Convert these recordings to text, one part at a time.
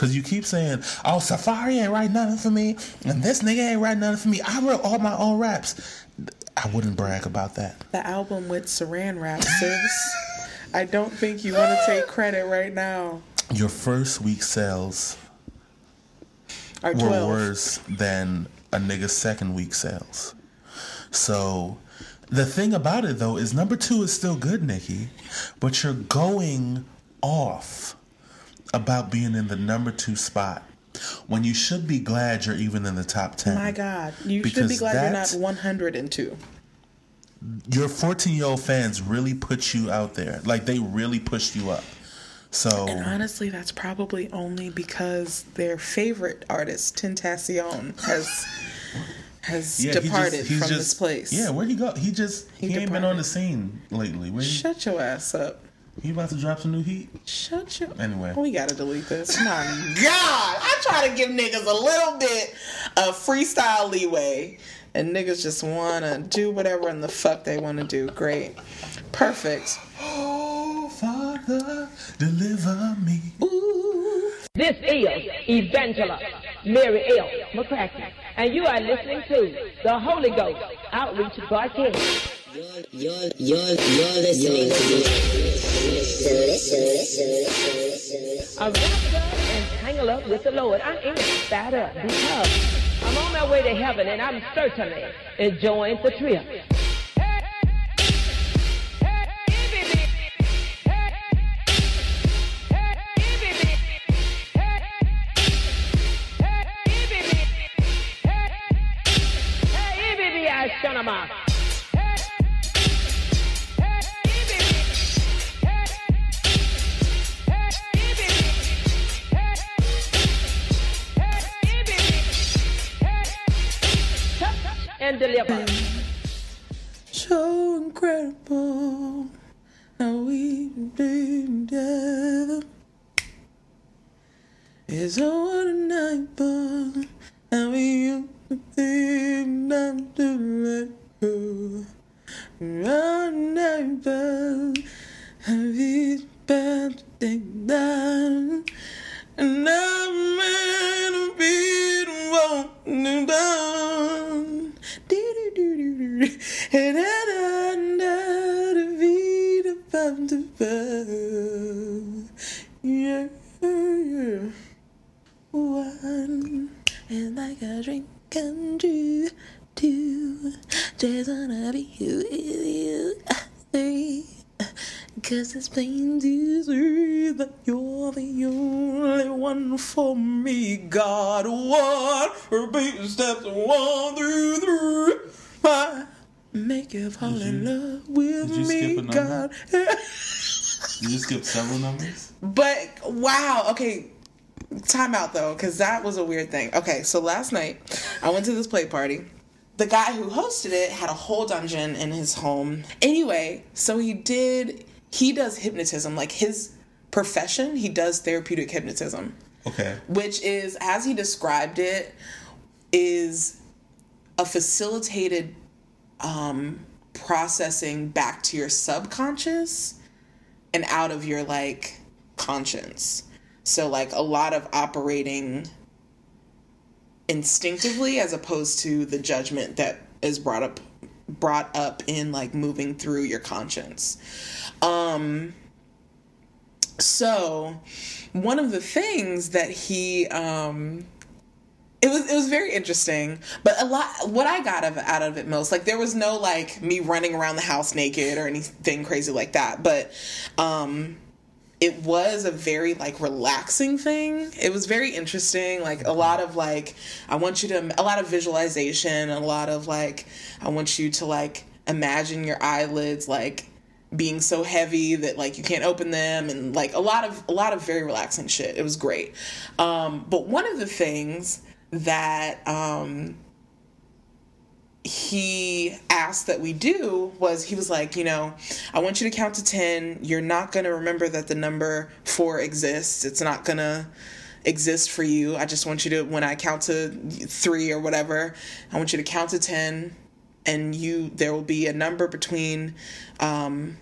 Cause you keep saying, "Oh, Safaree ain't write nothing for me, and this nigga ain't write nothing for me." I wrote all my own raps. I wouldn't brag about that. The album with Saran wrap, sis. I don't think you want to take credit right now. Your first week sales Or were worse than a nigga's second week sales. So the thing about it though is number two is still good, Nikki, but you're going off about being in the number two spot when you should be glad you're even in the top ten. My God, you should be glad you're not 102. Your 14 year old fans really put you out there, like they really pushed you up. So And honestly, that's probably only because their favorite artist, Tentacion, has has yeah, he departed just- he's from just- this place. Yeah, where'd he go? He just he, He ain't been on the scene lately. Where he, Shut your ass up. He about to drop some new heat? Shut your. Anyway. we gotta delete this. My God, I try to give niggas a little bit of freestyle leeway, and niggas just wanna do whatever in the fuck they wanna do. Great, perfect. Oh, Father, deliver me. Ooh. This is Evangelist Mary L. McCracken, and you are listening to the Holy Ghost Outreach Broadcast. You're, you're, you're, listening to this. I'm wrapped up and tangled up with the Lord. I am fired up because I'm on my way to heaven and I'm certainly enjoying the trip. Hey, And deliver. So incredible how we've been together. It's a night, but how we used to be not to let go. All night, but about to take down. And I'm meant to be the one down. And I know to be to bum. One is like a drink come true. Two, just wanna be with you. Three, cause it's plain to see that you're the only one for me. God, one, baby steps one through three. I make you fall in love with me? God. You just skipped several numbers. But wow, okay. Time out though, because that was a weird thing. Okay, so last night I went to this play party. The guy who hosted it had a whole dungeon in his home. Anyway, so he did, he does hypnotism. Like his profession, he does therapeutic hypnotism, Okay. which is, as he described it, is a facilitated um, processing back to your subconscious and out of your like conscience. So like a lot of operating instinctively as opposed to the judgment that is brought up brought up in like moving through your conscience. Um so one of the things that he um it was it was very interesting, but a lot what I got of out of it most like there was no like me running around the house naked or anything crazy like that, but um it was a very like relaxing thing. It was very interesting, like a lot of like I want you to a lot of visualization, a lot of like I want you to like imagine your eyelids like being so heavy that like you can't open them and like a lot of a lot of very relaxing shit. It was great. Um but one of the things that um he asked that we do was he was like, you know, I want you to count to 10. You're not going to remember that the number 4 exists. It's not going to exist for you. I just want you to when I count to 3 or whatever, I want you to count to 10 and you there will be a number between um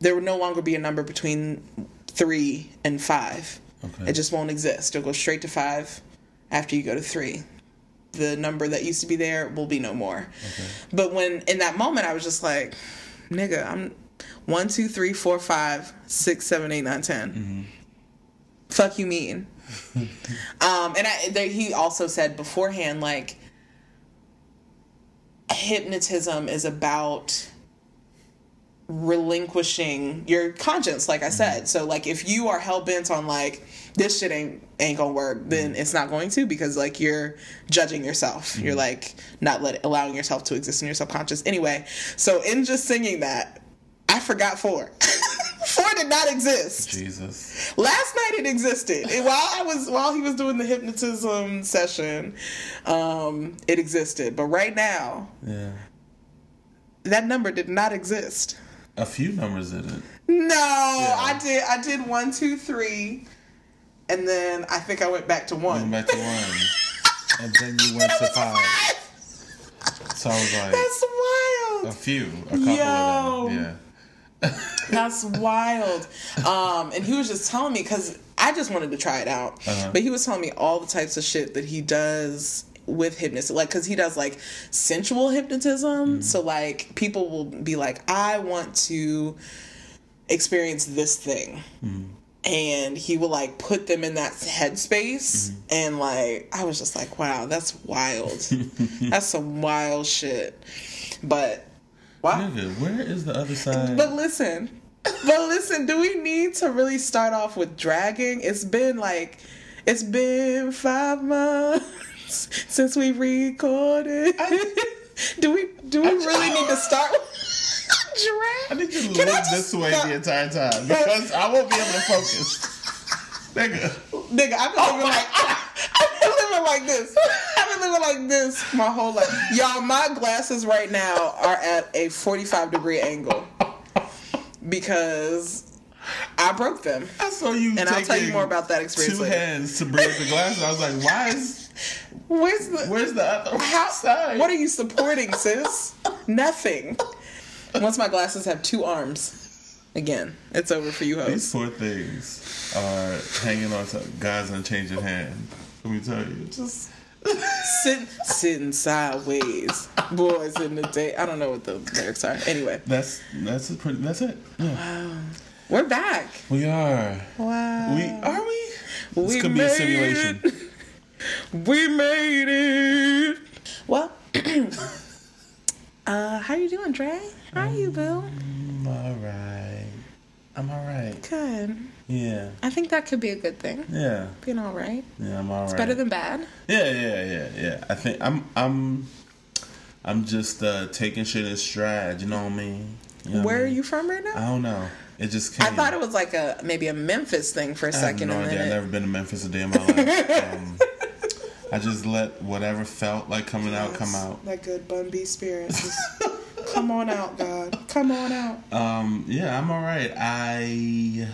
there will no longer be a number between 3 and 5. Okay. It just won't exist. It'll go straight to five after you go to three. The number that used to be there will be no more. But when in that moment, I was just like, nigga, I'm one, two, three, four, five, six, seven, eight, nine, ten. Fuck you mean? um, and I, there, he also said beforehand, like, hypnotism is about relinquishing your conscience like i mm-hmm. said. So like if you are hell-bent on like this shit ain't ain't gonna work then mm-hmm. it's not going to because like you're judging yourself. Mm-hmm. You're like not let allowing yourself to exist in your subconscious. Anyway so in just singing that i forgot four four did not exist Jesus. last night it existed And while i was while he was doing the hypnotism session um it existed but right now Yeah. that number did not exist A few numbers in it. No, I did. I did one, two, three, and then I think I went back to Went one. back to one. and then you went to five. So I was like, That's wild." a few. A couple Yo. of them. Yeah. That's wild. Um, and he was just telling me because I just wanted to try it out, Uh-huh. but he was telling me all the types of shit that he does with hypnosis like because he does like sensual hypnotism. So like people will be like i want to experience this thing. And he will like put them in that headspace. And like i was just like wow that's wild. That's some wild shit. But wow Nigga, where is the other side? but listen but listen do we need to really start off with dragging it's been like it's been five months since we recorded do we do we really need to start with I need you to Can look this way stop? the entire time because I won't be able to focus. Nigga. Nigga, I've been living like I've been living like this. I've been living like this my whole life. Y'all, my glasses right now are at a 45 degree angle because I broke them. I saw you And I'll tell you more about that experience Two later. hands to break the glasses. I was like, why is Where's the where's the other how, side? What are you supporting, sis? Nothing. Once my glasses have two arms, again, it's over for you host. These poor things are hanging on to guys unchanging hand. Let me tell you. Just sitting, sitting sideways, boys in the day. I don't know what the lyrics are. Anyway, That's that's a pretty, that's it. Yeah. we're back. We are. Wow. We are we? This We could be a simulation. it. We made it. Well, uh, how you doing, Dre? How are you, Bill? I'm alright. I'm alright. Good. Yeah. I think that could be a good thing. Yeah. Being all right. Yeah, I'm alright. It's better than bad. Yeah, yeah, yeah, yeah. I think I'm I'm I'm just uh taking shit in stride, you know what I mean? You know Where I are you from right now? I don't know. It just came. I thought it was like a maybe a Memphis thing for a I second, no idea. I've never been to Memphis a day in my life. um, I just let whatever felt like coming out come out. That good Bun B spirit. Come on out, God. Come on out. Um, yeah, I'm alright. I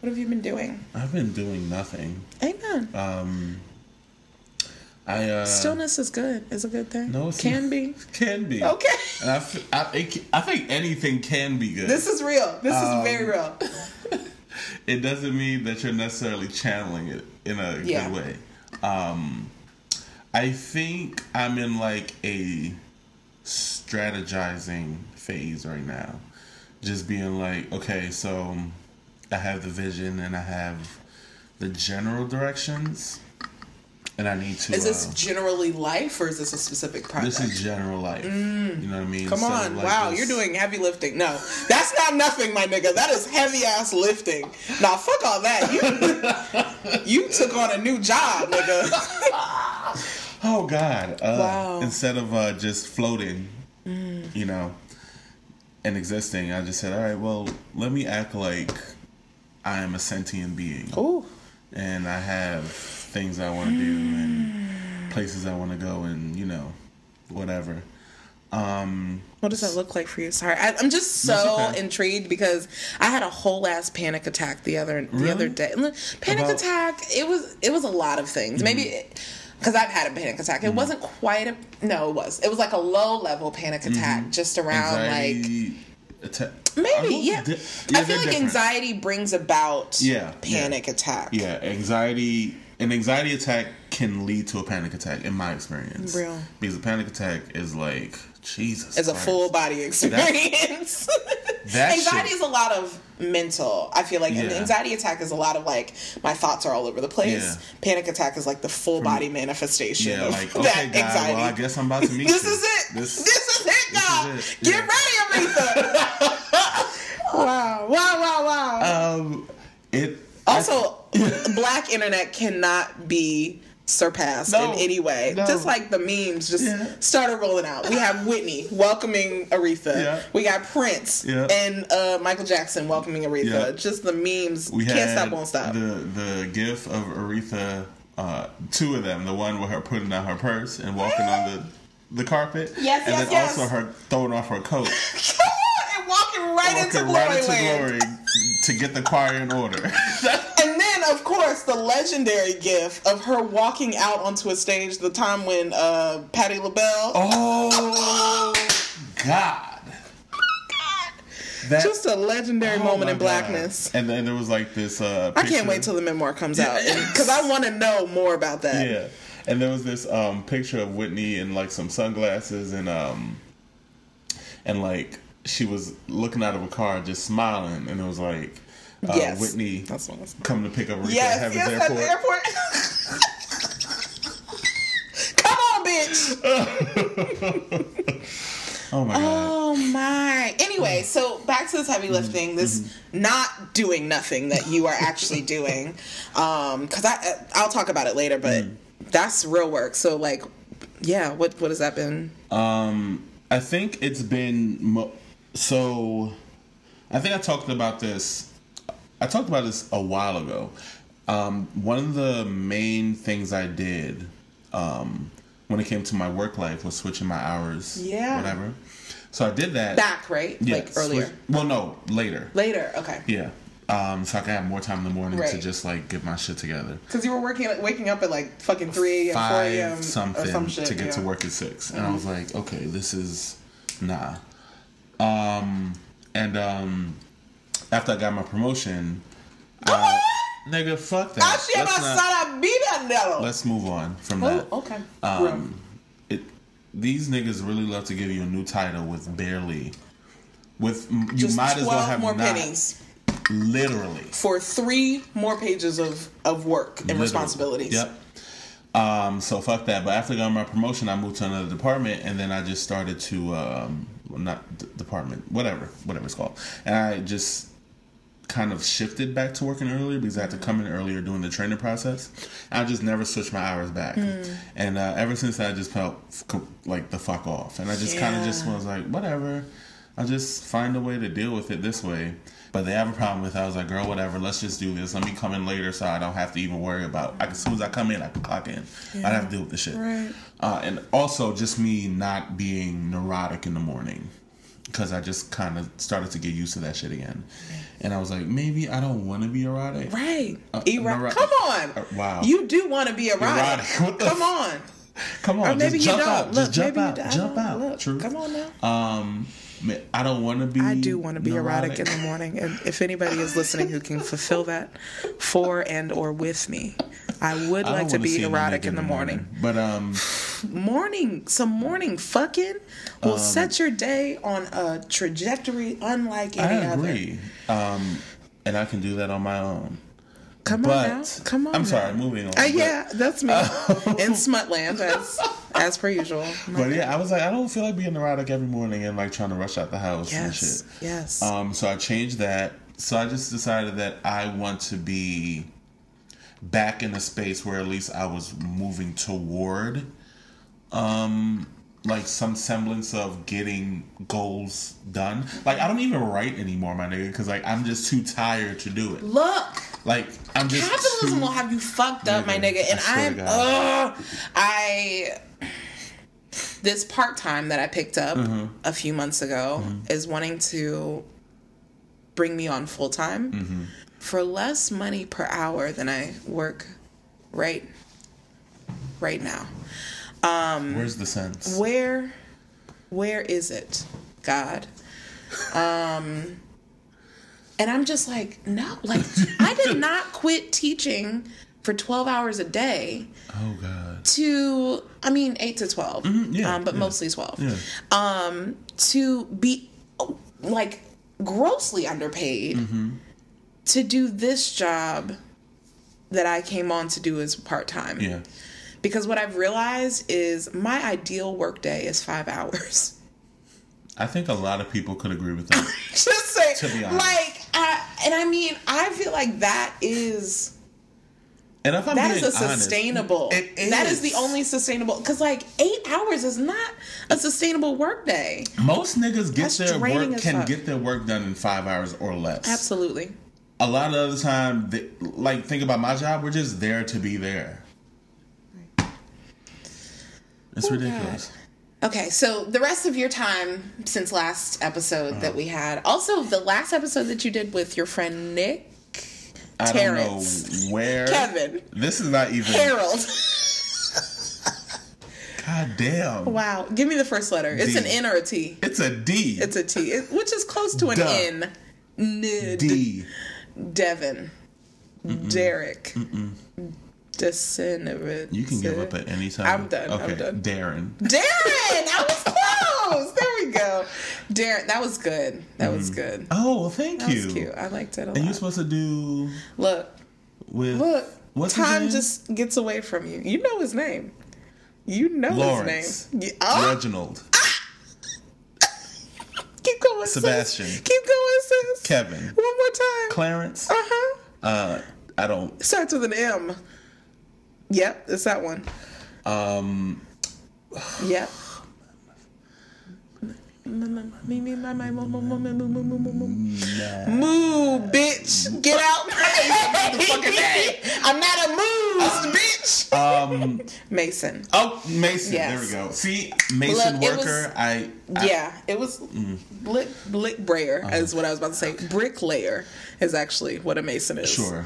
What have you been doing? I've been doing nothing. Amen. Um, I uh, Stillness is good. Is a good thing. No, it's can not. be. can be Okay. And I, f- I, it I think anything can be good. This is real. This Um, is very real. it doesn't mean that you're necessarily channeling it in a Yeah. good way. Um, I think I'm in like a strategizing phase right now. Just being like, okay, so I have the vision and I have the general directions, and I need to. Is this uh, generally life or is this a specific project? this is general life. You know what I mean? Mm. Come Instead on. like, wow, this- you're doing heavy lifting. No, that's not nothing, my nigga. That is heavy ass lifting. Nah, fuck all that. You, you took on a new job, nigga. Oh God! Uh, Wow. Instead of uh, just floating, you know, and existing, I just said, "All right, well, let me act like I am a sentient being, Ooh. and I have things I want to do and places I want to go, and you know, whatever." Um, What does that look like for you? Sorry, I, I'm just so okay. intrigued because I had a whole ass panic attack the other the Really? other day. Panic About- attack. It was it was a lot of things. Mm-hmm. Maybe because I've had a panic attack. It mm-hmm. wasn't quite a no. It was. It was like a low level panic attack, mm-hmm. just around like anxiety, atta- Are Maybe, yeah. di- I feel like different. anxiety brings about Yeah, panic yeah. attack. Yeah, anxiety. An anxiety attack can lead to a panic attack, in my experience. Real. Because a panic attack is like Jesus. It's a full body experience. That anxiety shit- is a lot of mental. I feel like an anxiety attack is a lot of like my thoughts are all over the place. Yeah. Panic attack is like the full body manifestation Yeah, of like that okay, guys. anxiety. Well, I guess I'm about to meet this you. is it. This, is it, this God. is it. Get ready, Aretha. wow! Wow! Wow! Wow! Um, it also, black internet cannot be surpassed No, in any way. no. Just like the memes just Yeah. started rolling out. We have Whitney welcoming Aretha. Yeah. We got Prince Yeah. and uh, Michael Jackson welcoming Aretha. Just the memes. we Can't stop, won't stop. the the gif of Aretha. Uh, two of them. The one with her putting out her purse and walking on the the carpet. Yes, and yes, then yes. also her throwing off her coat, and walking right into walking glory right into glory to get the choir in order. Of course, the legendary gif of her walking out onto a stage the time when uh, Patti LaBelle. oh God. That, Just a legendary oh moment in God. blackness. And then there was like this. Uh, I can't wait till the memoir comes out because I want to know more about that. Yeah. And there was this um, picture of Whitney in like some sunglasses and um and like she was looking out of a car just smiling and it was like uh, Yes. Whitney That's what was- coming to pick up Rita Yes, at Heaven's yes, at Airport. the airport. Come on, bitch. Oh my god. Oh my. Anyway, so back to this heavy lifting, this not doing nothing that you are actually doing. Um, cuz I I'll talk about it later, but that's real work. So like yeah, what what has that been? Um, I think it's been mo- so. I think I talked about this. I talked about this a while ago. Um, one of the main things I did um, when it came to my work life was switching my hours. Yeah. Whatever. So I did that. Back, right? Yeah, like earlier. switch- well, no, later. Later, okay. Yeah. Um, so I can have more time in the morning to just like get my shit together. Because you were working, waking up at like fucking three Five a.m. or something some shit to get yeah. to work at 6 and I was like, okay, this is nah. Um, and um, after I got my promotion, I, nigga, fuck that. Let's not- abasada vida nelo. Let's move on from Oh, that. okay. Um, it these niggas really love to give you a new title with barely. With you Just might as well have more not. pennies Literally. for three more pages of, of work and Literally. responsibilities. Yep. Um, so fuck that. But after I got my promotion, I moved to another department, and then I just started to um, not d- department, whatever, whatever it's called, and I just kind of shifted back to working earlier because I had to come in earlier doing the training process. I just never switched my hours back, Hmm. and uh, ever since I just felt like the fuck off, and I just kind of just was like, whatever. I'll just find a way to deal with it this way. But they have a problem with it. I was like, girl, whatever. Let's just do this. Let me come in later so I don't have to even worry about. I, as soon as I come in, I can clock in. I don't have to deal with the shit. Right. Uh, and also just me not being neurotic in the morning because I just kind of started to get used to that shit again. And I was like, maybe I don't want to be erotic. Right. Uh, Ero- neurotic. Come on. Uh, wow. You do want to be erotic. Erotic. Come on. Come on, Or maybe you jump don't. out. Look, just jump maybe you out. Jump out. look, True. come on now. Um, I don't want to be. I do want to be erotic in the morning, and if anybody is listening who can fulfill that for and or with me, I would I like to be erotic in the morning. But um, Morning, some morning fucking will Um, set your day on a trajectory unlike I any other. Um, and I can do that on my own. Come But on now, come on. I'm now. sorry, moving on. Uh, yeah, that's me in Smutland as as per usual. But yeah, I was like, I don't feel like being neurotic every morning and like trying to rush out the house and shit. yes. Um, so I changed that. So I just decided that I want to be back in a space where at least I was moving toward um like some semblance of getting goals done. Like I don't even write anymore, my nigga, because like I'm just too tired to do it. Look, Like I'm just capitalism will have you fucked up, my Nigga, nigga. I And I'm, ugh, I. This part time that I picked up Mm-hmm. a few months ago is wanting to bring me on full time Mm-hmm. for less money per hour than I work right right now. Where's the sense? Where where is it, God? Um, and I'm just like, no, like I did not quit teaching for 12 hours a day Oh God. to, I mean, 8 to 12, yeah, um, but yeah. mostly 12, Yeah. um, to be oh, like grossly underpaid Mm-hmm. to do this job that I came on to do as part time. Yeah. Because what I've realized is my ideal workday is five hours. I think a lot of people could agree with that. Just say, To be honest. like, I, and I mean, I feel like that is And if I'm that being is a honest, sustainable. It is. That is the only sustainable. Because like eight hours is not a sustainable workday. Most niggas get That's their work can fuck. get their work done in five hours or less. Absolutely. A lot of the time, they, like think about my job. We're just there to be there. It's Oh, ridiculous. Okay, so the rest of your time since last episode Uh-huh. that we had, also the last episode that you did with your friend Nick I Terrence. don't know where Kevin. This is not even. Harold. God damn. Wow, give me the first letter. It's an N or a T. It's a D. It's a T, it- which is close to an Duh. N. Nid. D. Devin. Derek. You can give up at any time. I'm done, I'm Okay, done. Darren. Darren! I was close! There we go. Darren, that was good. That was good. Oh, well, thank you. That you. was cute. I liked it a lot. And you're supposed to do Look, with look. What's time just gets away from you. You know his name. You know Lawrence. his name. Oh, Reginald, keep going, sis. Sebastian. Keep going, sis. Kevin, One more time. Clarence. Uh huh. Uh, I don't. Starts with an M. Yep, it's that one. Um, Yep. Moo, bitch. Get out. I'm not a moose, bitch. um. Mason. Oh, Mason. Yes. There we go. See, Mason Look, worker. was- I, I. Yeah, it was brick brick brayer is what I was about to say. Bricklayer is actually what a mason is. Sure.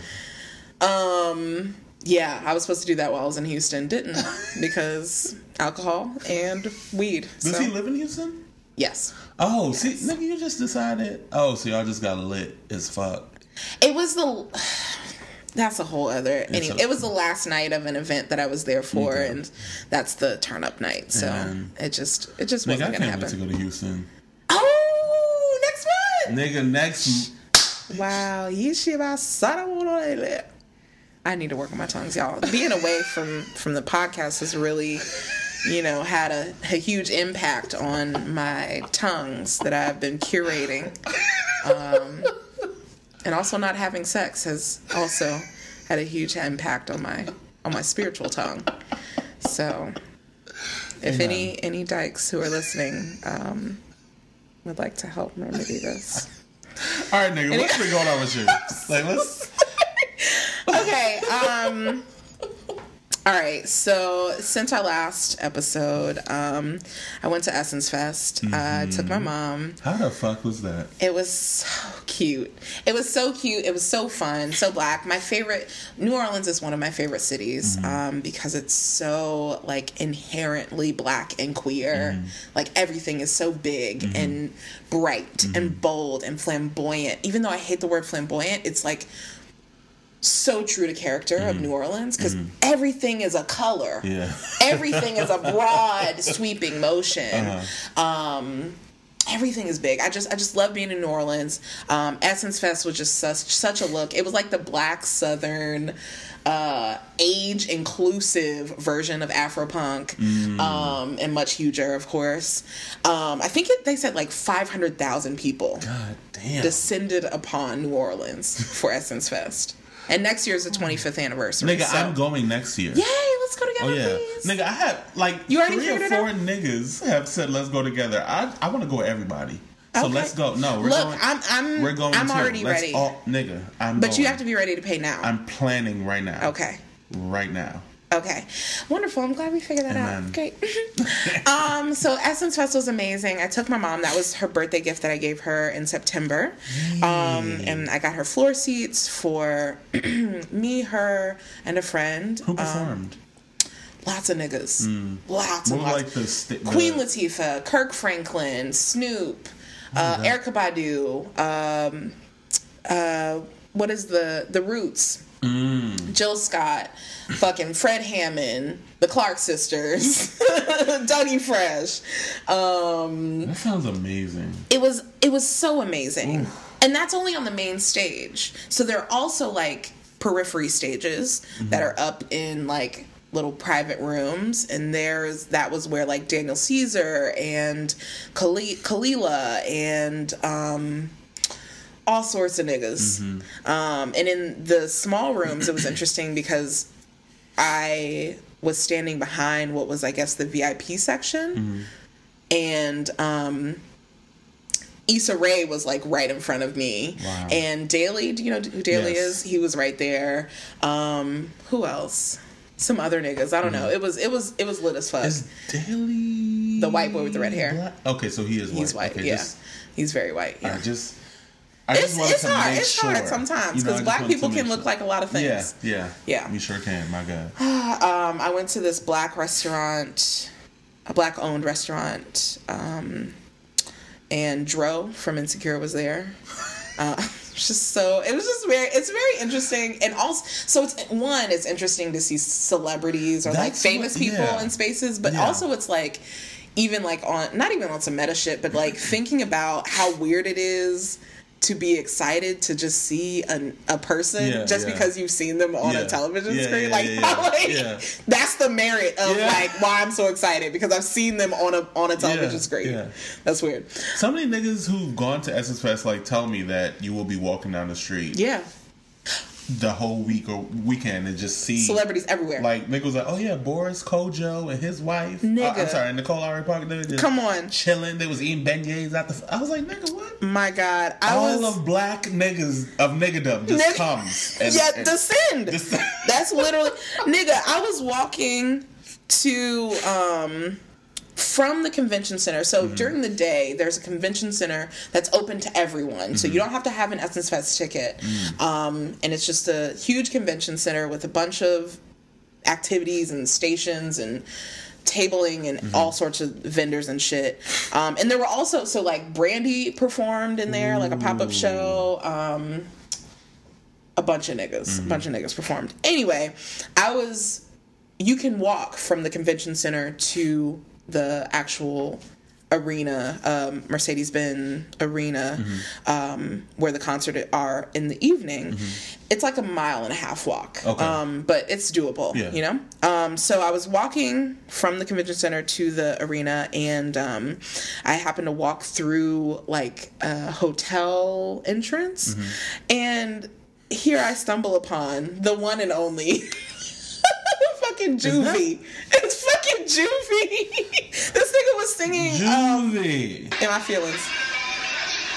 Um. Yeah, I was supposed to do that while I was in Houston, didn't because alcohol and weed. Does so, he live in Houston? Yes. Oh, see, nigga, you just decided. Oh, so y'all just got lit as fuck. It was the. That's a whole other. Anyway, a- it was the last night of an event that I was there for, Okay. and that's the turn up night. So And- it just it just Nigga, I wasn't gonna wait to happen. go to Houston. Oh, next month! Nigga, next. Wow, you should buy Yeshiva Saramonole. I need to work on my tongues, y'all. Being away from from the podcast has really, you know, had a, a huge impact on my tongues that I've been curating. Um, and also not having sex has also had a huge impact on my on my spiritual tongue. So, if any any dykes who are listening um, would like to help remedy this. All right, nigga, what's been going on with you? Like, let's. Okay um all right so since our last episode um i went to essence fest. Uh, i took my mom. How the fuck was that? it was so cute. It was so cute. It was so fun. So black. My favorite new orleans is one of my favorite cities um because it's so like inherently black and queer. Like everything is so big and bright and bold and flamboyant. Even though i hate the word flamboyant it's like so true to character of New Orleans because everything is a color. Yeah. Everything is a broad, sweeping motion. Uh-huh. Um, everything is big. I just, I just love being in New Orleans. Um, Essence Fest was just such, such a look. It was like the Black Southern, uh, age inclusive version of Afropunk, Mm. um, and much huger, of course. Um, I think it, they said like five hundred thousand people God damn. descended upon New Orleans for Essence Fest. And next year is the 25th anniversary. Nigga, so- I'm going next year. Yay, let's go together, Oh yeah, please. nigga. I have like You already three or four niggas have said let's go together. I I want to go with everybody. So Okay. let's go. No, we're Look, going. I'm- I'm- we're going. I'm already Let's ready. All, nigga, I'm. but you have to be ready to pay now. I'm planning right now. okay. Right now. Okay. Wonderful. I'm glad we figured that Amen. out. Great. um, so Essence Fest was amazing. I took my mom. That was her birthday gift that I gave her in September. Um, and I got her floor seats for me, her, and a friend. Who Um, performed? lots of niggas. Lots More and lots. like the, the Queen Latifah, Kirk Franklin, Snoop, uh, Erykah Badu, um, uh, what is the the Roots, Jill Scott, fucking Fred Hammond, the Clark sisters, Dougie Fresh. Um, That sounds amazing. it was it was so amazing. And that's only on the main stage. So there are also like periphery stages that are up in like little private rooms. And there's that was where like daniel caesar and Kali- kalila and um all sorts of niggas um and in the small rooms it was interesting because i was standing behind what was i guess the vip section and um Issa Rae was like right in front of me, Wow. and Daly, do you know who Daly Yes. is? He was right there. Um, who else? Some other niggas. I don't know. It was it was it was lit as fuck. Is Daly The white boy with the red hair. black? Okay, so he is white. He's white. Okay, yeah, just- he's very white. Yeah. I just. I it's just it's to hard. It's sure. hard sometimes You know, because black people can sure. look like a lot of things. yeah, Yeah. We sure can. My God. Um, I went to this black restaurant, a black owned restaurant, um, and Dro from Insecure was there. Uh, it's just so it was just very it's very interesting and also so it's one it's interesting to see celebrities or like famous what- people yeah. in spaces but Yeah. also it's like even like on not even on some meta shit but like thinking about how weird it is to be excited to just see an, a person Yeah, just yeah. because you've seen them on Yeah. a television screen like, like that's the merit of like why I'm so excited because I've seen them on a on a television screen. yeah. That's weird. So many niggas who've gone to Essence Fest like tell me that you will be walking down the street Yeah, the whole week or weekend and just see celebrities everywhere. Like niggas was like, oh yeah, Boris Kodjoe and his wife. Nigga. Uh, I'm sorry, Nicole Ari Parker. They were just Come on. chilling. They was eating beignets at the. I was like, nigga, what? My God, I All was of black niggas of niggadom just Nigga- comes. And, yeah and- descend. Descend. That's literally nigga. I was walking to um from the convention center. So Mm-hmm. during the day, there's a convention center that's open to everyone. So Mm-hmm. you don't have to have an Essence Fest ticket. Mm. Um, and it's just a huge convention center with a bunch of activities and stations and tabling and Mm-hmm. all sorts of vendors and shit. Um, and there were also so like Brandy performed in there, like a pop up show. Um, a bunch of niggas, a bunch of niggas performed. Anyway, I was. You can walk from the convention center to the actual arena, um, Mercedes Benz Arena, um, where the concert are in the evening. It's like a mile and a half walk, Okay. um, but it's doable. Yeah. You know. Um, so I was walking from the convention center to the arena, and um, I happened to walk through like a hotel entrance, and here I stumble upon the one and only. fucking Juvie. It's fucking Juvie. this nigga was singing um, In My Feelings.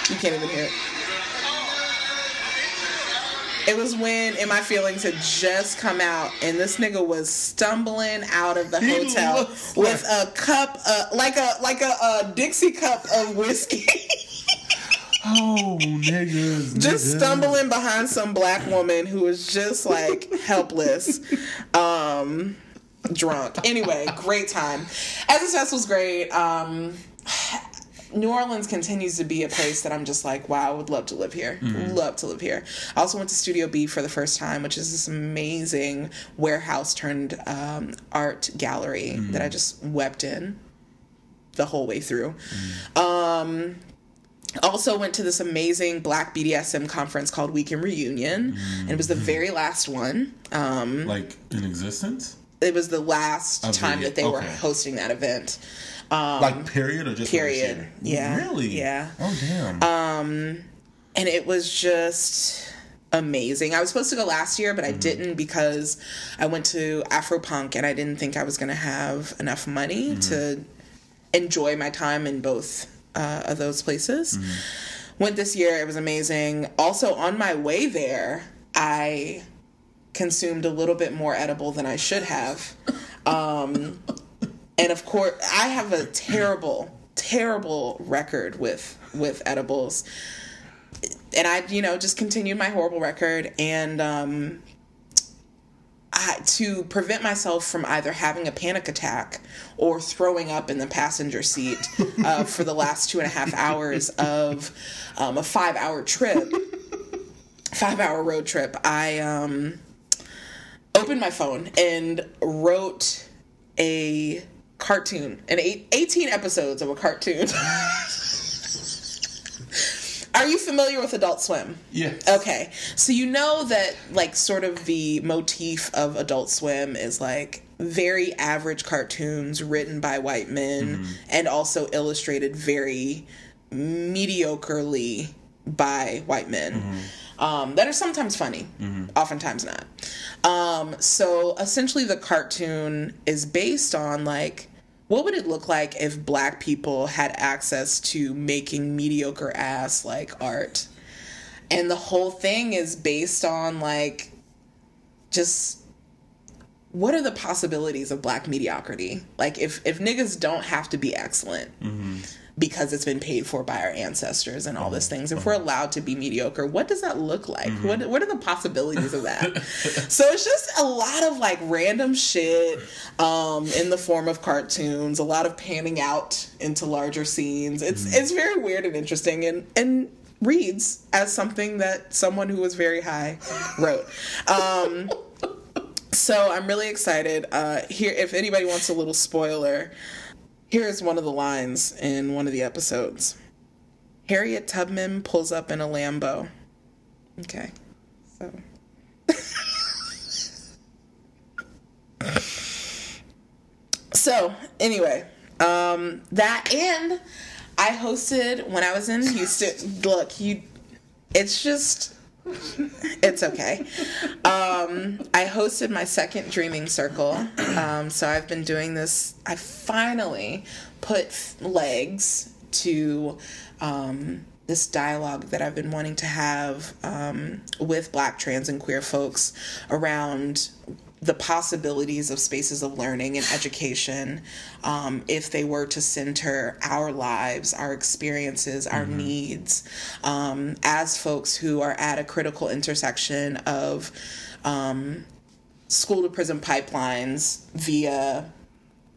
You can't even hear it. It was when In My Feelings had just come out, and this nigga was stumbling out of the He hotel with a cup, uh, like a like a, a Dixie cup of whiskey. Oh, niggas. just niggas. stumbling behind some black woman who was just like helpless um drunk anyway great time Essence Fest was great um New Orleans continues to be a place that I'm just like, wow, I would love to live here. Love to live here. I also went to Studio Be for the first time, which is this amazing warehouse turned um, art gallery that I just wept in the whole way through. Um, also went to this amazing black BDSM conference called Weekend Reunion, and it was the very last one. Um, Like in existence? it was the last Of the- time that they were okay. hosting that event. Um, like period or just period. this year? Yeah. Really? Yeah. Oh damn. and it was just amazing. I was supposed to go last year, but I didn't because I went to Afropunk and I didn't think I was going to have enough money to enjoy my time in both uh, of those places. Went this year, it was amazing. Also, on my way there, I consumed a little bit more edible than I should have. Um, and of course, I have a terrible, terrible record with with edibles and I, you know, just continued my horrible record. And um, I, to prevent myself from either having a panic attack or throwing up in the passenger seat uh, for the last two and a half hours of um, a five hour trip, five hour road trip, I um, opened my phone and wrote a cartoon, an eight, 18 episodes of a cartoon. Are you familiar with Adult Swim? Yes. Okay. So you know that like sort of the motif of Adult Swim is like very average cartoons written by white men and also illustrated very mediocrely by white men. Um, that are sometimes funny, oftentimes not. Um, so essentially, the cartoon is based on like what would it look like if black people had access to making mediocre ass like art? And the whole thing is based on like just what are the possibilities of black mediocrity? Like if if niggas don't have to be excellent mm-hmm. Because it's been paid for by our ancestors and all these things. If we're allowed to be mediocre what does that look like? What what are the possibilities of that? So it's just a lot of like random shit um in the form of cartoons a lot of panning out into larger scenes. It's it's very weird and interesting and and reads as something that someone who was very high wrote. Um so I'm really excited. Uh, here, if anybody wants a little spoiler, here's one of the lines in one of the episodes. Harriet Tubman pulls up in a Lambo. Okay, so. so anyway, um, that and I hosted when I was in Houston. Look, you, it's just it's okay. Um, I hosted my second dreaming circle. Um, so I've been doing this. I finally put legs to um, this dialogue that I've been wanting to have um, with Black, trans, and queer folks around the possibilities of spaces of learning and education um, if they were to center our lives, our experiences, our needs um, as folks who are at a critical intersection of um, school to prison pipelines via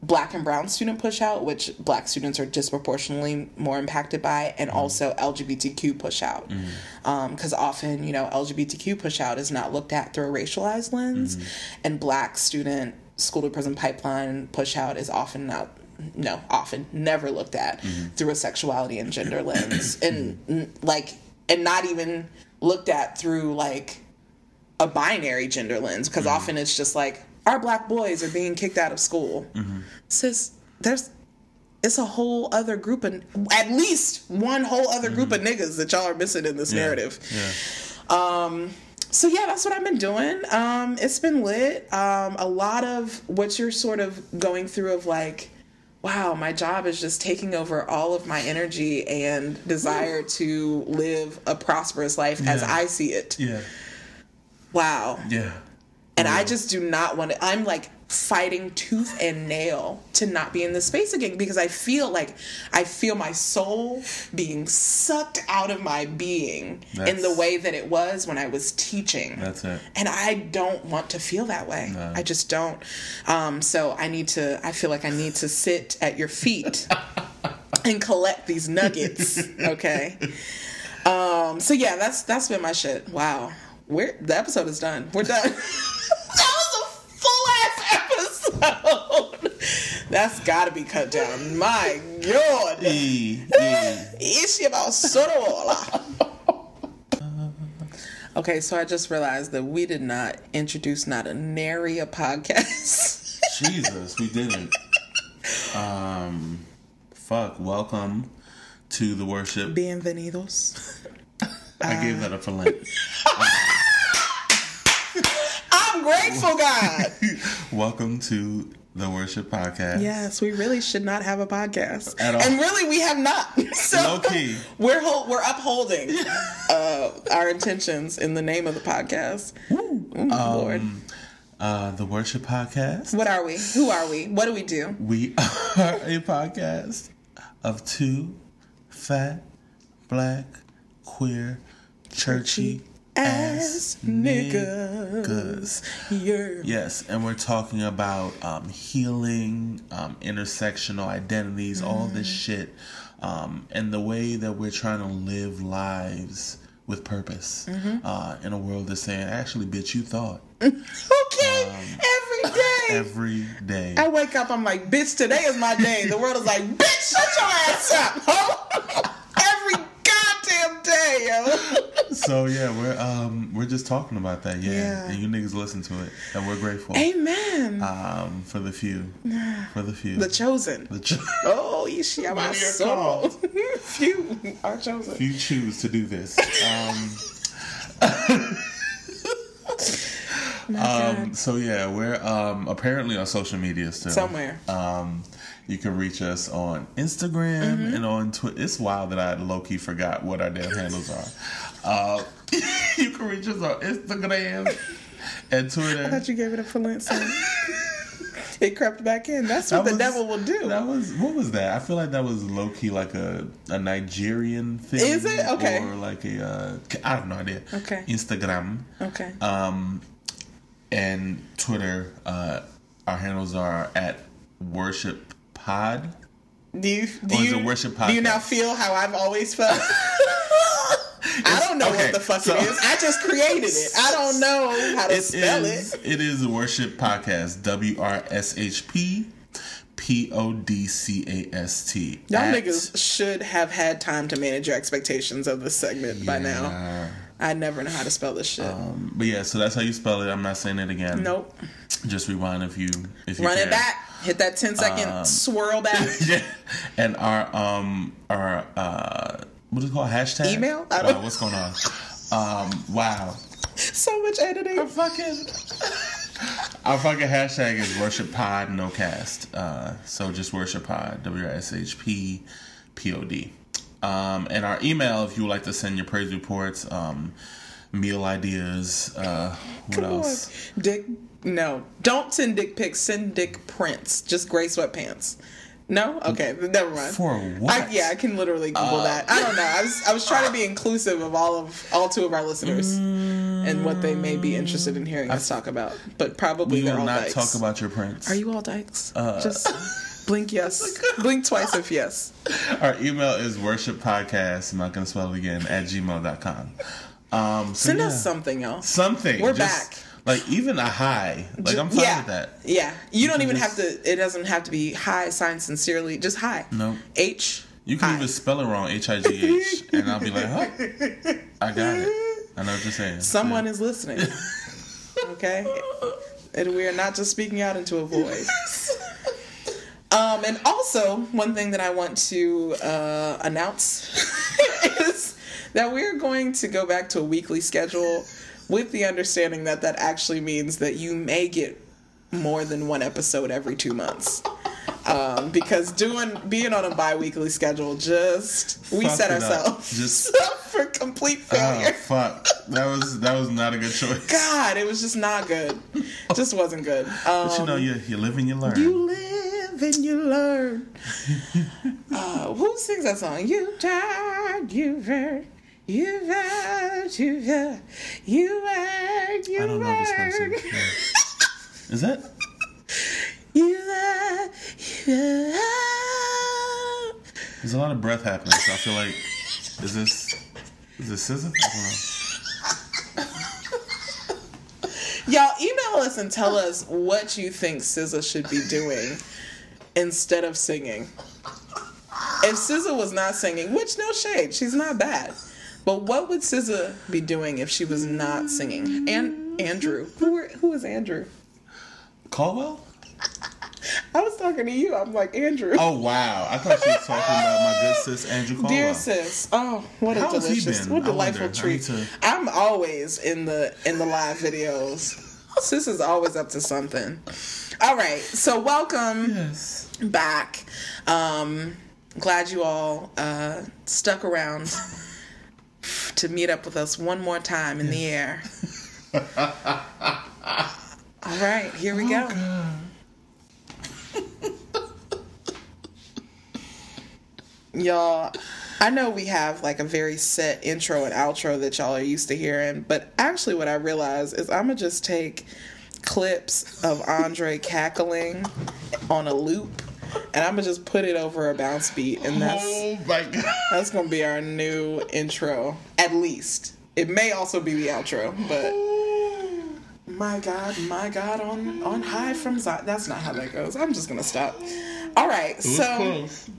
black and brown student pushout, which black students are disproportionately more impacted by, and mm-hmm. also LGBTQ push out. Mm-hmm. Um, because often, you know, LGBTQ pushout is not looked at through a racialized lens, mm-hmm. and black student school to prison pipeline pushout is often not. No, often never looked at through a sexuality and gender lens, and n- like, and not even looked at through like a binary gender lens because often it's just like our black boys are being kicked out of school. Sis, there's it's a whole other group of at least one whole other group of niggas that y'all are missing in this narrative. Yeah. So yeah, that's what I've been doing. Um, it's been lit. Um, a lot of what you're sort of going through of like, wow, my job is just taking over all of my energy and desire to live a prosperous life as I see it. Yeah. Wow. Yeah. And I just do not want to. I'm like fighting tooth and nail to not be in this space again because I feel like I feel my soul being sucked out of my being in the way that it was when I was teaching. That's it. And I don't want to feel that way. I just don't. Um, so I need to, I feel like I need to sit at your feet and collect these nuggets. Okay. Um, so yeah, that's that's been my shit. Wow. We're the episode is done. We're done. that was a full ass episode. That's gotta be cut down. My God. About Sorola. Okay, so I just realized that we did not introduce not a nary a podcast. Jesus, we didn't. Um, fuck. Welcome to the worship. Bienvenidos. I gave that up for Lent. I'm grateful, God. Welcome to the worship podcast. yes, we really should not have a podcast, and really, we have not. So Low key. we're hol- we're upholding uh, our intentions in the name of the podcast. Ooh, Lord, Uh, the worship podcast. what are we? Who are we? What do we do? We are a podcast of two fat, black, queer, churchy ass niggas. Yeah. Yes, and we're talking about um, healing, um, intersectional identities, all this shit, um, and the way that we're trying to live lives with purpose uh, in a world that's saying, actually, bitch, you thought Okay. every day. every day. I wake up, I'm like, bitch, today is my day. The world is like, bitch, shut your ass up, ho. Every goddamn day, yo. So yeah, we're um, we're just talking about that, yeah. Yeah. and you niggas listen to it, and we're grateful Amen. um, for the few, for the few, the chosen. the ch- Oh, What are soul. Few are chosen. you choose to do this. Um, um, so yeah, we're um, apparently on social media still. Somewhere. Um, you can reach us on Instagram Mm-hmm. and on Twitter. It's wild that I low key forgot what our damn handles are. Uh, you can reach us on Instagram and Twitter. I thought you gave it a full answer. it crept back in. That's what That the was- devil will do. That was what was that? I feel like that was low key like a, a Nigerian thing. Is it? Okay. Or like a uh, I have no idea. Okay. Instagram. okay. Um, and Twitter. Uh, our handles are at Worship Pod. do you do or is you it worship do you now feel how I've always felt? I don't know okay, what the fuck so- it is. I just created it. I don't know how to It spell is. it. It is a worship podcast. W R S H P P O D C A S T. Y'all At- niggas should have had time to manage your expectations of this segment by now. I never know how to spell this shit. Um, but yeah, so that's how you spell it. I'm not saying it again. nope. Just rewind if you if you Run can. it back. Hit that 10 second Um, swirl back. yeah. And our um our uh what is it called hashtag Email? I don't- Wow, what's going on? Um wow. so much editing. fucking our fucking hashtag is worship pod no cast. Uh so just worship pod W S H P P O D. Um and our email if you would like to send your praise reports, um meal ideas, uh what Come on. else? Dick. No. Don't send dick pics. Send dick prints. Just gray sweatpants. No? Okay. Never mind. For what? I, yeah, I can literally Google that. I don't know. I was I was trying to be inclusive of all of all two of our listeners and what they may be interested in hearing us talk about. But probably We they're will all not dykes. talk about your prints. Are you all dykes? Uh, Just blink yes. blink twice if yes. Our email is worshippodcast, I'm not going to spell it again, at gmail.com. Um, so Send yeah, us something else. Something. We're just, back. Like, even a hi. Like, I'm fine yeah. with that. Yeah. You, don't even just- have to it doesn't have to be hi. signed sincerely. Just hi. No. H You can even spell it wrong, H I G H, and I'll be like, huh? I got it. I know what you're saying. Someone is listening. Okay? And we are not just speaking out into a void. Um, and also, one thing that I want to uh, announce is that we're going to go back to a weekly schedule with the understanding that that actually means that you may get more than one episode every two months. Um, because doing being on a bi-weekly schedule just we set ourselves Just- for complete Oh, failure. fuck. That was that was not a good choice. God, it was just not good. Just wasn't good. Um, But you know, you, you live and you learn. you live and you learn. uh, who sings that song? You tried, you've heard, you've heard, you've heard, you heard, you I don't know this person. Yeah. Is that? You you. There's a lot of breath happening, so I feel like, is this, is this SZA? I don't know. Y'all email us and tell us what you think SZA should be doing instead of singing. If SZA was not singing, which no shade, she's not bad. But what would SZA be doing if she was not singing? And Andrew, who were, who is Andrew? Caldwell? I was talking to you. I'm like Andrew. Oh wow! I thought she was talking about my good sis Andrew Caldwell. Dear sis, oh what a How delicious, what delightful. Treat! to- I'm always in the in the live videos. Sis is always up to something. All right, so welcome Yes. back. Um, glad you all uh, stuck around to meet up with us one more time in the air. all right, here we oh, go. Y'all, I know we have like a very set intro and outro that y'all are used to hearing, but actually, what I realized is I'm gonna just take clips of Andre cackling on a loop, and I'm gonna just put it over a bounce beat, and that's Oh my god. that's gonna be our new intro. At least it may also be the outro, but my God, my God, on on high from Zion. That's not how that goes. I'm just gonna stop. All right, It so close.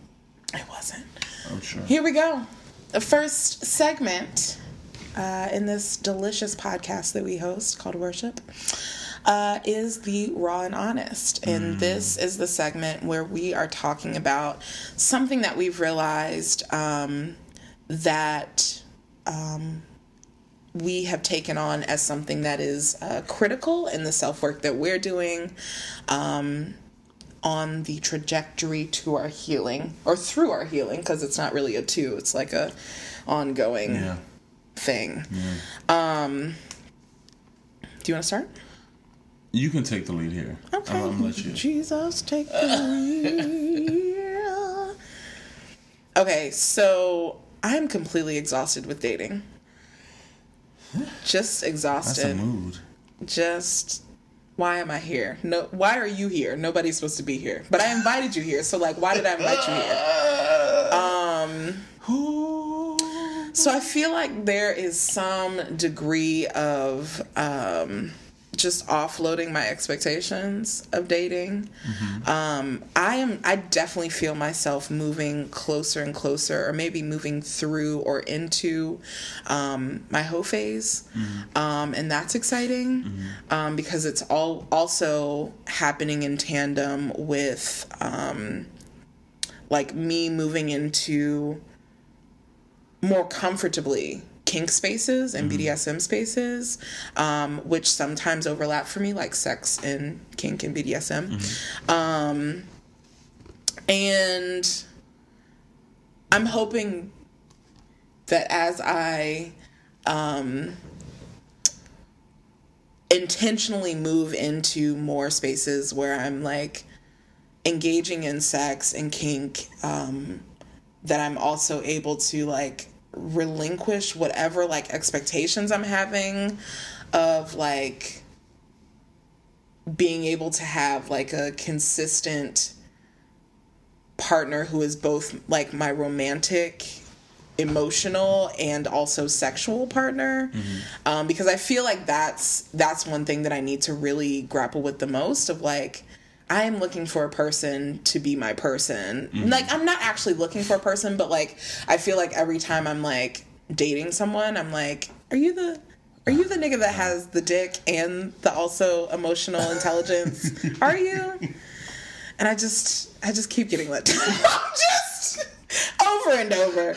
it wasn't. I'm sure. Here we go. The first segment uh, in this delicious podcast that we host called Worship uh, is the Raw and Honest. And this is the segment where we are talking about something that we've realized um, that um, we have taken on as something that is uh, critical in the self work that we're doing. Um, on the trajectory to our healing or through our healing because it's not really a two it's like a ongoing Yeah. thing um do you want to start You can take the lead here. okay I'm, I'm gonna let you. jesus take the lead. okay so i'm completely exhausted with dating just exhausted. That's a mood. just why am I here? No, why are you here? Nobody's supposed to be here, but I invited you here. So like, why did I invite you here? Who? So I feel like there is some degree of um, just offloading my expectations of dating. Um, I am. I definitely feel myself moving closer and closer, or maybe moving through or into um, my hoe phase, um, and that's exciting um, because it's all also happening in tandem with um, like me moving into more comfortably kink spaces and BDSM spaces, um, which sometimes overlap for me, like sex and kink and BDSM. Um, and I'm hoping that as I um, intentionally move into more spaces where I'm like engaging in sex and kink, um, that I'm also able to like relinquish whatever like expectations I'm having of like being able to have like a consistent partner who is both like my romantic emotional and also sexual partner. Um, because i feel like that's that's one thing that i need to really grapple with the most of like i am looking for a person to be my person. Mm-hmm. Like i'm not actually looking for a person but like i feel like every time i'm like dating someone i'm like are you the are you the nigga that has the dick and the also emotional intelligence? Are you? And I just I just keep getting let down. over and over.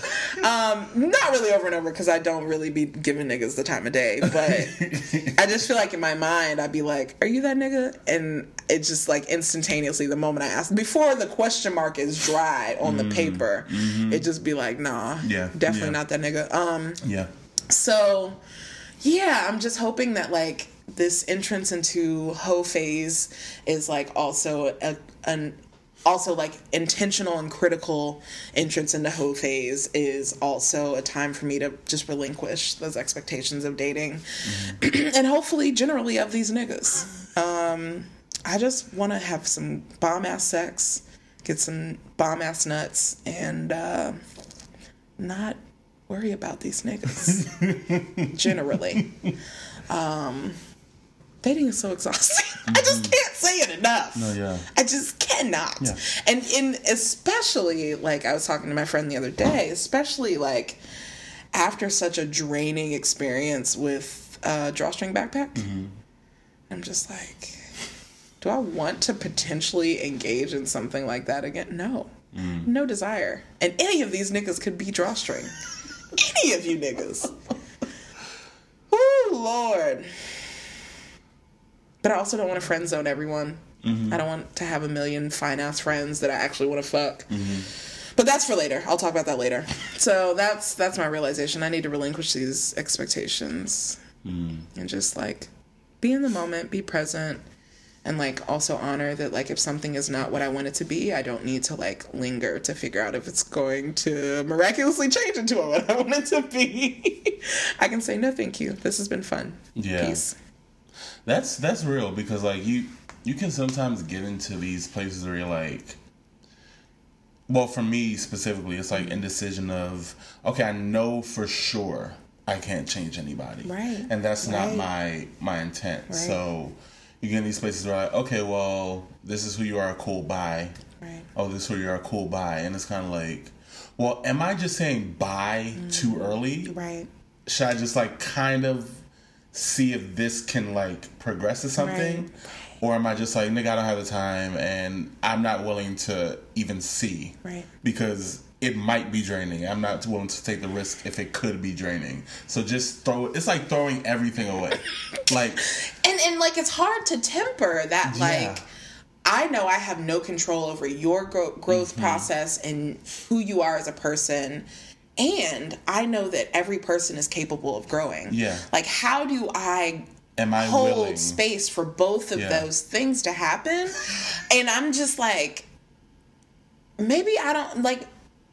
Um, not really over and over because I don't really be giving niggas the time of day, but I just feel like in my mind I'd be like, "Are you that nigga?" And it's just like instantaneously the moment I ask before the question mark is dry on the paper, it just be like, "Nah, Yeah, definitely yeah. not that nigga." Um, Yeah. so, yeah, I'm just hoping that like this entrance into hoe phase is like also a, an also like intentional and critical entrance into hoe phase is also a time for me to just relinquish those expectations of dating and hopefully generally of these niggas. Um, I just want to have some bomb ass sex, get some bomb ass nuts, and uh, not worry about these niggas generally. Um, dating is so exhausting. I just can't say it enough. No, yeah. I just cannot. Yeah. And in especially like I was talking to my friend the other day, especially like after such a draining experience with uh, drawstring backpack, Mm-hmm. I'm just like, do I want to potentially engage in something like that again? No, Mm. no desire. And any of these niggas could be drawstring. any of you niggas. Oh Lord. But I also don't want to friend zone everyone. Mm-hmm. I don't want to have a million fine ass friends that I actually want to fuck. Mm-hmm. But that's for later. I'll talk about that later. So that's that's my realization. I need to relinquish these expectations mm-hmm. and just like be in the moment, be present, and like also honor that like if something is not what I want it to be, I don't need to like linger to figure out if it's going to miraculously change into what I want it to be. I can say no, thank you. This has been fun. Yeah. Peace. That's that's real because like you you can sometimes get into these places where you're like well for me specifically it's like indecision of okay I know for sure I can't change anybody Right. and that's not Right. my my intent Right. so you get in these places where like okay well this is who you are cool bye Right. oh this is who you are cool bye and it's kind of like well am I just saying bye too mm. early Right. should I just like kind of see if this can like progress to something? Right. Or am I just like, nigga, I don't have the time and I'm not willing to even see? Right. Because it might be draining. I'm not willing to take the risk if it could be draining. So just throw it. It's like throwing everything away. like, and and like it's hard to temper that Yeah. like i know i have no control over your gro- growth Mm-hmm. process and who you are as a person and i know that every person is capable of growing Yeah. like how do i am I hold willing? space for both of Yeah. those things to happen and i'm just like maybe i don't like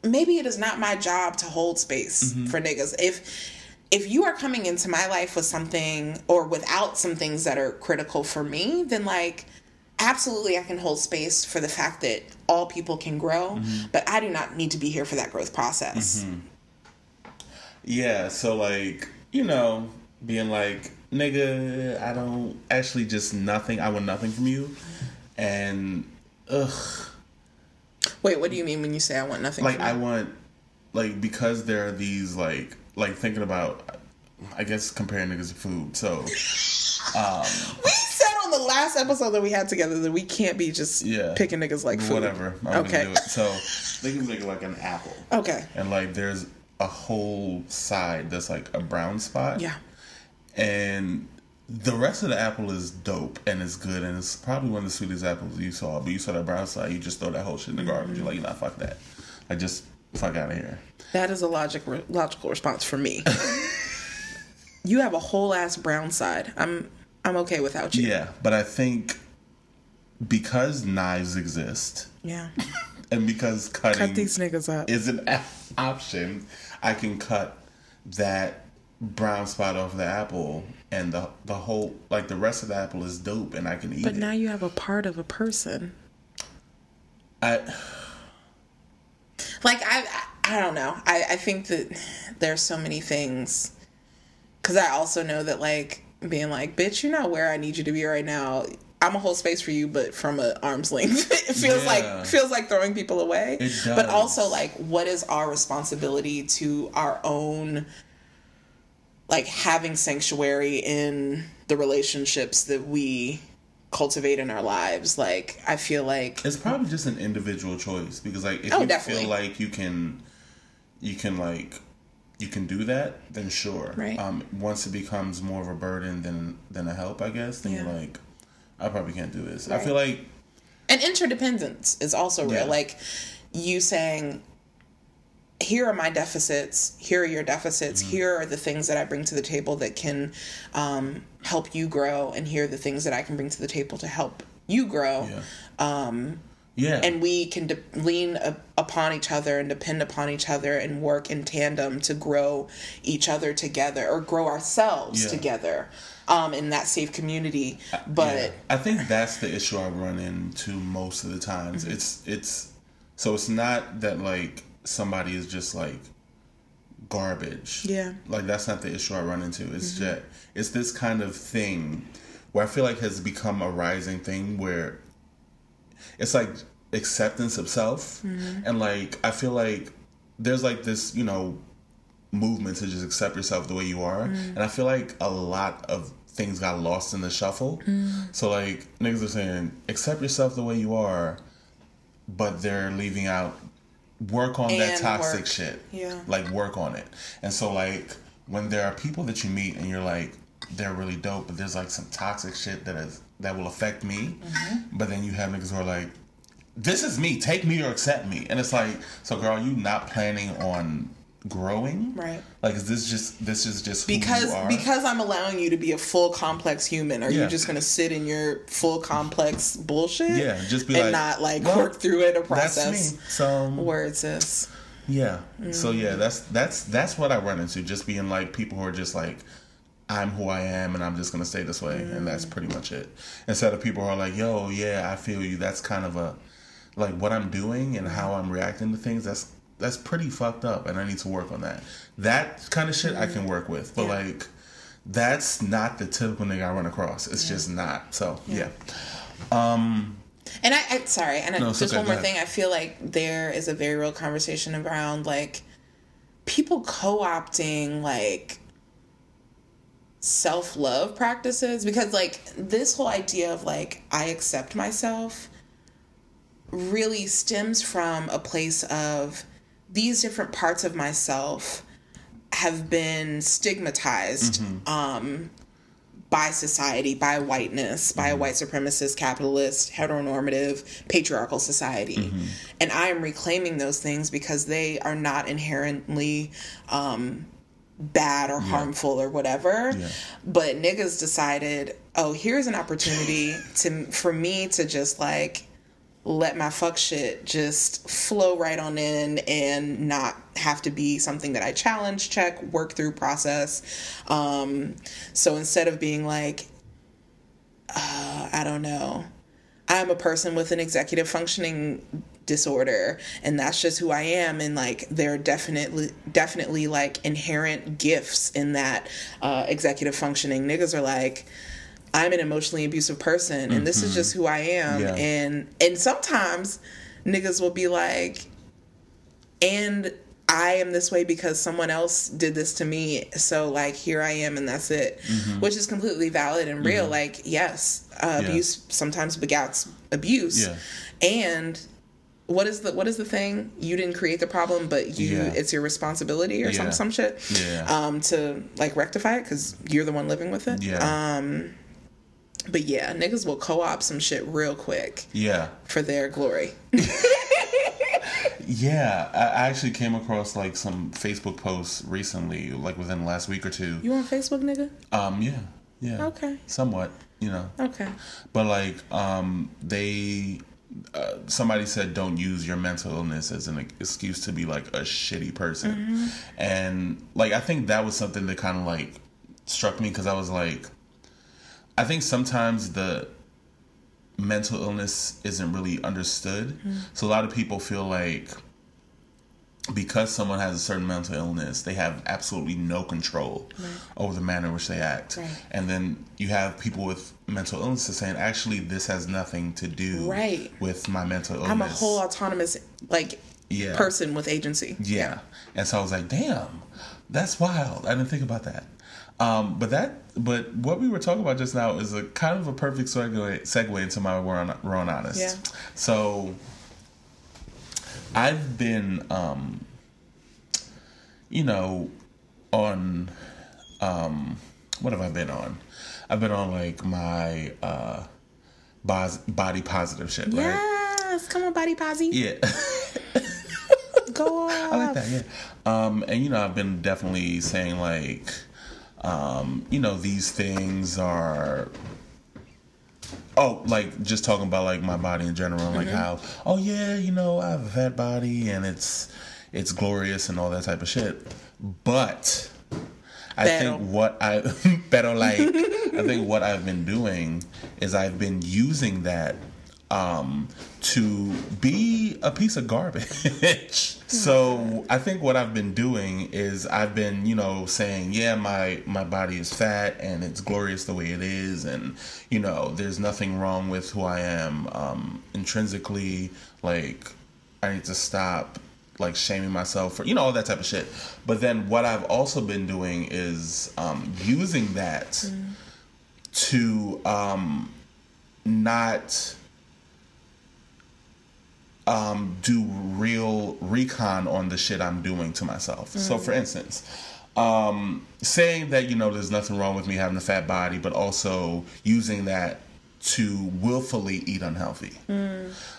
maybe it is not my job to hold space Mm-hmm. for niggas if if you are coming into my life with something or without some things that are critical for me then like absolutely i can hold space for the fact that all people can grow Mm-hmm. but i do not need to be here for that growth process Yeah, so like, you know, being like, nigga, I don't actually just nothing. I want nothing from you. And ugh. wait what do you mean when you say i want nothing like I want like because there are these like like thinking about I guess comparing niggas to food. So um We said on the last episode that we had together that we can't be just Yeah. picking niggas like food. whatever. I'm okay. gonna do it. So think of nigga like an apple. Okay. And like there's a whole side that's like a brown spot. Yeah. And the rest of the apple is dope and it's good and it's probably one of the sweetest apples you saw. But you saw that brown side, you just throw that whole shit in the garbage. You're like, nah, fuck that. Like just fuck out of here. That is a logic logical response for me. you have a whole ass brown side. I'm I'm okay without you. Yeah, but I think because knives exist Yeah. And because cutting Cut these niggas up. is an option, I can cut that brown spot off the apple and the the whole like the rest of the apple is dope and I can eat it. but it. now you have a part of a person. I Like I I, don't know. I I think that there's so many things cuz I also know that like being like, "Bitch, you're not where I need you to be right now." I'm a whole space for you, but from an arm's length. it feels Yeah. like feels like throwing people away. But also like what is our responsibility to our own like having sanctuary in the relationships that we cultivate in our lives. Like I feel like it's probably just an individual choice because like if Oh, you definitely. feel like you can you can like you can do that then sure Right. um once it becomes more of a burden than than a help i guess then Yeah. you're like i probably can't do this i feel like and interdependence is also real. Yeah. Like you saying, here are my deficits, here are your deficits, Mm-hmm. here are the things that I bring to the table that can um, help you grow, and here are the things that I can bring to the table to help you grow. yeah yeah And we can de- lean a- upon each other and depend upon each other and work in tandem to grow each other together or grow ourselves Yeah. together um, in that safe community. But Yeah. I think that's the issue I run into most of the times. Mm-hmm. It's it's so it's not that like somebody is just like garbage. Yeah. Mm-hmm. Like that's not the issue I run into. It's just it's this kind of thing where I feel like has become a rising thing where it's like acceptance of self Mm-hmm. and like I feel like there's like this, you know, movement to just accept yourself the way you are. Mm. And I feel like a lot of things got lost in the shuffle. Mm. So like niggas are saying, accept yourself the way you are, but they're leaving out work on that toxic work. shit. Yeah. Like work on it. And so like when there are people that you meet and you're like, they're really dope, but there's like some toxic shit that is that will affect me. Mm-hmm. But then you have niggas who are like, this is me, take me or accept me. And it's like, so girl, you not planning on growing? Right. Like, is this just this is just because because I'm allowing you to be a full complex human. Are Yeah. you just gonna sit in your full complex bullshit? Yeah, just be and like, not like well, work through it or process. So words is. Yeah. So Mm. yeah, that's that's that's what I run into. Just being like people who are just like, I'm who I am, and I'm just gonna stay this way, and that's pretty much it. Instead of people who are like, Yo, yeah, I feel you. That's kind of a like what I'm doing and how I'm reacting to things. That's that's pretty fucked up, and I need to work on that. That kind of shit I can work with, but Yeah. like. That's not the typical nigga I run across. It's just not. So yeah. um And I, I sorry, and No, it's just okay, one more thing. I feel like there is a very real conversation around like people co-opting like self-love practices because like this whole idea of like I accept myself really stems from a place of these different parts of myself have been stigmatized um, by society, by whiteness, by a white supremacist, capitalist, heteronormative, patriarchal society. And I am reclaiming those things because they are not inherently um, bad or harmful or whatever. Yeah. But niggas decided, oh, here's an opportunity to for me to just like let my fuck shit just flow right on in and not have to be something that I challenge, check, work through, process. Um, so instead of being like, uh, I don't know, I'm a person with an executive functioning disorder and that's just who I am and like there are definitely definitely like inherent gifts in that uh, executive functioning niggas are like I'm an emotionally abusive person and this is just who I am Yeah. and and sometimes niggas will be like and I am this way because someone else did this to me so like here I am and that's it which is completely valid and real like yes uh, Mm-hmm. Yeah. abuse sometimes begats abuse Yeah. and what is the what is the thing you didn't create the problem but you Yeah. it's your responsibility or Yeah. some some shit Yeah. um to like rectify it because you're the one living with it Yeah. um but yeah niggas will co-op some shit real quick yeah. for their glory Yeah, I I actually came across like some Facebook posts recently, like within the last week or two. you on facebook nigga Um, yeah, yeah, Okay. somewhat, you know, okay but like, um, they, uh, somebody said don't use your mental illness as an excuse to be like a shitty person, Mm-hmm. and like I think that was something that kind of like struck me because I was like, I think sometimes the mental illness isn't really understood. Mm-hmm. So a lot of people feel like because someone has a certain mental illness, they have absolutely no control over the manner in which they act. Right. And then you have people with mental illnesses saying, actually, this has nothing to do Right. with my mental illness. i'm a whole autonomous like Yeah. person with agency Yeah. And so I was like, damn, that's wild. I didn't think about that. Um, but that, but what we were talking about just now is a kind of a perfect segue, segue into my We're on, We're on Honest. Yeah. So I've been, um, you know, on, um, what have I been on? I've been on like my, uh, body positive shit, right? yes come on body posy Yeah. go on I like that, yeah. Um, and you know, I've been definitely saying like, um, you know, these things are. Oh, like just talking about like my body in general, like how, oh yeah, you know, I have a fat body and it's it's glorious and all that type of shit. But I Pero. think what I better like I think what I've been doing is I've been using that um to be a piece of garbage. so I think what I've been doing is I've been, you know, saying, yeah, my my body is fat and it's glorious the way it is and you know, there's nothing wrong with who I am um intrinsically like I need to stop like shaming myself for you know all that type of shit. But then what I've also been doing is um, using that to um, not um, do real recon on the shit I'm doing to myself. So, for instance, um, saying that you know there's nothing wrong with me having a fat body, but also using that to willfully eat unhealthy,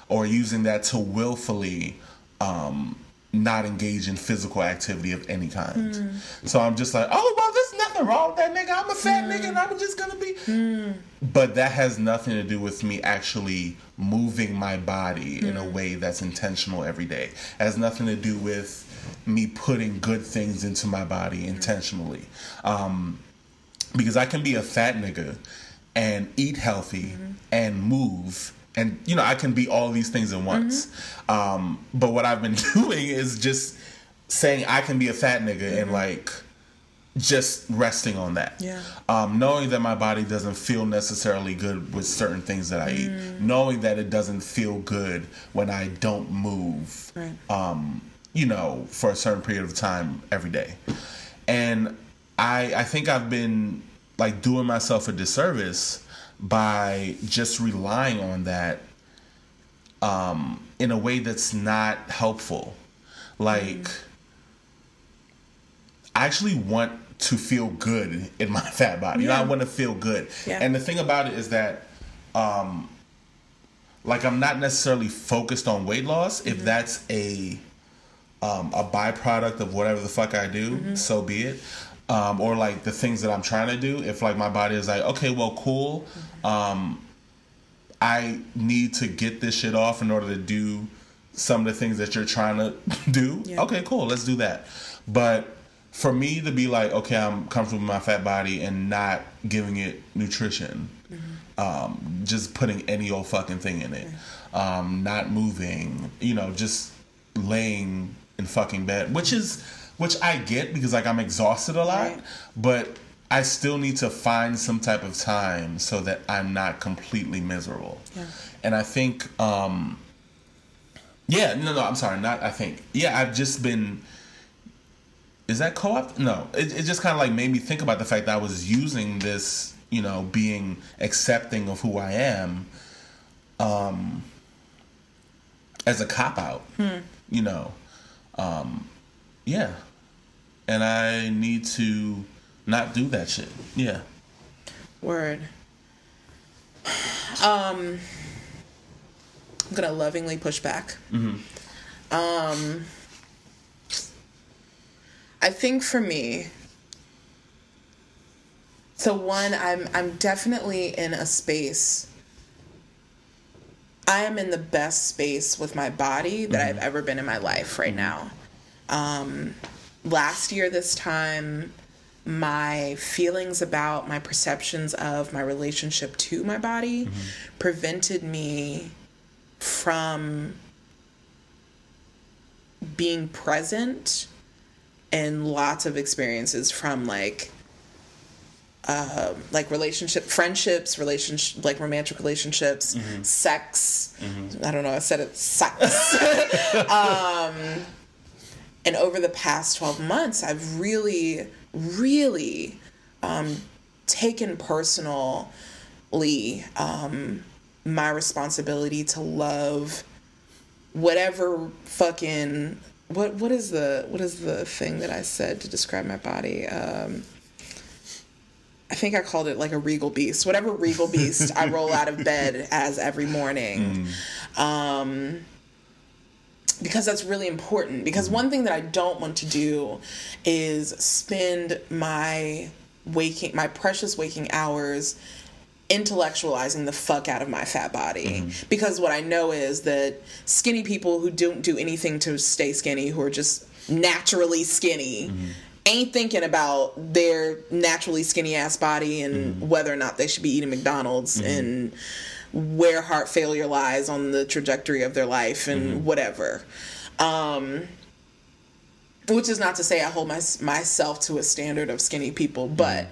or using that to willfully um, not engage in physical activity of any kind. So I'm just like, oh well, there's nothing wrong with that nigga. I'm a fat mm. nigga, and I'm just gonna be. Mm. But that has nothing to do with me actually moving my body in a mm. way that's intentional every day. It has nothing to do with me putting good things into my body intentionally. Um, because I can be a fat nigga and eat healthy mm-hmm. and move and you know I can be all these things at once. Um, but what I've been doing is just saying I can be a fat nigga and like just resting on that. Yeah. Um, knowing that my body doesn't feel necessarily good with certain things that I eat. Knowing that it doesn't feel good when I don't move. Right. Um, you know, for a certain period of time every day. And I I think I've been like doing myself a disservice by just relying on that um in a way that's not helpful. Like I actually want to feel good in my fat body. You know, I want to feel good. Yeah. And the thing about it is that um like I'm not necessarily focused on weight loss. If that's a um, a byproduct of whatever the fuck I do, so be it. Um, or like the things that I'm trying to do. If like my body is like, okay, well, cool. Um, I need to get this shit off in order to do some of the things that you're trying to do. Yeah. Okay, cool. Let's do that. But for me to be like, okay, I'm comfortable with my fat body and not giving it nutrition, um, just putting any old fucking thing in it, um, not moving, you know, just laying in fucking bed, which is which I get because like I'm exhausted a lot, Right. but I still need to find some type of time so that I'm not completely miserable. Yeah. And I think um yeah, no no, I'm sorry, not I think. Yeah, I've just been is that co-op? No, it, it just kind of like made me think about the fact that I was using this, you know, being accepting of who I am, um, as a cop out, hmm. you know, um, yeah, and I need to not do that shit. Yeah, Word. Um, I'm gonna lovingly push back. Hmm. Um, I think for me, so one, I'm I'm definitely in a space. I am in the best space with my body that I've ever been in my life right now. Um, last year, this time, my feelings about my perceptions of my relationship to my body prevented me from being present in lots of experiences from like um, like relationship friendships relationship like romantic relationships sex. I don't know i said it sex. Um and over the past 12 months i've really really um, taken personally um, my responsibility to love whatever fucking what what is the what is the thing that I said to describe my body? Um, I think I called it like a regal beast. Whatever regal beast I roll out of bed as every morning. Um, because that's really important. Because mm-hmm. one thing that I don't want to do is spend my waking my precious waking hours intellectualizing the fuck out of my fat body. Mm-hmm. Because what i know is that skinny people who don't do anything to stay skinny who are just naturally skinny mm-hmm. ain't thinking about their naturally skinny ass body and whether or not they should be eating mcdonald's and where heart failure lies on the trajectory of their life and whatever um which is not to say I hold my, myself to a standard of skinny people, but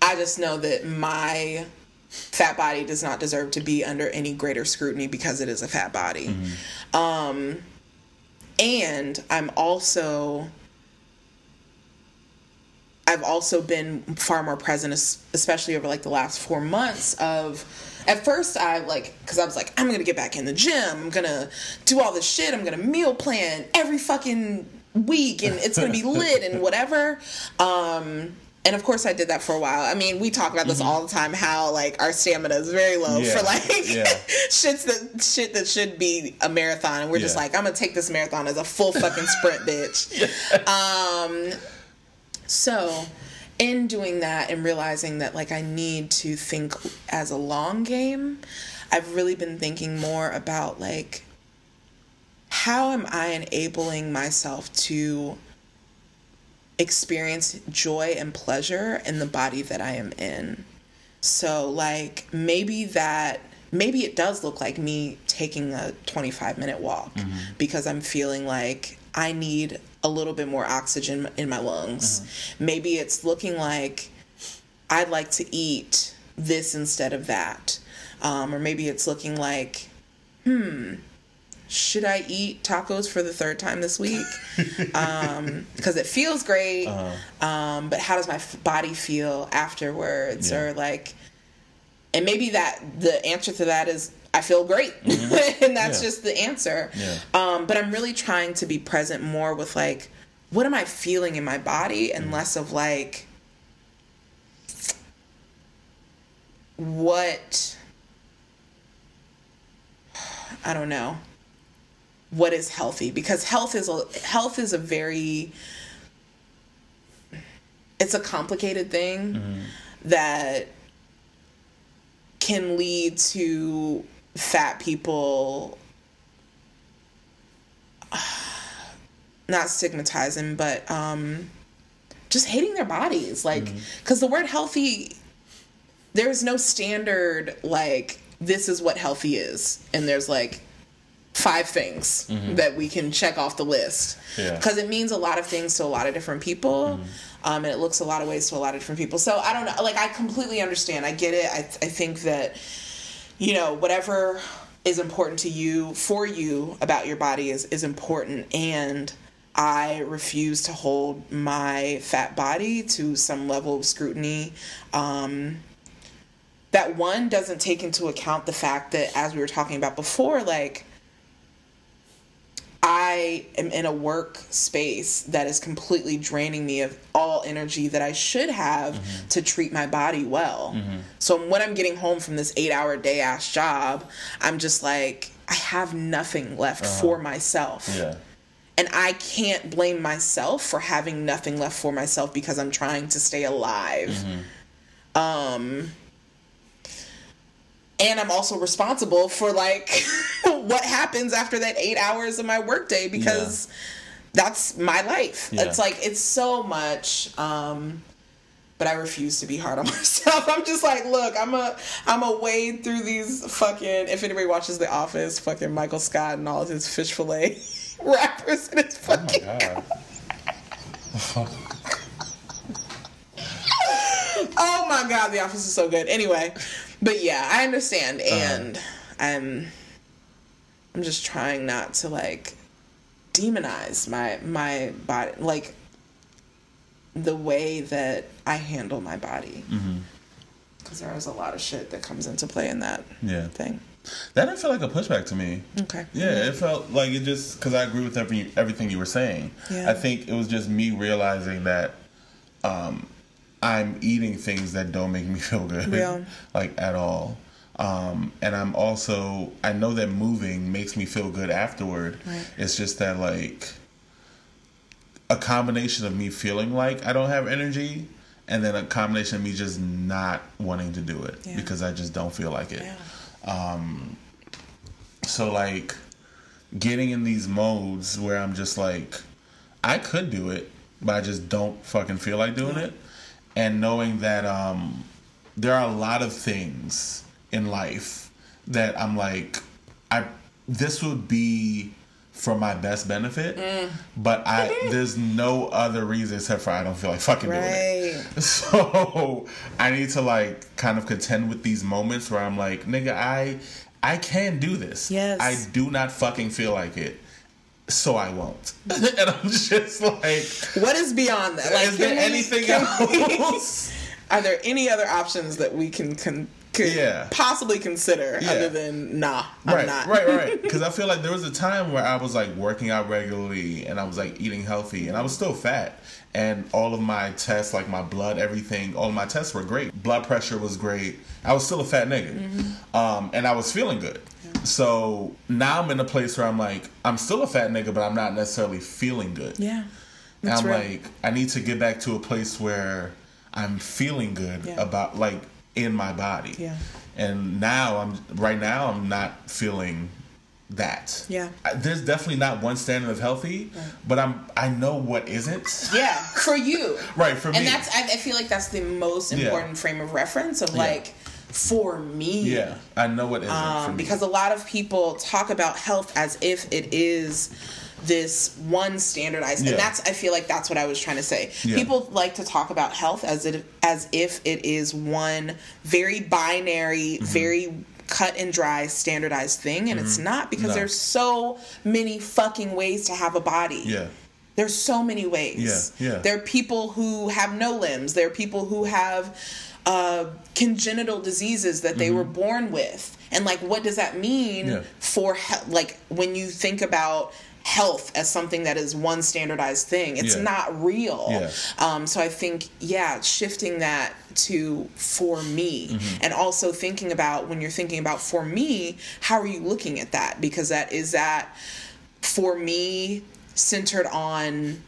I just know that my fat body does not deserve to be under any greater scrutiny because it is a fat body. Um, and I'm also. I've also been far more present, especially over like the last four months. Of at first, I like because I was like, I'm gonna get back in the gym. I'm gonna do all this shit. I'm gonna meal plan every fucking week, and it's gonna be lit and whatever. Um, and of course I did that for a while. I mean, we talk about this all the time how like our stamina is very low Mm-hmm. Yeah, for like yeah. shits that shit that should be a marathon and we're just like I'm going to take this marathon as a full fucking sprint, bitch. Um so in doing that and realizing that like I need to think as a long game, I've really been thinking more about like how am I enabling myself to experience joy and pleasure in the body that I am in. So like maybe that maybe it does look like me taking a 25 minute walk mm-hmm. because I'm feeling like I need a little bit more oxygen in my lungs. Maybe it's looking like I'd like to eat this instead of that. Um, or maybe it's looking like, hmm, should I eat tacos for the third time this week? Because it feels great, um, but how does my f- body feel afterwards? Yeah. Or like, and maybe that the answer to that is I feel great, mm-hmm. and that's Yeah. just the answer. Yeah. Um, but I'm really trying to be present more with like, what am I feeling in my body, and mm-hmm. less of like, what I don't know what is healthy because health is a health is a very it's a complicated thing mm-hmm. that can lead to fat people not stigmatizing but um just hating their bodies like because the word healthy there's no standard like this is what healthy is and there's like five things that we can check off the list. Yeah. because it means a lot of things to a lot of different people um, and it looks a lot of ways to a lot of different people. So i don't know like i completely understand. I get it. I, I think that you know whatever is important to you for you about your body is is important and I refuse to hold my fat body to some level of scrutiny. Um, that one doesn't take into account the fact that, as we were talking about before, like I am in a work space that is completely draining me of all energy that I should have mm-hmm. to treat my body well. Mm-hmm. So when I'm getting home from this eight hour day ass job, I'm just like, I have nothing left uh-huh. for myself. Yeah. And I can't blame myself for having nothing left for myself because I'm trying to stay alive. Mm-hmm. Um and I'm also responsible for like what happens after that 8 hours of my workday because that's my life. Yeah. It's like it's so much um but I refuse to be hard on myself. I'm just like, look, I'm a I'm a wade through these fucking if anybody watches The Office, fucking Michael Scott and all of his fish fillet wrappers and it's Oh my fucking god. Oh my god, The Office is so good. Anyway, but yeah, I understand, and I'm I'm just trying not to like demonize my my body, like the way that I handle my body, because there is a lot of shit that comes into play in that Yeah. thing. That didn't feel like a pushback to me. Okay. Yeah, it felt like it just because I agree with every, everything you were saying. Yeah. I think it was just me realizing that um, I'm eating things that don't make me feel good, Yeah. like at all. Um, and I'm also I know that moving makes me feel good afterward. Right. It's just that like a combination of me feeling like I don't have energy, and then a combination of me just not wanting to do it Yeah. because I just don't feel like it. Yeah. So like getting in these modes where I'm just like I could do it, but I just don't fucking feel like doing it. And knowing that um there are a lot of things in life that I'm like I this would be for my best benefit, but I there's no other reason except for I don't feel like fucking doing it. So I need to like kind of contend with these moments where I'm like, nigga, I I can do this. Yes. I do not fucking feel like it. So I won't. and I'm just like What is beyond that? Like, is there we- anything can we- else? Are there any other options that we can con- could Yeah. possibly consider Yeah. other than nah, I'm right, not. right, right. Because I feel like there was a time where I was like working out regularly and I was like eating healthy and I was still fat. And all of my tests, like my blood, everything, all of my tests were great. Blood pressure was great. I was still a fat nigga. Mm-hmm. Um, and I was feeling good. So now I'm in a place where I'm like, I'm still a fat nigga, but I'm not necessarily feeling good. Yeah. And That's I'm real. like, I need to get back to a place where I'm feeling good Yeah. about like in my body. Yeah. And now I'm right now I'm not feeling that. Yeah. There's definitely not one standard of healthy, but I'm I know what isn't. Yeah, for you. Right, for me. And that's I, I feel like that's the most Yeah. important frame of reference of Yeah. For me. Yeah. I know what isn't Um, because a lot of people talk about health as if it is this one standardized Yeah. and that's i feel like that's what i was trying to say Yeah. people like to talk about health as it as if it is one very binary Mm-hmm. very cut and dry standardized thing and it's not because Mm-hmm. No. there's so many fucking ways to have a body yeah. there's so many ways. Yeah, yeah. There are people who have no limbs. There are people who have uh, congenital diseases that they were born with. And like, what does that mean Mm-hmm. Yeah. for he- like when you think about health as something that is one standardized thing? It's Yeah. not real. Yeah. Um, so I think, yeah, shifting that to for me, Mm-hmm. and also thinking about when you're thinking about for me, how are you looking at that? Because that is that for me centered on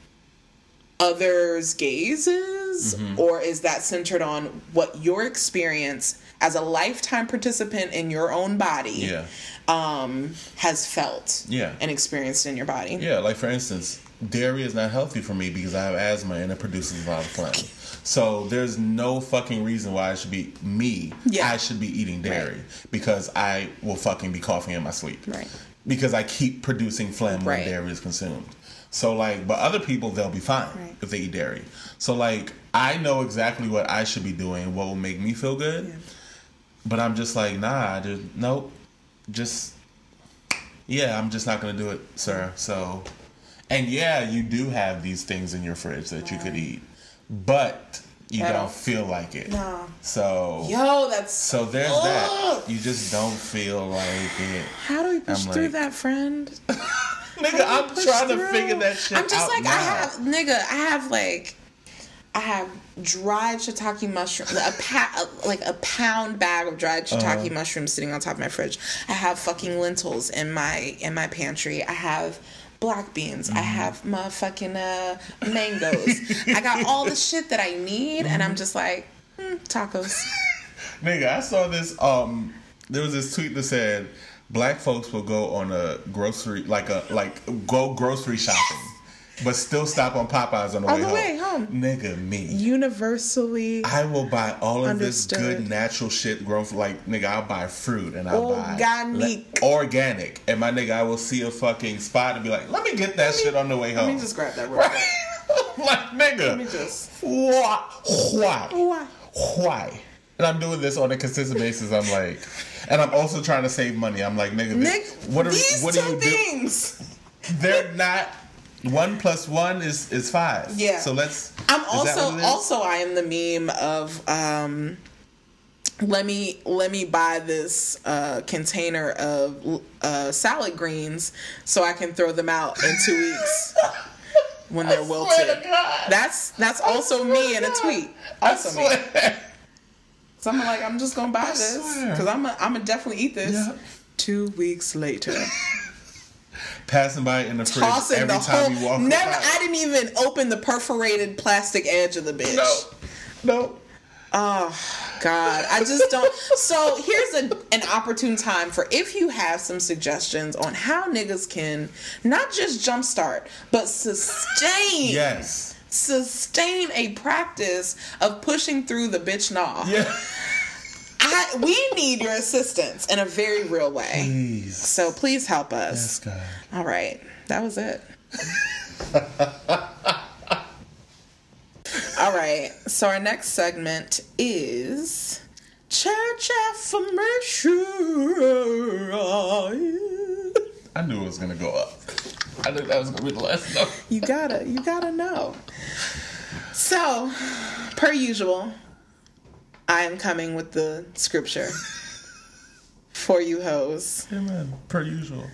others' gazes, Mm-hmm. or is that centered on what your experience as a lifetime participant in your own body Yeah. um, has felt Yeah. and experienced in your body? Yeah, like for instance, dairy is not healthy for me because I have asthma and it produces a lot of phlegm. So there's no fucking reason why I should be me. Yeah. I should be eating dairy because I will fucking be coughing in my sleep. Right. Because I keep producing phlegm Right. when dairy is consumed. So like, but other people they'll be fine Right. if they eat dairy. So like, I know exactly what I should be doing, what will make me feel good. But I'm just like, nah, just nope. Just yeah, I'm just not gonna do it, sir. So, and yeah, you do have these things in your fridge that you could eat, but you I don't don't- feel like it. No. So, Yo, that's so there's Ugh. that. You just don't feel like it. How do we push I'm through like- that, friend? Nigga, I'm trying to figure that shit out. I'm just like now. I have, nigga. I have like, I have dried shiitake mushroom, a pa- like a pound bag of dried shiitake Uh-huh. mushrooms sitting on top of my fridge. I have fucking lentils in my in my pantry. I have black beans. Mm-hmm. I have motherfucking uh, mangoes. I got all the shit that I need, and Mm-hmm. I'm just like hmm, tacos. Nigga, I saw this. Um, there was this tweet that said, "Black folks will go on a grocery, like a like go grocery shopping, but still stop on Popeyes on the, On way, the home. way home. Nigga, me, Universally I will buy all of this good natural shit grown from like nigga. I'll buy fruit and I'll Organic. buy organic, and my nigga, I will see a fucking spot and be like, "Let me get that shit on the way home." Let me just grab that real quick. like nigga, Let me just. why, why, Why? why? And I'm doing this on a consistent basis. I'm like, and I'm also trying to save money. I'm like, nigga, Nick, what are these what do two you do? things. They're not. One plus one is is five. Yeah. So let's. I'm is that what also also I am the meme of um let me let me buy this uh, container of uh, salad greens so I can throw them out in two weeks when they're swear wilted. to God. That's that's also me in a God. tweet. I Also me. So I'm like, I'm just gonna buy I this because I'm a, I'm gonna definitely eat this. Yeah. Two weeks later, Passing by in the fridge every the time whole. you walk. never, by. I didn't even open the perforated plastic edge of the bitch. No. No. Oh ah, God, I just don't. So here's a, an opportune time for if you have some suggestions on how niggas can not just jumpstart but sustain, Yes. Sustain a practice of pushing through the bitch nah. Yeah. I, we need your assistance in a very real way. Please. So please help us. Yes, God. All right, that was it. All right, so our next segment is Church Affirmation. I knew it was gonna go up. I knew that was gonna be the last note. You gotta, you gotta know. So, per usual, I am coming with the scripture for you hoes. Amen. Per usual.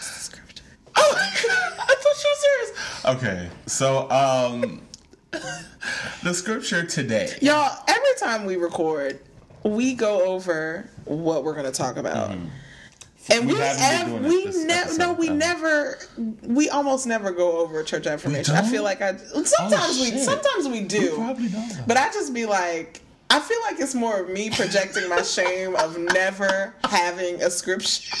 Scripture. Oh, I thought you were serious. Okay, so um, the scripture today. Y'all, every time we record, we go over what we're going to talk about. And. We we, haven't ev- doing we never no we we? never we almost never go over church affirmation. I feel like I sometimes we sometimes we do. We probably don't. But I just be like I feel like it's more of me projecting my shame of never having a scripture.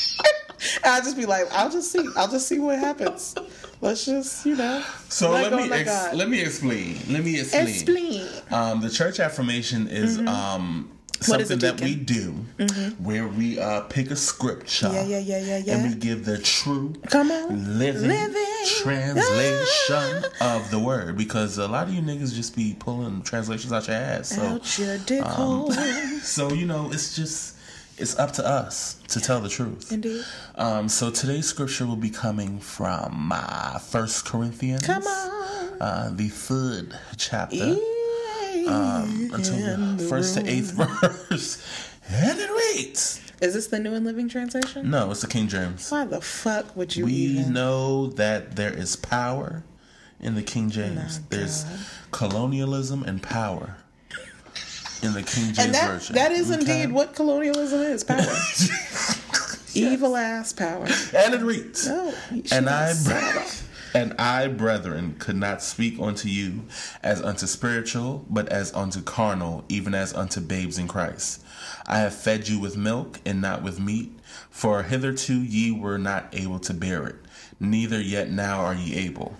and I just be like, I'll just see. I'll just see what happens. Let's just, you know. So let let, me let ex- let me explain. Let me explain. Explain. Um, the church affirmation is um Mm-hmm. Is something that we do where we uh pick a scripture. Yeah, yeah, yeah, yeah, yeah. And we give the true Come on. living, Living. translation of the word because a lot of you niggas just be pulling translations out your ass. So Out your dick um, so you know it's just it's up to us to tell the truth. Indeed. Um, so today's scripture will be coming from uh, First Corinthians. Come on. Uh, the third chapter. Um, until In the the first to eighth verse. And it reads. Is this the New and Living Translation? No, it's the King James. Why the fuck would you We even? know that there is power in the King James. There's colonialism and power in the King James and that version. that is indeed what colonialism is. Power. Evil ass power. And it reads. No, and I, and I, brethren, could not speak unto you as unto spiritual, but as unto carnal, even as unto babes in Christ. I have fed you with milk and not with meat, for hitherto ye were not able to bear it, neither yet now are ye able.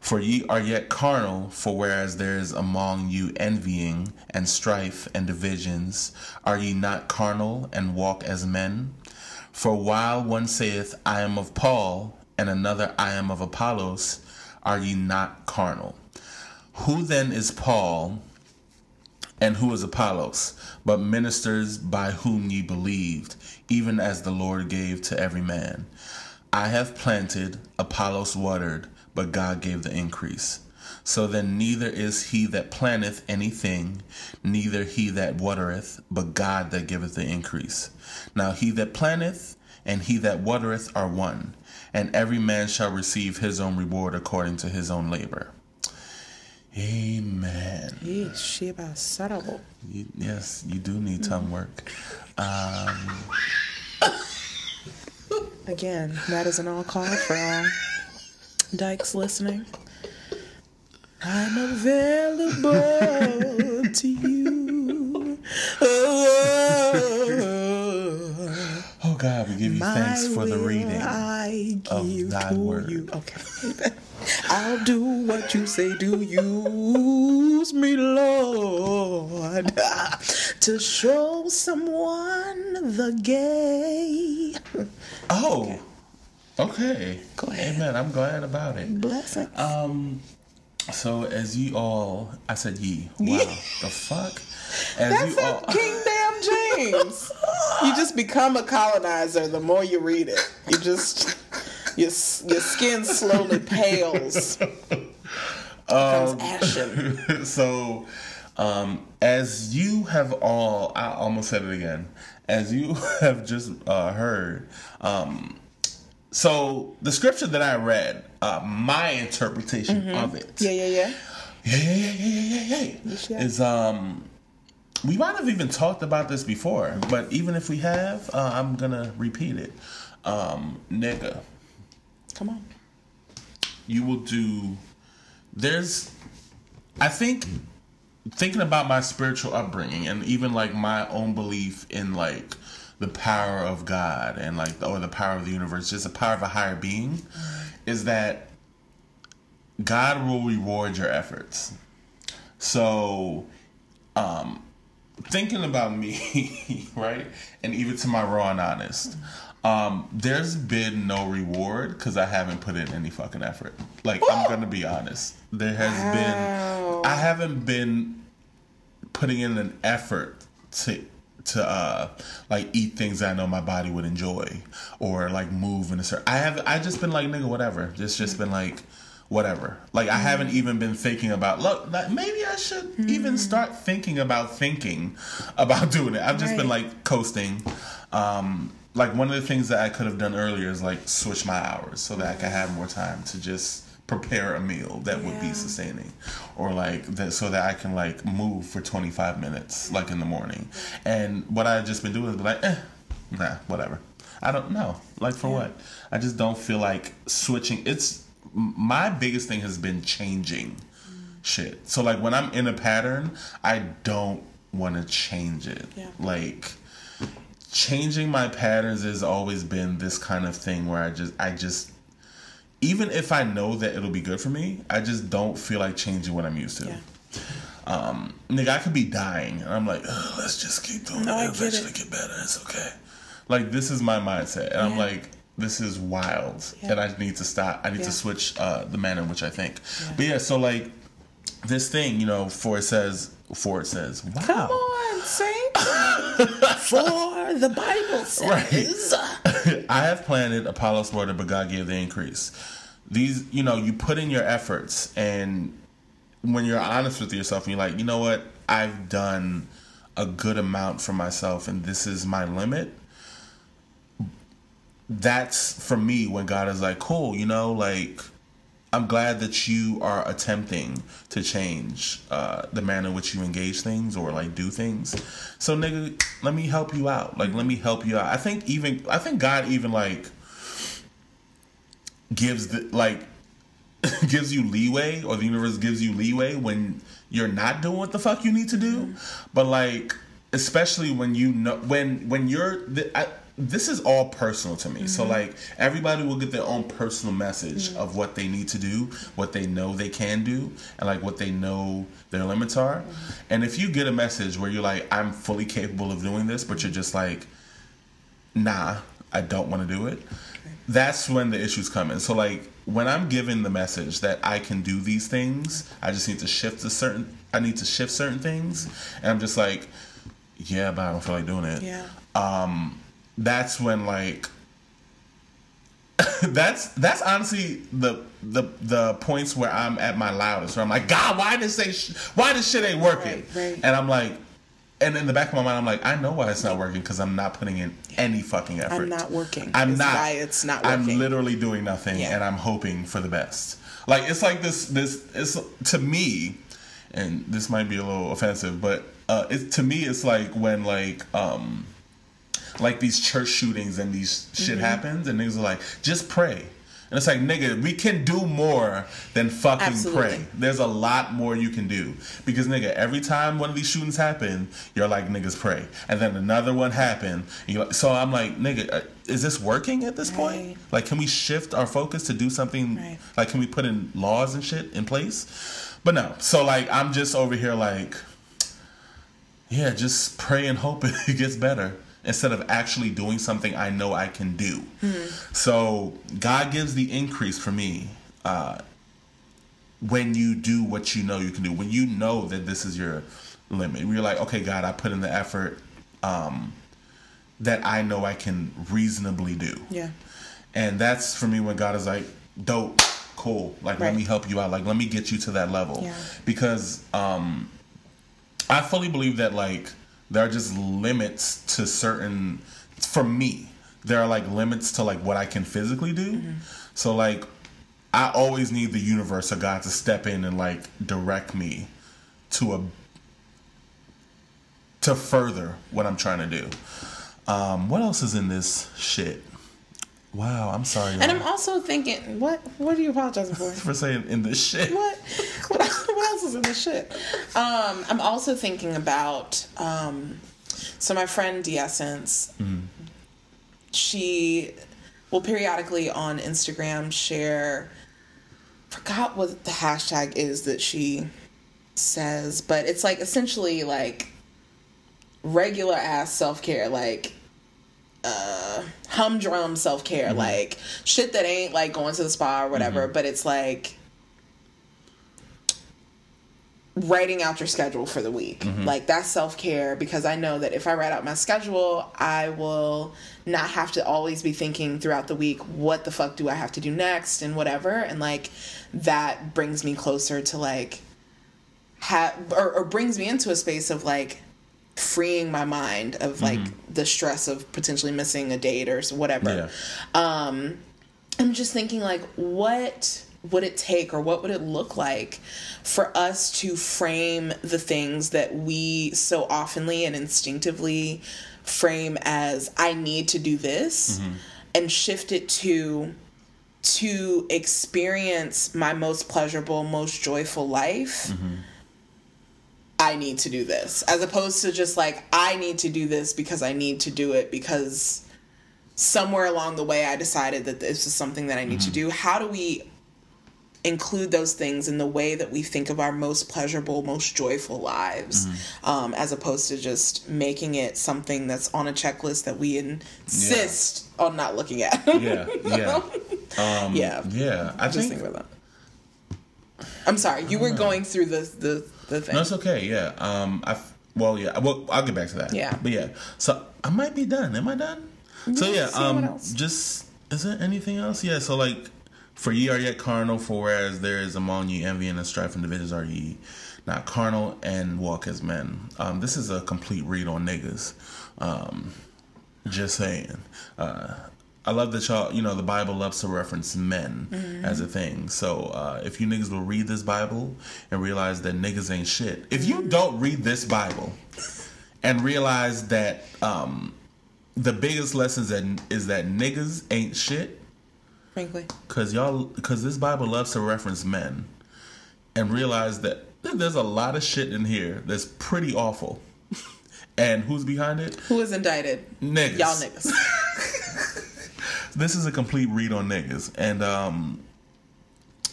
For ye are yet carnal, for whereas there is among you envying and strife and divisions, are ye not carnal and walk as men? For while one saith, I am of Paul, and another, I am of Apollos, are ye not carnal? Who then is Paul, and who is Apollos, but ministers by whom ye believed, even as the Lord gave to every man? I have planted, Apollos watered, but God gave the increase. So then neither is he that planteth anything, neither he that watereth, but God that giveth the increase. Now he that planteth and he that watereth are one, and every man shall receive his own reward according to his own labor. Amen. Yeah, Sheba Sarabo. You, yes, you do need mm. tongue work. Um, Again, that is an all call for all dykes listening. I'm available to you. Oh God, we give you my thanks for the reading. I of give thy to word. you. Okay. I'll do what you say. Do use me, Lord, to show someone the gay. Oh, okay. Go ahead. Amen. I'm glad about it. Blessings. Um, so as you all, I said ye. Wow, the fuck. As That's a King Damn James. you just become a colonizer the more you read it. You just your your skin slowly pales, becomes ashen. so, um, as you have all, I almost said it again. As you have just uh, heard, um, so the scripture that I read, uh, my interpretation of it, Yeah, yeah, yeah. yeah, yeah, yeah, yeah, yeah, yeah, yeah, yeah. is um, we might have even talked about this before, but even if we have, uh, I'm gonna repeat it. Um, nigga, Come on. you will do there's i think thinking about my spiritual upbringing and even like my own belief in like the power of god and like or the power of the universe just the power of a higher being is that god will reward your efforts so um thinking about me right? And even to my raw and honest um there's been no reward because i haven't put in any fucking effort. Like i'm gonna be honest. There has Wow. been i haven't been putting in an effort to to uh like eat things that I know my body would enjoy or like move in a certain I have I just been like nigga whatever. Just just been like whatever. Like I haven't even been thinking about look, like, maybe I should even start thinking about thinking about doing it. I've just been like coasting. Um like one of the things that I could have done earlier is like switch my hours so that I could have more time to just prepare a meal that would be sustaining or like that so that I can like move for 25 minutes like in the morning. And what I've just been doing is be like, eh, nah, whatever. I don't know. Like for what? I just don't feel like switching. It's my biggest thing has been changing shit. So like when I'm in a pattern, I don't want to change it. Yeah. Like changing my patterns has always been this kind of thing where I just I just even if I know that it'll be good for me, I just don't feel like changing what I'm used to. Yeah. Um, nigga, I could be dying, and I'm like, "Ugh, let's just keep doing No, it. It'll get eventually it. get better. It's okay. Like this is my mindset, and I'm like, this is wild, Yeah. and I need to stop. I need Yeah. to switch uh, the manner in which I think. But yeah, so like this thing, you know, for it says, for it says, wow. Come on, saint. For the Bible says. I have planted, Apollos watered, but God gave the increase. These, you know, you put in your efforts, and when you're honest with yourself, and you're like, you know what, I've done a good amount for myself, and this is my limit. That's for me when God is like, cool, you know, like I'm glad that you are attempting to change uh, the manner in which you engage things or like do things. So, nigga, let me help you out. Like, let me help you out. I think even I think God even like gives the like gives you leeway, or the universe gives you leeway when you're not doing what the fuck you need to do. But like, especially when you know when when you're the, I, this is all personal to me. So like, everybody will get their own personal message of what they need to do, what they know they can do, and like what they know their limits are. And if you get a message where you're like, I'm fully capable of doing this, but you're just like, nah, I don't want to do it. That's when the issues come in. So like when I'm given the message that I can do these things, I just need to shift a certain I need to shift certain things and I'm just like, yeah, but I don't feel like doing it. Yeah. Um that's when like that's that's honestly the the the points where I'm at my loudest. Where I'm like, God, why this say sh- why this shit ain't working? Right, right. And I'm like, and in the back of my mind, I'm like, I know why it's not working because I'm not putting in any fucking effort. I'm not working. I'm It's not. why it's not Working. I'm literally doing nothing, Yeah. and I'm hoping for the best. Like it's like this. This it's to me, and this might be a little offensive, but uh, it to me it's like when like um like these church shootings and these shit Mm-hmm. happens, and niggas are like, just pray. And it's like, nigga, we can do more than fucking Absolutely. pray. There's a lot more you can do. Because, nigga, every time one of these shootings happen, you're like, niggas pray. And then another one happened. like- So I'm like, nigga, uh, is this working at this point? Like, can we shift our focus to do something? Right. Like, can we put in laws and shit in place? But no. So, like, I'm just over here, like, yeah, just pray and hope it gets better instead of actually doing something I know I can do. So God gives the increase for me uh, when you do what you know you can do. When you know that this is your limit, you're like, okay, God, I put in the effort um, that I know I can reasonably do. Yeah. And that's for me when God is like, dope, cool. Like, let me help you out. Like, let me get you to that level. Yeah. Because um, I fully believe that, like, there are just limits to certain, for me, there are like limits to like what I can physically do. So, like, I always need the universe or God to step in and like direct me to a to further what I'm trying to do. Um, what else is in this shit? Wow, I'm sorry. And. I'm also thinking, what? What are you apologizing for? for saying in this shit. what? What else, what else is in this shit? Um, I'm also thinking about. Um, so my friend D'Essence, she will periodically on Instagram share. Forgot what the hashtag is that she says, but it's like essentially like regular ass self care, like uh humdrum self care, mm-hmm. like shit that ain't like going to the spa or whatever, mm-hmm. but it's like writing out your schedule for the week. Mm-hmm. Like that's self care because I know that if I write out my schedule, I will not have to always be thinking throughout the week, what the fuck do I have to do next and whatever. And like that brings me closer to like, ha- or, or brings me into a space of like freeing my mind of like mm-hmm. the stress of potentially missing a date or whatever. Yeah. Um, I'm just thinking like what would it take or what would it look like for us to frame the things that we so oftenly and instinctively frame as I need to do this mm-hmm. and shift it to to experience my most pleasurable, most joyful life. Mm-hmm. I need to do this as opposed to just like I need to do this because I need to do it because somewhere along the way I decided that this is something that I need to do. How do we include those things in the way that we think of our most pleasurable, most joyful lives, um, as opposed to just making it something that's on a checklist that we insist on not looking at? Yeah. Yeah. Um, yeah. Yeah. I Just think think about that. I'm sorry, you were going through the the the thing. No, it's okay. Yeah. Um. I. Well, yeah. Well, I'll get back to that. Yeah. But yeah. So I might be done. Am I done? So yeah. Um. Just is there anything else? Yeah. So like, for ye are yet carnal, for whereas there is among you envy and strife and divisions, are ye not carnal and walk as men. Um. This is a complete read on niggas. Um. Just saying. Uh. I love that y'all, you know, the Bible loves to reference men as a thing. So uh, if you niggas will read this Bible and realize that niggas ain't shit, if you don't read this Bible and realize that um, the biggest lessons that is that niggas ain't shit, Frankly, because y'all, because this Bible loves to reference men, and realize that there's a lot of shit in here that's pretty awful. And who's behind it? who is indicted? Niggas. Y'all niggas. This is a complete read on niggas. And um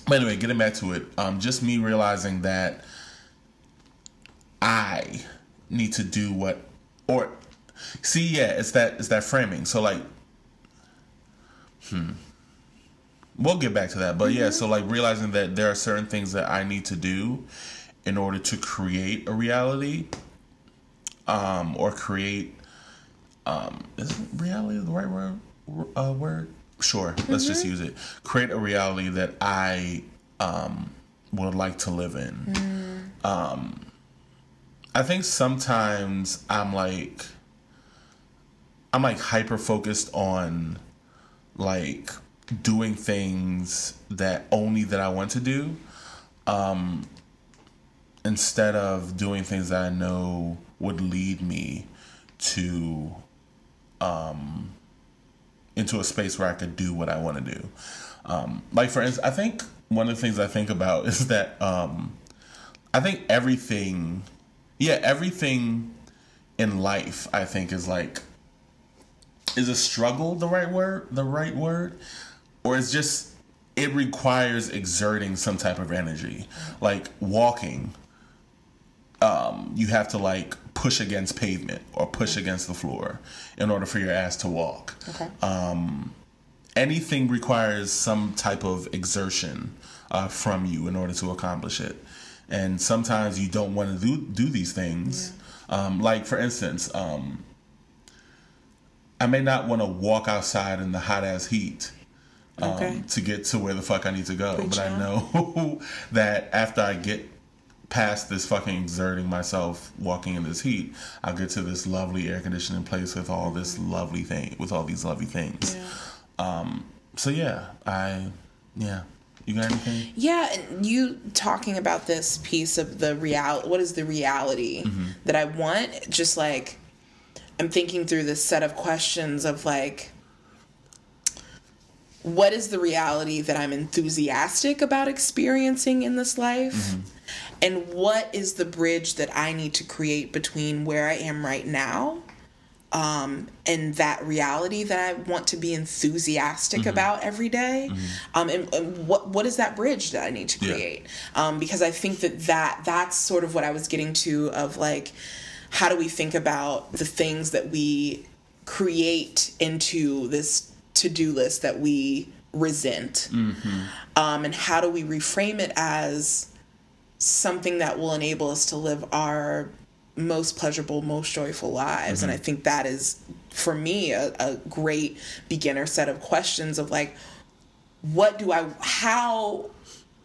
but anyway, getting back to it, um just me realizing that I need to do what or see, yeah, it's that it's that framing. So like hmm. We'll get back to that. But yeah, so like realizing that there are certain things that I need to do in order to create a reality um or create um is reality the right word uh, word? Sure let's just use it. Create a reality that i um would like to live in. Um i think sometimes i'm like i'm like hyper focused on like doing things that only that i want to do um instead of doing things that i know would lead me to um into a space where I could do what I want to do. Um, like for instance, I think one of the things I think about is that um, I think everything, yeah, everything in life, I think is like is a struggle the right word, the right word, or it's just it requires exerting some type of energy, like walking. Um, you have to like push against pavement or push against the floor in order for your ass to walk Okay. anything requires some type of exertion uh, from you in order to accomplish it. And sometimes you don't want to do do these things. Um, like for instance, um, I may not want to walk outside in the hot ass heat um, Okay. to get to where the fuck I need to go. Preach but I know that after I get past this fucking exerting myself walking in this heat, I'll get to this lovely air conditioning place with all this lovely thing with all these lovely things. Um, so yeah, I yeah. You got anything? Yeah, and you talking about this piece of the real what is the reality that I want? Just like I'm thinking through this set of questions of like what is the reality that I'm enthusiastic about experiencing in this life? And what is the bridge that I need to create between where I am right now um, and that reality that I want to be enthusiastic about every day. Um, and, and what what is that bridge that I need to Yeah. create? Um, because I think that that that's sort of what I was getting to of like, how do we think about the things that we create into this to do list that we resent, um, and how do we reframe it as something that will enable us to live our most pleasurable, most joyful lives. And I think that is, for me, a, a great beginner set of questions of like, what do I, how,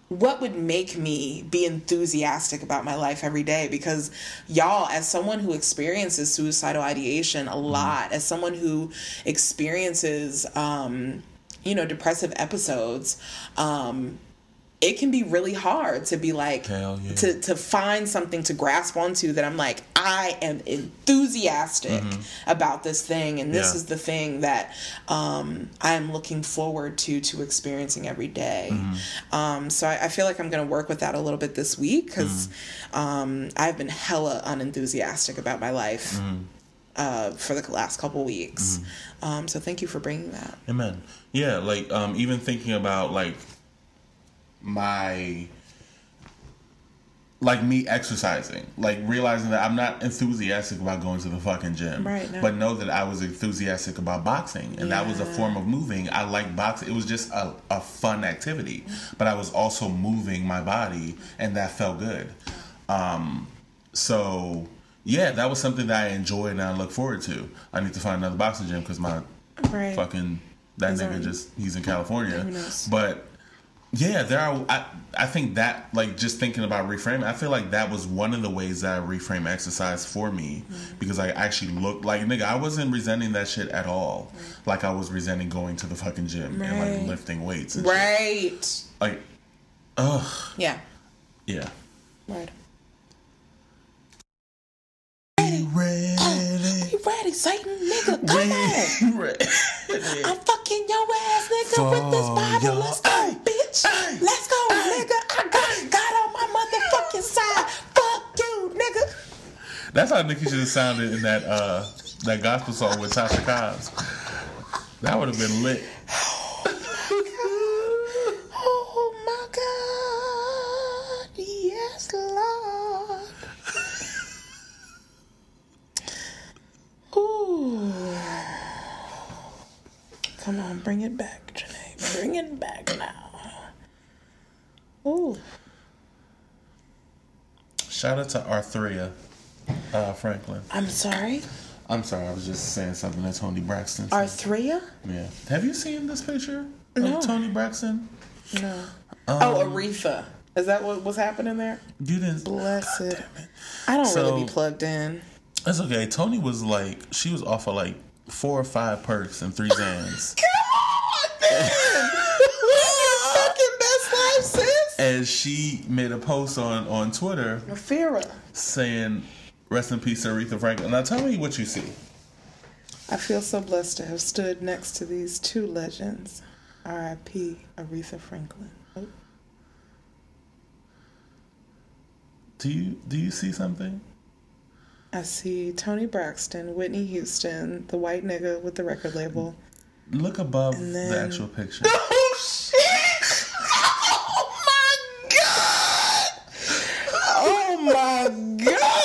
what would make me be enthusiastic about my life every day? Because y'all, as someone who experiences suicidal ideation a lot, as someone who experiences, um, you know, depressive episodes, um, it can be really hard to be like yeah. to to find something to grasp onto that I'm like I am enthusiastic about this thing and this Mm-hmm. Yeah. is the thing that um, I'm looking forward to to experiencing every day. Mm-hmm. Um, so I, I feel like I'm going to work with that a little bit this week because Mm-hmm. um, I've been hella unenthusiastic about my life. Mm-hmm. Uh, for the last couple weeks, um, so thank you for bringing that. Amen. Yeah, like um, even thinking about like my like me exercising, like realizing that I'm not enthusiastic about going to the fucking gym, Right, no. But know that I was enthusiastic about boxing, and that was a form of moving. I like boxing; it was just a, a fun activity, but I was also moving my body, and that felt good. Um, so yeah, that was something that I enjoyed and I look forward to. I need to find another boxing gym because my Right. fucking that He's nigga just he's in California. But yeah, there are. I, I think that like just thinking about reframing, I feel like that was one of the ways that I reframe exercise for me Mm-hmm. because I actually looked like nigga. I wasn't resenting that shit at all. Like I was resenting going to the fucking gym and like lifting weights. And shit. Right. Like, ugh, Yeah. yeah. Right. Be ready. Ready, Satan, nigga? Come on. ready. I'm fucking your ass, nigga, with this Bible. your- Let's go, Hey, bitch. hey, Let's go, nigga. I got God on my motherfucking side. Fuck you, nigga. That's how Nicki should have sounded in that uh that gospel song with Tasha Cobbs. That would have been lit. Oh my God. Yes, Lord. Ooh. Come on, bring it back, Janae. Bring it back now. Ooh. Shout out to Arthria uh, Franklin. I'm sorry. I'm sorry, I was just saying something to Toni Braxton. said. Arthria? yeah. Have you seen this picture No. of Toni Braxton? No. oh, Aretha. Is that what was happening there? You didn't. Blessed. I don't So- really be plugged in. That's okay. Toni was like, she was off of like four or five perks and three Xans. fucking best life, sis. and she made a post on on Twitter Rafira. saying, "Rest in peace, Aretha Franklin." Now tell me what you see. I feel so blessed to have stood next to these two legends. R.I.P. Aretha Franklin. Oh, Do you do you see something? I see Toni Braxton, Whitney Houston, the white nigga with the record label. Look above And the actual picture. Oh shit! Oh my god! Oh my god!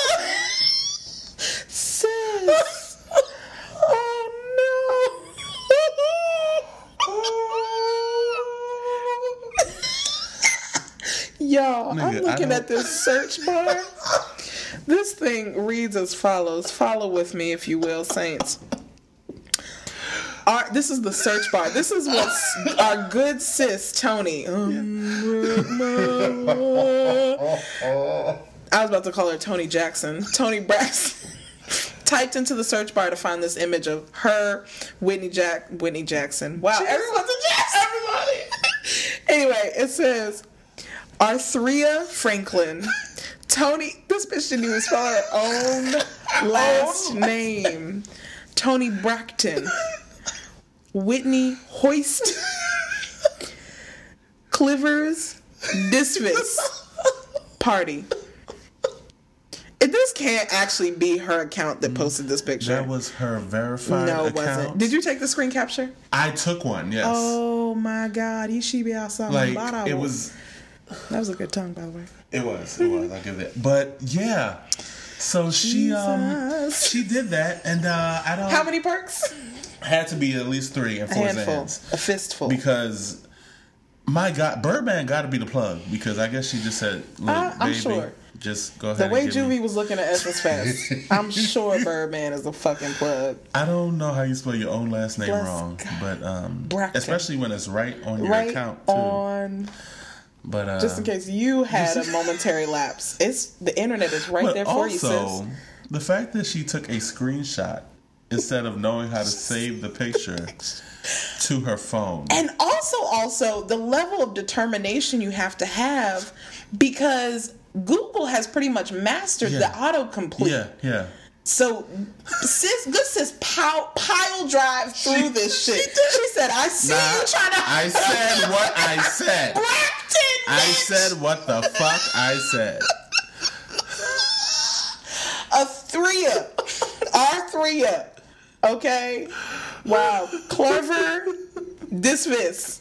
Sis! Oh no! Y'all, Nigga, I'm looking at this search bar. This thing reads as follows. Follow with me, if you will, saints. Our, this is the search bar. This is what our good sis Toni. Um, I was about to call her Tony Jackson. Toni Braxton typed into the search bar to find this image of her, Whitney Jack, Whitney Jackson. Wow, everyone's a Jackson. Everybody. anyway, it says Arthria Franklin. Toni, this bitch didn't even spell her own last oh. name. Toni Braxton. Whitney Hoist. Clivers Disvis. Party. If this can't actually be her account that posted this picture. That was her verified no, it account. wasn't. Did you take the screen capture? I took one. Yes. Oh my God, he should be outside. like it was. That was a good tongue, by the way. It was. It was. I'll give it. But yeah. So she um Jesus. she did that, and uh I don't. How many perks? Had to be at least three and four Xans a fistful. because My God, Birdman got to be the plug because I guess she just said, Look, I- I'm baby, sure. Just go ahead. The way give me- was looking at Essence Fest, I'm sure Birdman is a fucking plug. I don't know how you spell your own last name Bless wrong, God. but um, Bracken. especially when it's right on your Right account too. on, but uh, just in case you had a momentary lapse, it's the internet is right but there for you, also, sis. the fact that she took a screenshot instead of knowing how to save the picture to her phone. And also, also the level of determination you have to have because Google has pretty much mastered the Yeah. autocomplete. yeah, yeah. So, sis, good sis pile, pile drive through She- this shit. did. She said, "I see Nah, you trying to." I said what I said. Brampton. I said what the fuck I said. a threea, our up. Okay, wow, clever. Dismiss.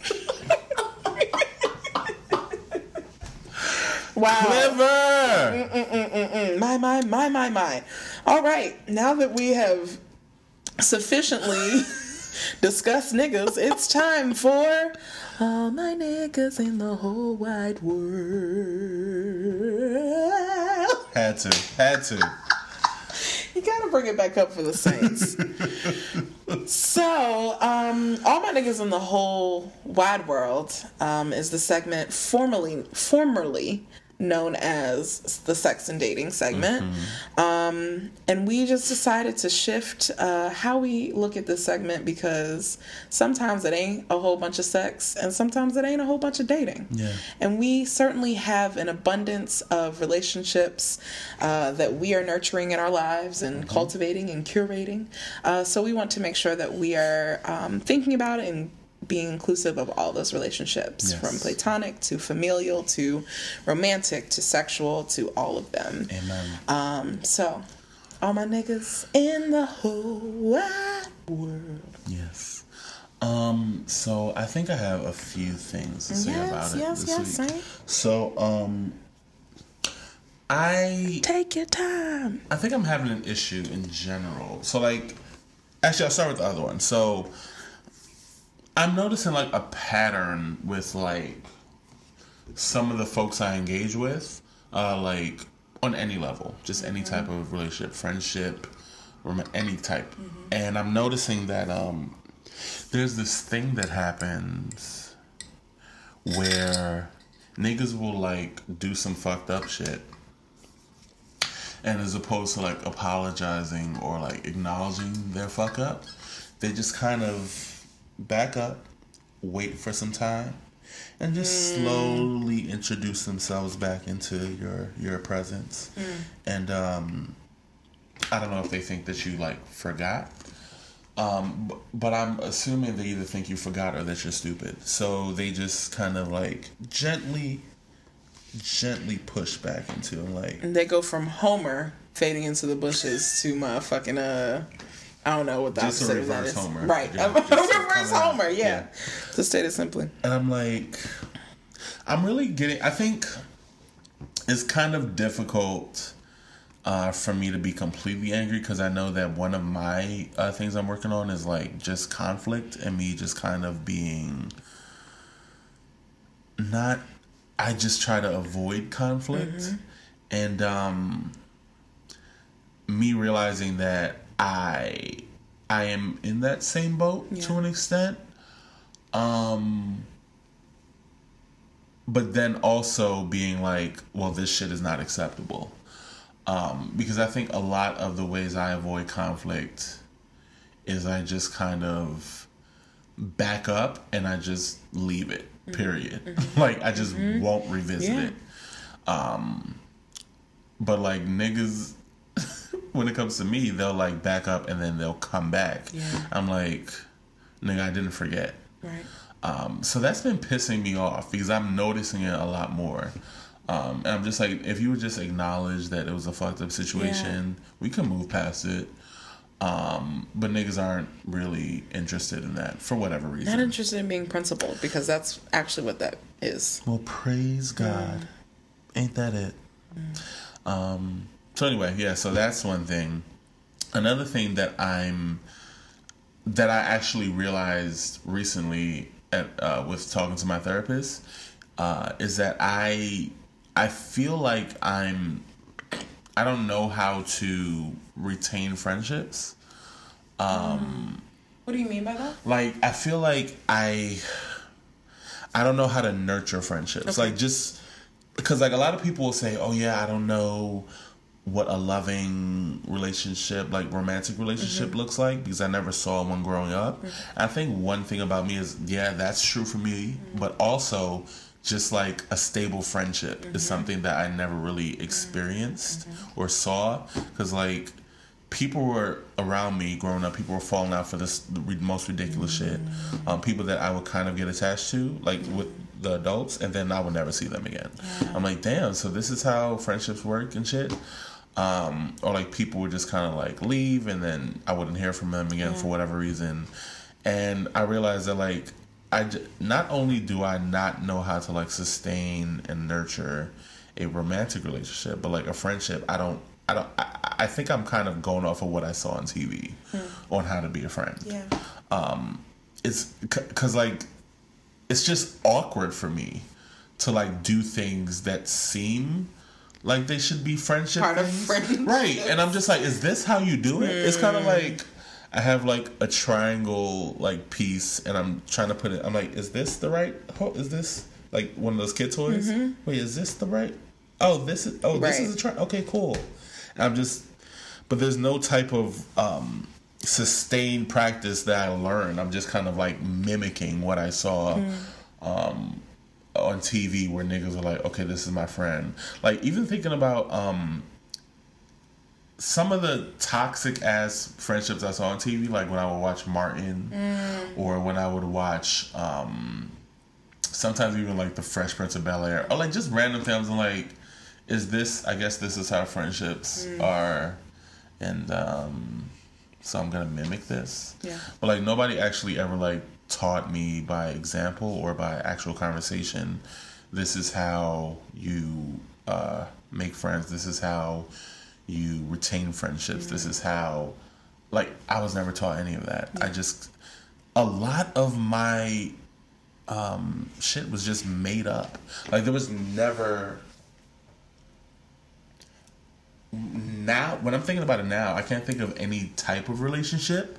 wow. Clever. My, my, my, my, my. All right, now that we have sufficiently discussed niggas, it's time for all my niggas in the whole wide world. Had to. Had to. You gotta bring it back up for the Saints. so, um, all my niggas in the whole wide world um, is the segment formerly formerly known as the sex and dating segment. Um, and we just decided to shift uh, how we look at this segment because sometimes it ain't a whole bunch of sex and sometimes it ain't a whole bunch of dating. Yeah. And we certainly have an abundance of relationships uh, that we are nurturing in our lives and cultivating and curating. Uh, so we want to make sure that we are um, thinking about it and being inclusive of all those relationships Yes. from platonic to familial to romantic to sexual to all of them. Amen. Um, so, all my niggas in the whole wide world. Yes. Um, so I think I have a few things to say Yes, about it yes, this yes, week. So, um, I Take your time. I think I'm having an issue in general. So, like, actually, I'll start with the other one. So, I'm noticing like a pattern with like some of the folks I engage with, uh, like on any level, just any type of relationship, friendship, or any type. And I'm noticing that um, there's this thing that happens where niggas will like do some fucked up shit. And as opposed to like apologizing or like acknowledging their fuck up, they just kind of back up, wait for some time, and just slowly introduce themselves back into your your presence. And um, I don't know if they think that you like forgot. Um, but I'm assuming they either think you forgot or that you're stupid. So they just kind of like gently, gently push back into like And They go from Homer fading into the bushes to my fucking uh I don't know what the Just a opposite that reverse is. Homer. Right. Yeah, a just reverse. Homer, yeah. Yeah. To state it simply. And I'm like, I'm really getting. I think it's kind of difficult uh, for me to be completely angry because I know that one of my uh, things I'm working on is like just conflict and me just kind of being not. I just try to avoid conflict, and um, me realizing that I I am in that same boat to an extent. Um, but then also being like, well, this shit is not acceptable. Um, because I think a lot of the ways I avoid conflict is I just kind of back up and I just leave it. Period. like I just won't revisit Yeah. it. Um, but like niggas, when it comes to me, they'll like back up and then they'll come back. Yeah. I'm like, nigga, I didn't forget. Right. Um, so that's been pissing me off because I'm noticing it a lot more. Um, and I'm just like, if you would just acknowledge that it was a fucked up situation, we can move past it. Um, but niggas aren't really interested in that for whatever reason. Not interested in being principled because that's actually what that is. well, praise God. Ain't that it? Um, so anyway, yeah, so that's one thing. Another thing that I'm that I actually realized recently at, uh, with talking to my therapist uh, is that I I feel like I'm I don't know how to retain friendships. Um, What do you mean by that? Like I feel like I I don't know how to nurture friendships. Like just because like a lot of people will say, "Oh yeah, I don't know what a loving relationship, like romantic relationship mm-hmm. looks like because I never saw one growing up." Mm-hmm. I think one thing about me is, yeah, that's true for me, mm-hmm. but also just like a stable friendship is something that I never really experienced or saw because like people were around me growing up. People were falling out for this the most ridiculous shit. Um, people that I would kind of get attached to, like with the adults, and then I would never see them again. I'm like, damn. So this is how friendships work and shit. Um, or like people would just kind of like leave, and then I wouldn't hear from them again for whatever reason. And I realized that like I j- not only do I not know how to like sustain and nurture a romantic relationship, but like a friendship, I don't. I don't. I, I think I'm kind of going off of what I saw on TV on how to be a friend. Yeah. Um, it's because like it's just awkward for me to like do things that seem like they should be friendship Part of things. friendship. right? And I'm just like, is this how you do it? It's kind of Hmm. like I have like a triangle like piece, and I'm trying to put it. I'm like, is this the right? ho- Is this like one of those kid toys? Wait, is this the right? Oh, this is. Oh, this Mm-hmm. Is a tri. Okay, cool. And I'm just, but there's no type of um sustained practice that I learned. I'm just kind of like mimicking what I saw um, on TV where niggas are like, okay, this is my friend. Like even thinking about um, some of the toxic ass friendships I saw on TV, like when I would watch Martin or when I would watch um, sometimes even like the Fresh Prince of Bel Air or like just random things. I'm like, is this? I guess this is how friendships are, and um, so I'm gonna mimic this. Yeah. But like nobody actually ever like taught me by example or by actual conversation. This is how you uh, make friends. This is how you retain friendships. This is how, like, I was never taught any of that. I just, a lot of my um, shit was just made up. Like, there was never. Now, when I'm thinking about it now, I can't think of any type of relationship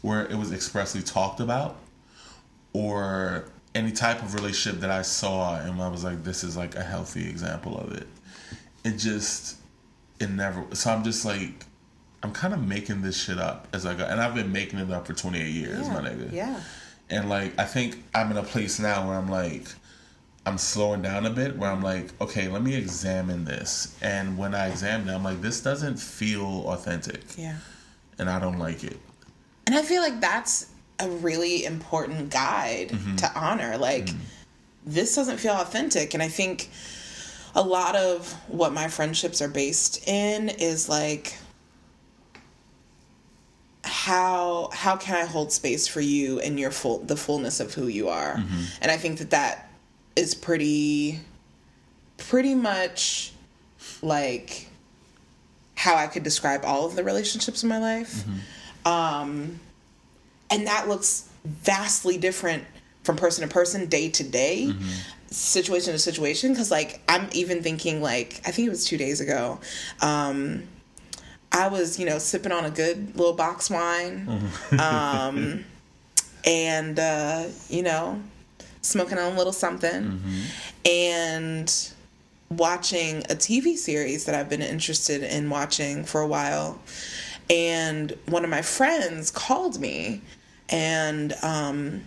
where it was expressly talked about or any type of relationship that I saw and I was like, this is like a healthy example of it. It just, it never, so I'm just like, I'm kind of making this shit up as I go. And I've been making it up for 28 years, my nigga. Yeah. And like, I think I'm in a place now where I'm like, I'm slowing down a bit where I'm like, okay, let me examine this. And when I examine it, I'm like, this doesn't feel authentic. Yeah. And I don't like it. And I feel like that's a really important guide Mm-hmm. to honor. Like, Mm. this doesn't feel authentic. And I think a lot of what my friendships are based in is like, how how can I hold space for you and your full the fullness of who you are? Mm-hmm. And I think that that is pretty pretty much like how I could describe all of the relationships in my life. Um, and that looks vastly different from person to person, day to day, situation to situation. Because, like, I'm even thinking, like, I think it was two days ago. Um, I was, you know, sipping on a good little box wine, um, and uh, you know, smoking on a little something, and watching a TV series that I've been interested in watching for a while. And one of my friends called me and um,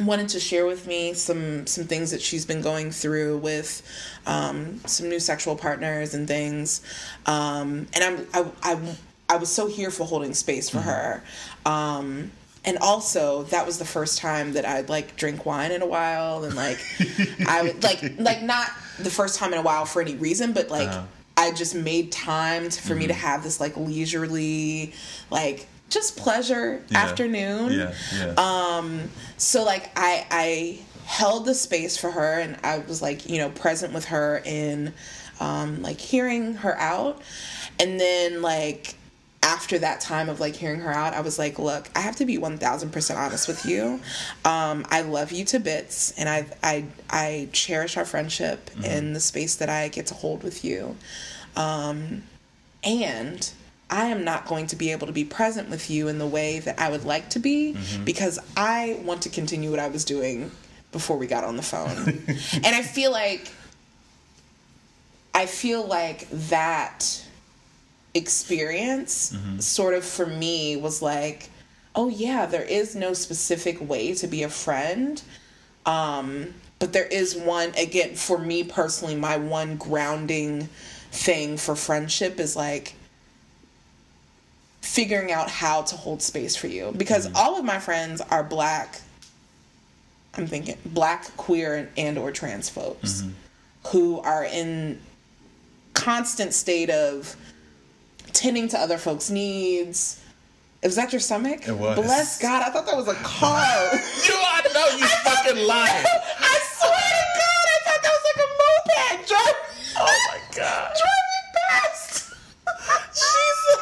wanted to share with me some some things that she's been going through with um, some new sexual partners and things. Um, and I'm I, I I was so here for holding space for her. Um, and also that was the first time that I'd like drink wine in a while and like I would like like not the first time in a while for any reason, but like I just made time to, for me to have this like leisurely like just pleasure Yeah. afternoon. Yeah, yeah. So like I I held the space for her and I was like, you know, present with her in um like hearing her out. And then like after that time of like hearing her out, I was like, look, I have to be one thousand percent honest with you. Um, I love you to bits, and I I I cherish our friendship and the space that I get to hold with you. Um, and I am not going to be able to be present with you in the way that I would like to be because I want to continue what I was doing before we got on the phone. and I feel like I feel like that experience sort of for me was like, oh yeah, there is no specific way to be a friend. Um, but there is one again for me personally, my one grounding thing for friendship is like figuring out how to hold space for you because mm. all of my friends are black i'm thinking black queer and, and or trans folks mm-hmm. who are in constant state of tending to other folks needs was that your stomach? It was. Bless God, I thought that was a car. You, I know you fucking lying. I swear to God, I thought that was like a moped. Oh my god past. Jesus.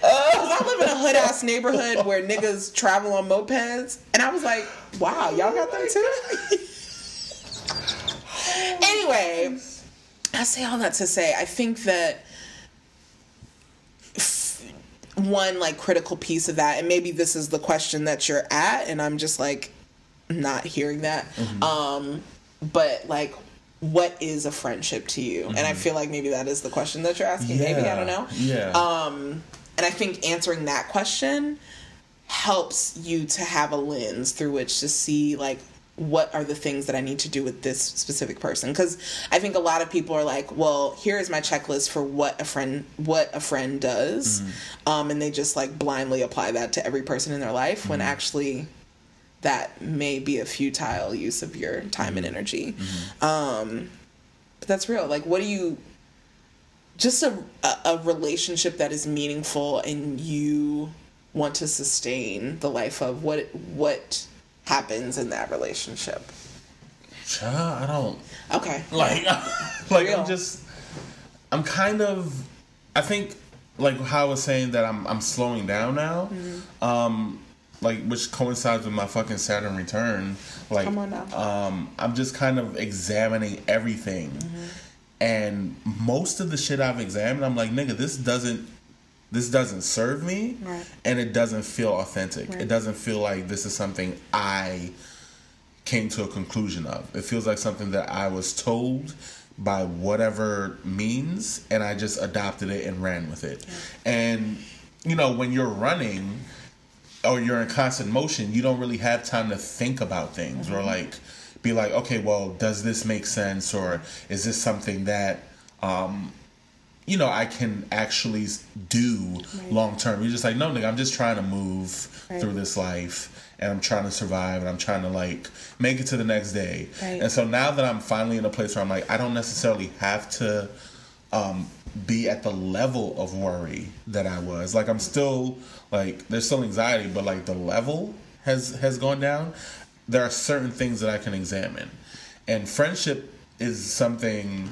Cause I live in a hood ass neighborhood where niggas travel on mopeds, and I was like, wow, y'all got them too. anyway, I say all that to say, I think that one like critical piece of that, and maybe this is the question that you're at, and I'm just like not hearing that. Um, but like, what is a friendship to you? And I feel like maybe that is the question that you're asking. Maybe I don't know. Yeah. Um, and I think answering that question helps you to have a lens through which to see like what are the things that I need to do with this specific person because I think a lot of people are like, well, here is my checklist for what a friend what a friend does, um, and they just like blindly apply that to every person in their life when actually that may be a futile use of your time and energy. Um, but that's real. Like, what do you? Just a, a relationship that is meaningful and you want to sustain the life of what what happens in that relationship. Child, I don't Okay. like like Real. I'm just I'm kind of I think like how I was saying that I'm I'm slowing down now. Mm-hmm. Um like which coincides with my fucking Saturn return. Like Come on now. um I'm just kind of examining everything. Mm-hmm. And most of the shit I've examined, I'm like, nigga, this doesn't this doesn't serve me Right. and it doesn't feel authentic. Right. It doesn't feel like this is something I came to a conclusion of. It feels like something that I was told by whatever means, and I just adopted it and ran with it. And, you know, when you're running or you're in constant motion, you don't really have time to think about things or mm-hmm. like be like, okay, well, does this make sense or is this something that, um, you know, I can actually do long term. You're just like, no, nigga, I'm just trying to move Right. through this life and I'm trying to survive and I'm trying to like make it to the next day. Right. And so now that I'm finally in a place where I'm like, I don't necessarily have to um, be at the level of worry that I was. Like I'm still like there's still anxiety, but like the level has has gone down. There are certain things that I can examine, and friendship is something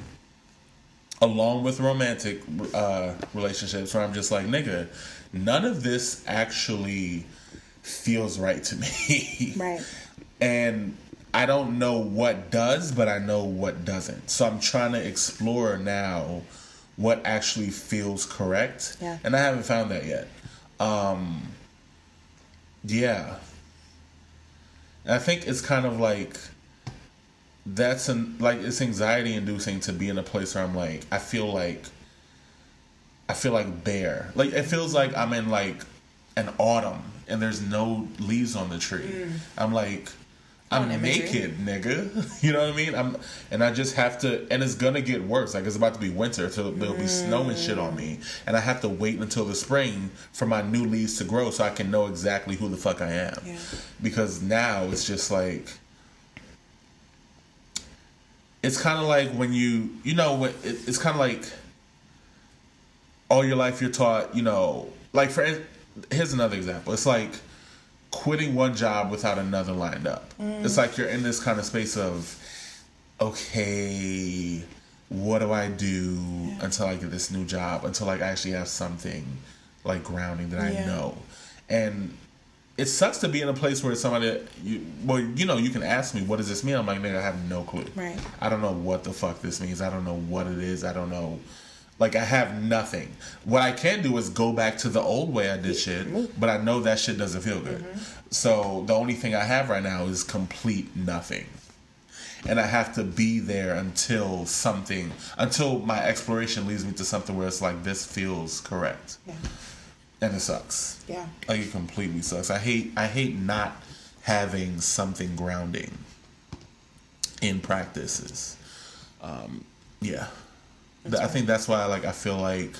along with romantic uh, relationships where I'm just like, nigga, none of this actually feels right to me. Right. And I don't know what does, but I know what doesn't. So I'm trying to explore now what actually feels correct. Yeah. And I haven't found that yet. Um, yeah. And I think it's kind of like that's an like it's anxiety inducing to be in a place where I'm like I feel like I feel like bare. Like it feels like I'm in like an autumn and there's no leaves on the tree. Mm. I'm like I'm naked, nigga. you know what I mean? I'm and I just have to and it's gonna get worse. Like it's about to be winter, so there'll be snow and shit on me. And I have to wait until the spring for my new leaves to grow so I can know exactly who the fuck I am. Yeah. Because now it's just like it's kind of like when you you know it's kind of like all your life you're taught you know like for here's another example it's like quitting one job without another lined up mm. it's like you're in this kind of space of okay what do I do until I get this new job? Until like I actually have something like grounding that I know, and it sucks to be in a place where somebody, you, well, you know, you can ask me, what does this mean? I'm like, nigga, I have no clue. Right. I don't know what the fuck this means. I don't know what it is. I don't know. Like, I have nothing. What I can do is go back to the old way I did shit, but I know that shit doesn't feel good. So, the only thing I have right now is complete nothing. And I have to be there until something, until my exploration leads me to something where it's like, this feels correct. Yeah. And it sucks. Yeah. Like it completely sucks. I hate I hate not having something grounding in practices. Um, yeah, Th- I think that's why like I feel like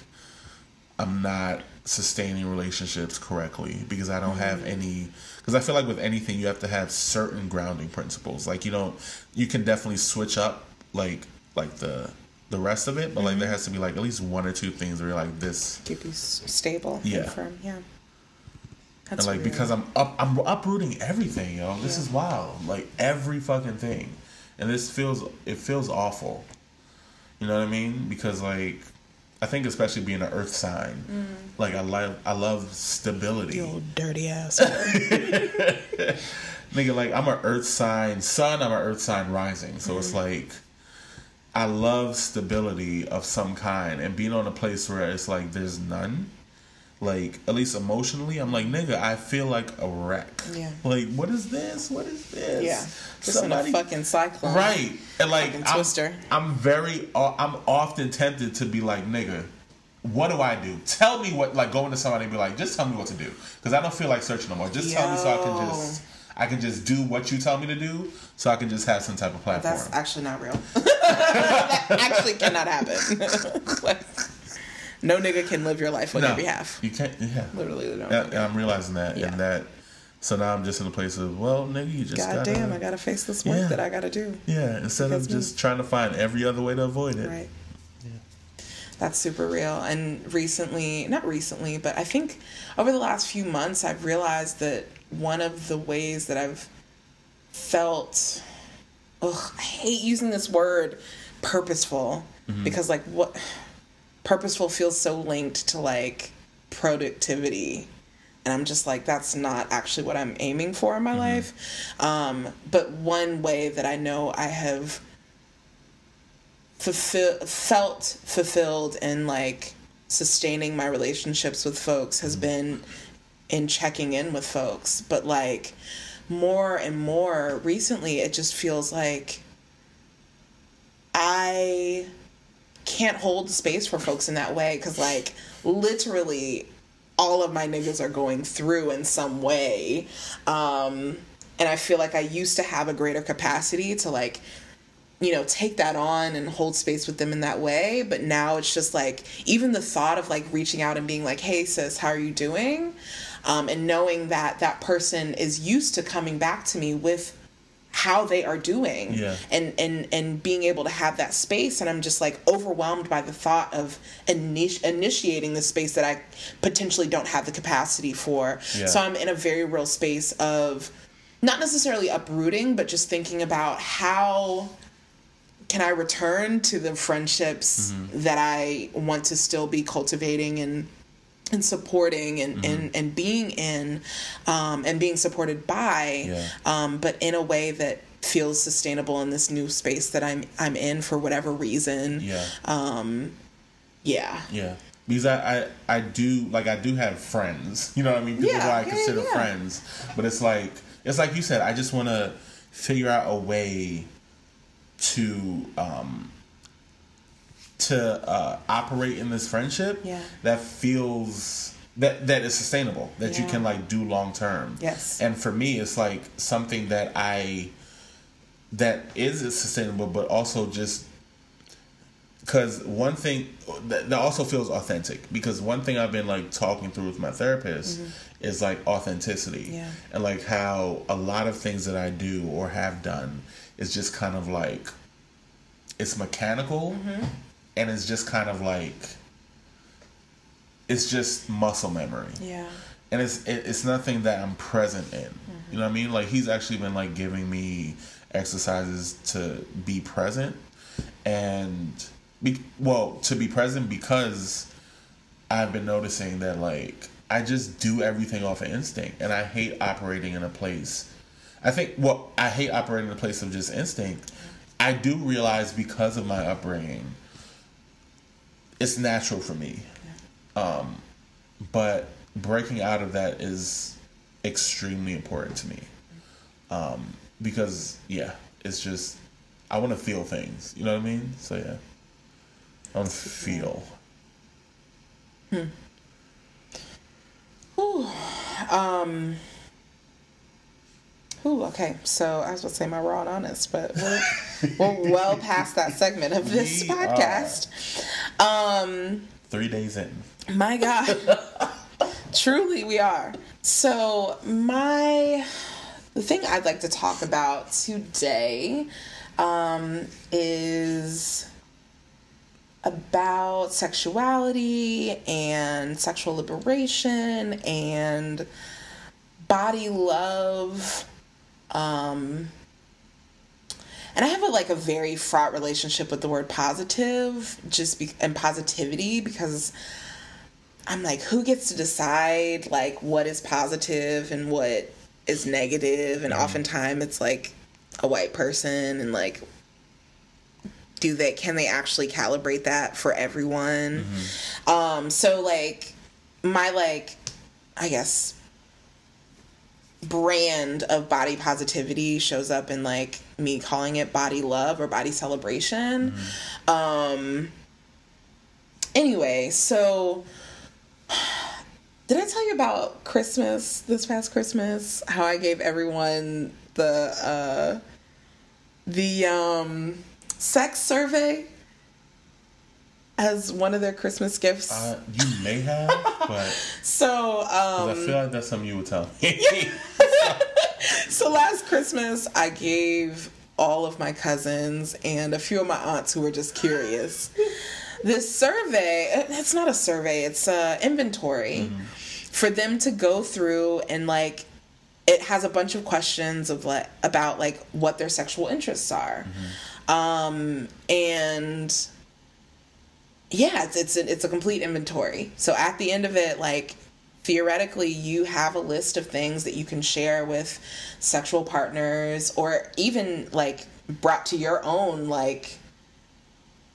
I'm not sustaining relationships correctly because I don't have mm-hmm. any. Because I feel like with anything you have to have certain grounding principles. Like you don't, you can definitely switch up like like the the rest of it, but like mm-hmm. there has to be like at least one or two things where you're like this Keep you stable Yeah. and firm. Yeah. And like real. because I'm up, I'm uprooting everything, yo. This is wild. Like every fucking thing, and this feels it feels awful. You know what I mean? Because like, I think especially being an Earth sign, mm. like I love I love stability. You old dirty ass. Nigga, like I'm an Earth sign sun. I'm an Earth sign rising, so it's mm-hmm. like. I love stability of some kind and being on a place where it's like there's none. Like at least emotionally, I'm like nigga. I feel like a wreck. Yeah. Like what is this? What is this? yeah. Just in a fucking cyclone. right. And like I'm, twister. I'm very. uh, I'm often tempted to be like nigga. What do I do? Tell me what. Like going to somebody and be like, just tell me what to do because I don't feel like searching no more. Just tell me so I can just. I can just do what you tell me to do, so I can just have some type of platform. That's actually not real. that actually cannot happen. Like, no nigga can live your life on your behalf. You can't. Yeah. Literally, they don't. Yeah, and I'm realizing that, Yeah. and that. So now I'm just in a place of, well, nigga, you just God gotta, damn, I gotta face this work Yeah. that I gotta do. yeah. Instead of Because me. just trying to find every other way to avoid it. Right. Yeah. That's super real. And recently, not recently, but I think over the last few months, I've realized that one of the ways that I've felt, ugh, I hate using this word, purposeful, mm-hmm. because like what, purposeful feels so linked to like productivity. And I'm just like, that's not actually what I'm aiming for in my life. Um, but one way that I know I have fulfill, felt fulfilled in like sustaining my relationships with folks has been in checking in with folks but like more and more recently it just feels like i can't hold space for folks in that way because like literally all of my niggas are going through in some way. Um and i feel like i used to have a greater capacity to like you know take that on and hold space with them in that way. But now it's just like even the thought of like reaching out and being like hey sis how are you doing? Um, and knowing that that person is used to coming back to me with how they are doing Yeah. and and and being able to have that space and i'm just like overwhelmed by the thought of initi- initiating the space that i potentially don't have the capacity for Yeah. so i'm in a very real space of not necessarily uprooting but just thinking about how can I return to the friendships Mm-hmm. that I want to still be cultivating and and supporting and Mm-hmm. and, and being in um, and being supported by Yeah. um, but in a way that feels sustainable in this new space that I'm I'm in for whatever reason Yeah. yeah Yeah. Because I, I, I do like I do have friends. You know what I mean? People Yeah, who I yeah, consider yeah. friends. But it's like it's like you said, I just wanna figure out a way to um to uh operate in this friendship Yeah. that feels that that is sustainable, that you can like do long term. Yes. And for me it's like something that I that is sustainable but also just because one thing that, that also feels authentic because one thing i've been like talking through with my therapist is like authenticity Yeah. and like how a lot of things that i do or have done is just kind of like it's mechanical and it's just kind of like it's just muscle memory yeah and it's it, it's nothing that I'm present in. Mm-hmm. You know what I mean? Like he's actually been like giving me exercises to be present, and Be, well, to be present because I've been noticing that like I just do everything off of instinct, and I hate operating in a place. I think well, I hate operating in a place of just instinct. Mm-hmm. I do realize because of my upbringing, it's natural for me. Um, but breaking out of that is extremely important to me. Um, because yeah, it's just I want to feel things. You know what I mean? So yeah, I want to feel. Hmm. Um. Ooh, okay. So I was going to say my raw and honest, but we're, we're well past that segment of this We podcast. Um, Three days in. my God, truly we are. So my the thing I'd like to talk about today um, is about sexuality and sexual liberation and body love um and I have a like a very fraught relationship with the word positive just be- and positivity because I'm like who gets to decide like what is positive and what is negative? Negative? and oftentimes it's like a white person and like do they can they actually calibrate that for everyone? Um so like my like i guess brand of body positivity shows up in like me calling it body love or body celebration. Um anyway so did i tell you about christmas this past christmas? How i gave everyone the uh the um sex survey as one of their christmas gifts? Uh, you may have, but so um I feel like that's something you would tell me. So last Christmas, I gave all of my cousins and a few of my aunts who were just curious this survey. It's not a survey; it's a inventory for them to go through and like. It has a bunch of questions of like about like what their sexual interests are, um, and yeah, it's it's a, it's a complete inventory. So at the end of it, like theoretically, you have a list of things that you can share with sexual partners, or even like brought to your own like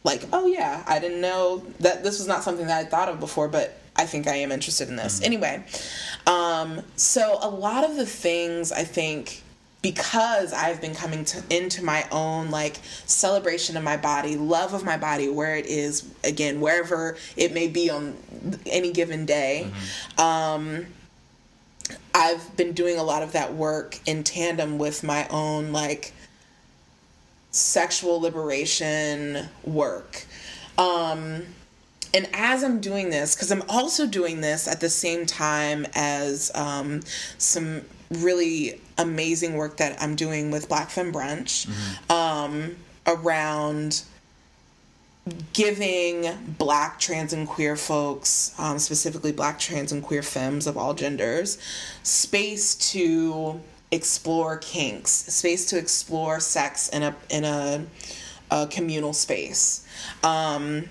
like oh yeah, I didn't know that this was not something that I thought of before, but I think I am interested in this anyway. Um, so a lot of the things I think because I've been coming to into my own like celebration of my body, love of my body, where it is again, wherever it may be on any given day. Um, I've been doing a lot of that work in tandem with my own like sexual liberation work. Um, and as I'm doing this, because I'm also doing this at the same time as um, some really amazing work that I'm doing with Black Femme Brunch um, around giving black trans and queer folks um, specifically black trans and queer femmes of all genders space to explore kinks space to explore sex in a in a, a communal space. Um,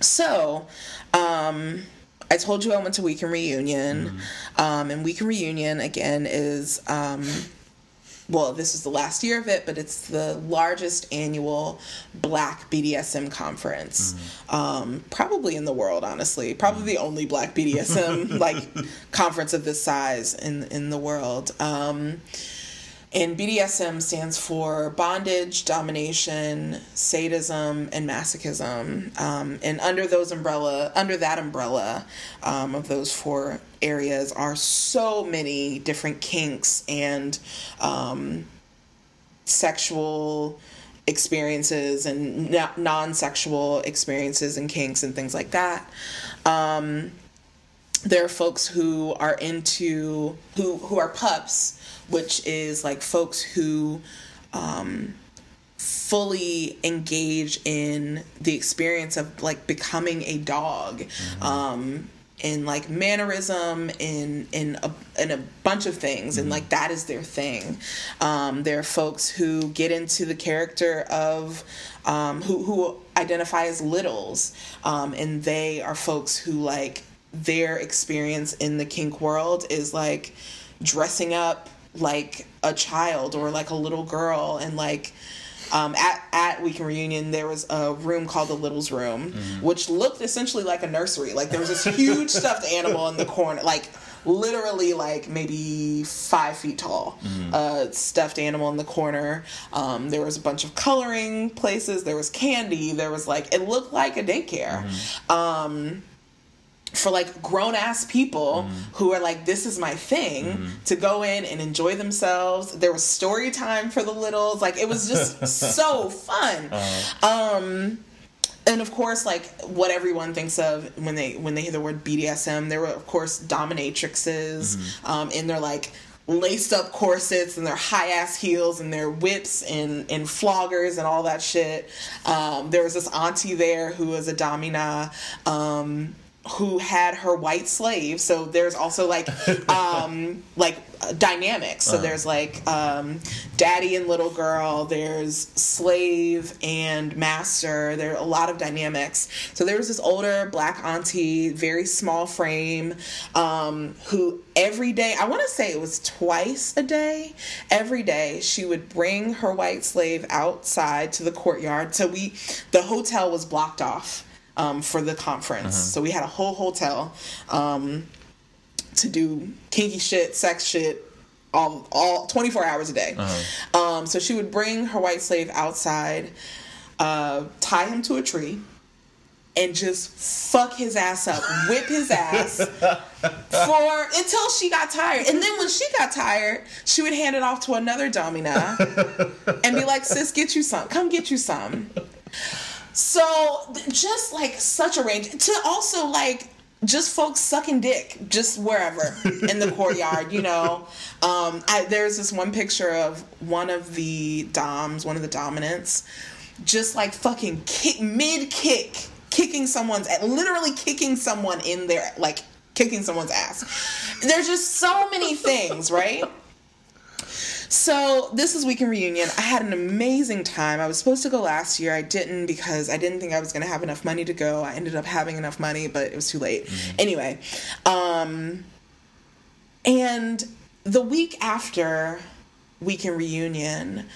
so um, I told you I went to Weekend Reunion, um, and Weekend Reunion again is um, well, this is the last year of it, but it's the largest annual Black BDSM conference, um, probably in the world. Honestly, probably the only Black BDSM like conference of this size in in the world. Um, and BDSM stands for bondage, domination, sadism, and masochism. Um, and under those umbrella, under that umbrella um, of those four areas, are so many different kinks and um, sexual experiences and non-sexual experiences and kinks and things like that. Um, there are folks who are into who who are pups, which is like folks who um, fully engage in the experience of like becoming a dog. Um, in like mannerism, in in a, in a bunch of things, and like that is their thing. Um, there are folks who get into the character of um, who who identify as littles, um, and they are folks who like their experience in the kink world is like dressing up like a child or like a little girl and like um, at, at Weekend Reunion, there was a room called the Littles Room, which looked essentially like a nursery. Like there was this huge stuffed animal in the corner, like literally like maybe five feet tall, uh, stuffed animal in the corner. Um, there was a bunch of coloring places. There was candy. There was like it looked like a daycare. Um, for like grown ass people who are like, this is my thing to go in and enjoy themselves. There was story time for the littles. Like it was just so fun. Um, and of course, like what everyone thinks of when they when they hear the word BDSM, there were of course dominatrixes um, in their like laced up corsets and their high ass heels and their whips and and floggers and all that shit. Um, there was this auntie there who was a domina. Um, who had her white slave so there's also like um like uh, dynamics. So there's like um daddy and little girl there's slave and master there are a lot of dynamics. So there was this older black auntie very small frame um who every day i want to say it was twice a day every day she would bring her white slave outside to the courtyard. So we the hotel was blocked off um, for the conference. So we had a whole hotel um, to do kinky shit, sex shit, all all 24 hours a day. Um, so she would bring her white slave outside, uh, tie him to a tree. And just fuck his ass up, whip his ass for until she got tired. And then when she got tired, she would hand it off to another domina and be like, "Sis, get you some. Come get you some." So just like such a range to also like just folks sucking dick just wherever in the courtyard, you know. Um, I, there's this one picture of one of the doms, one of the dominants, just like fucking kick mid kick, kicking someone's literally kicking someone in their like kicking someone's ass. There's just so many things, right? So this is weekend reunion. I had an amazing time. I was supposed to go last year. I didn't because I didn't think I was going to have enough money to go. I ended up having enough money, but it was too late. Anyway, um, and the week after weekend reunion,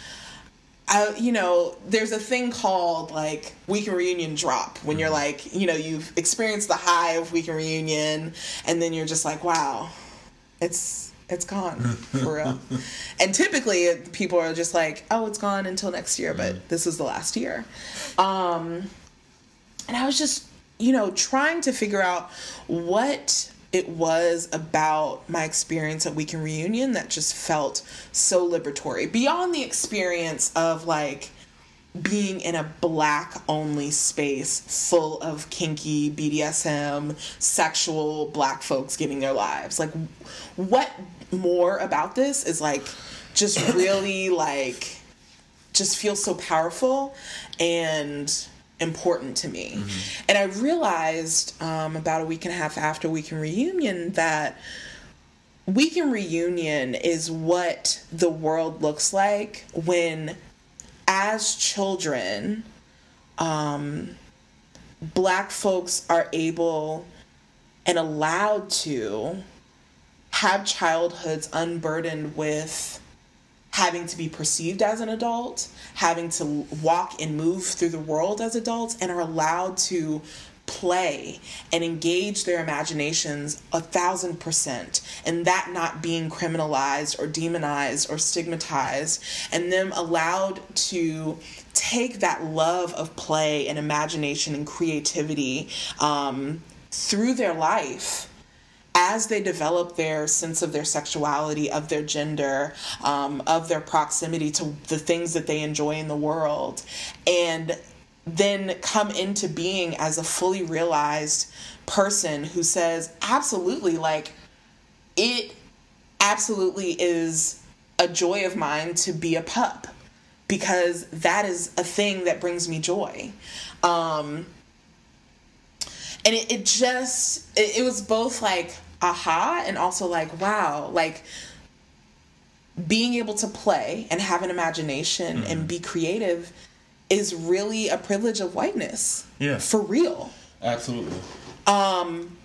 I, you know, there's a thing called like weekend reunion drop when you're like, you know, you've experienced the high of weekend reunion, and then you're just like, wow, it's it's gone for real. and typically, people are just like, oh, it's gone until next year, but this is the last year. Um, and I was just, you know, trying to figure out what it was about my experience at Weekend Reunion that just felt so liberatory beyond the experience of like being in a black only space full of kinky BDSM sexual black folks giving their lives like what more about this is like just really like just feels so powerful and important to me. And I realized um, about a week and a half after Weekend Reunion that Weekend Reunion is what the world looks like when, as children, um, black folks are able and allowed to have childhoods unburdened with having to be perceived as an adult, having to walk and move through the world as adults, and are allowed to play and engage their imaginations a thousand percent, and that not being criminalized or demonized or stigmatized, and them allowed to take that love of play and imagination and creativity um, through their life as they develop their sense of their sexuality, of their gender, um, of their proximity to the things that they enjoy in the world, and then come into being as a fully realized person who says, absolutely, like, it absolutely is a joy of mine to be a pup because that is a thing that brings me joy. Um, and it, it just it, it was both like aha and also like wow like being able to play and have an imagination Mm-hmm. and be creative is really a privilege of whiteness Yeah. for real Absolutely. Um,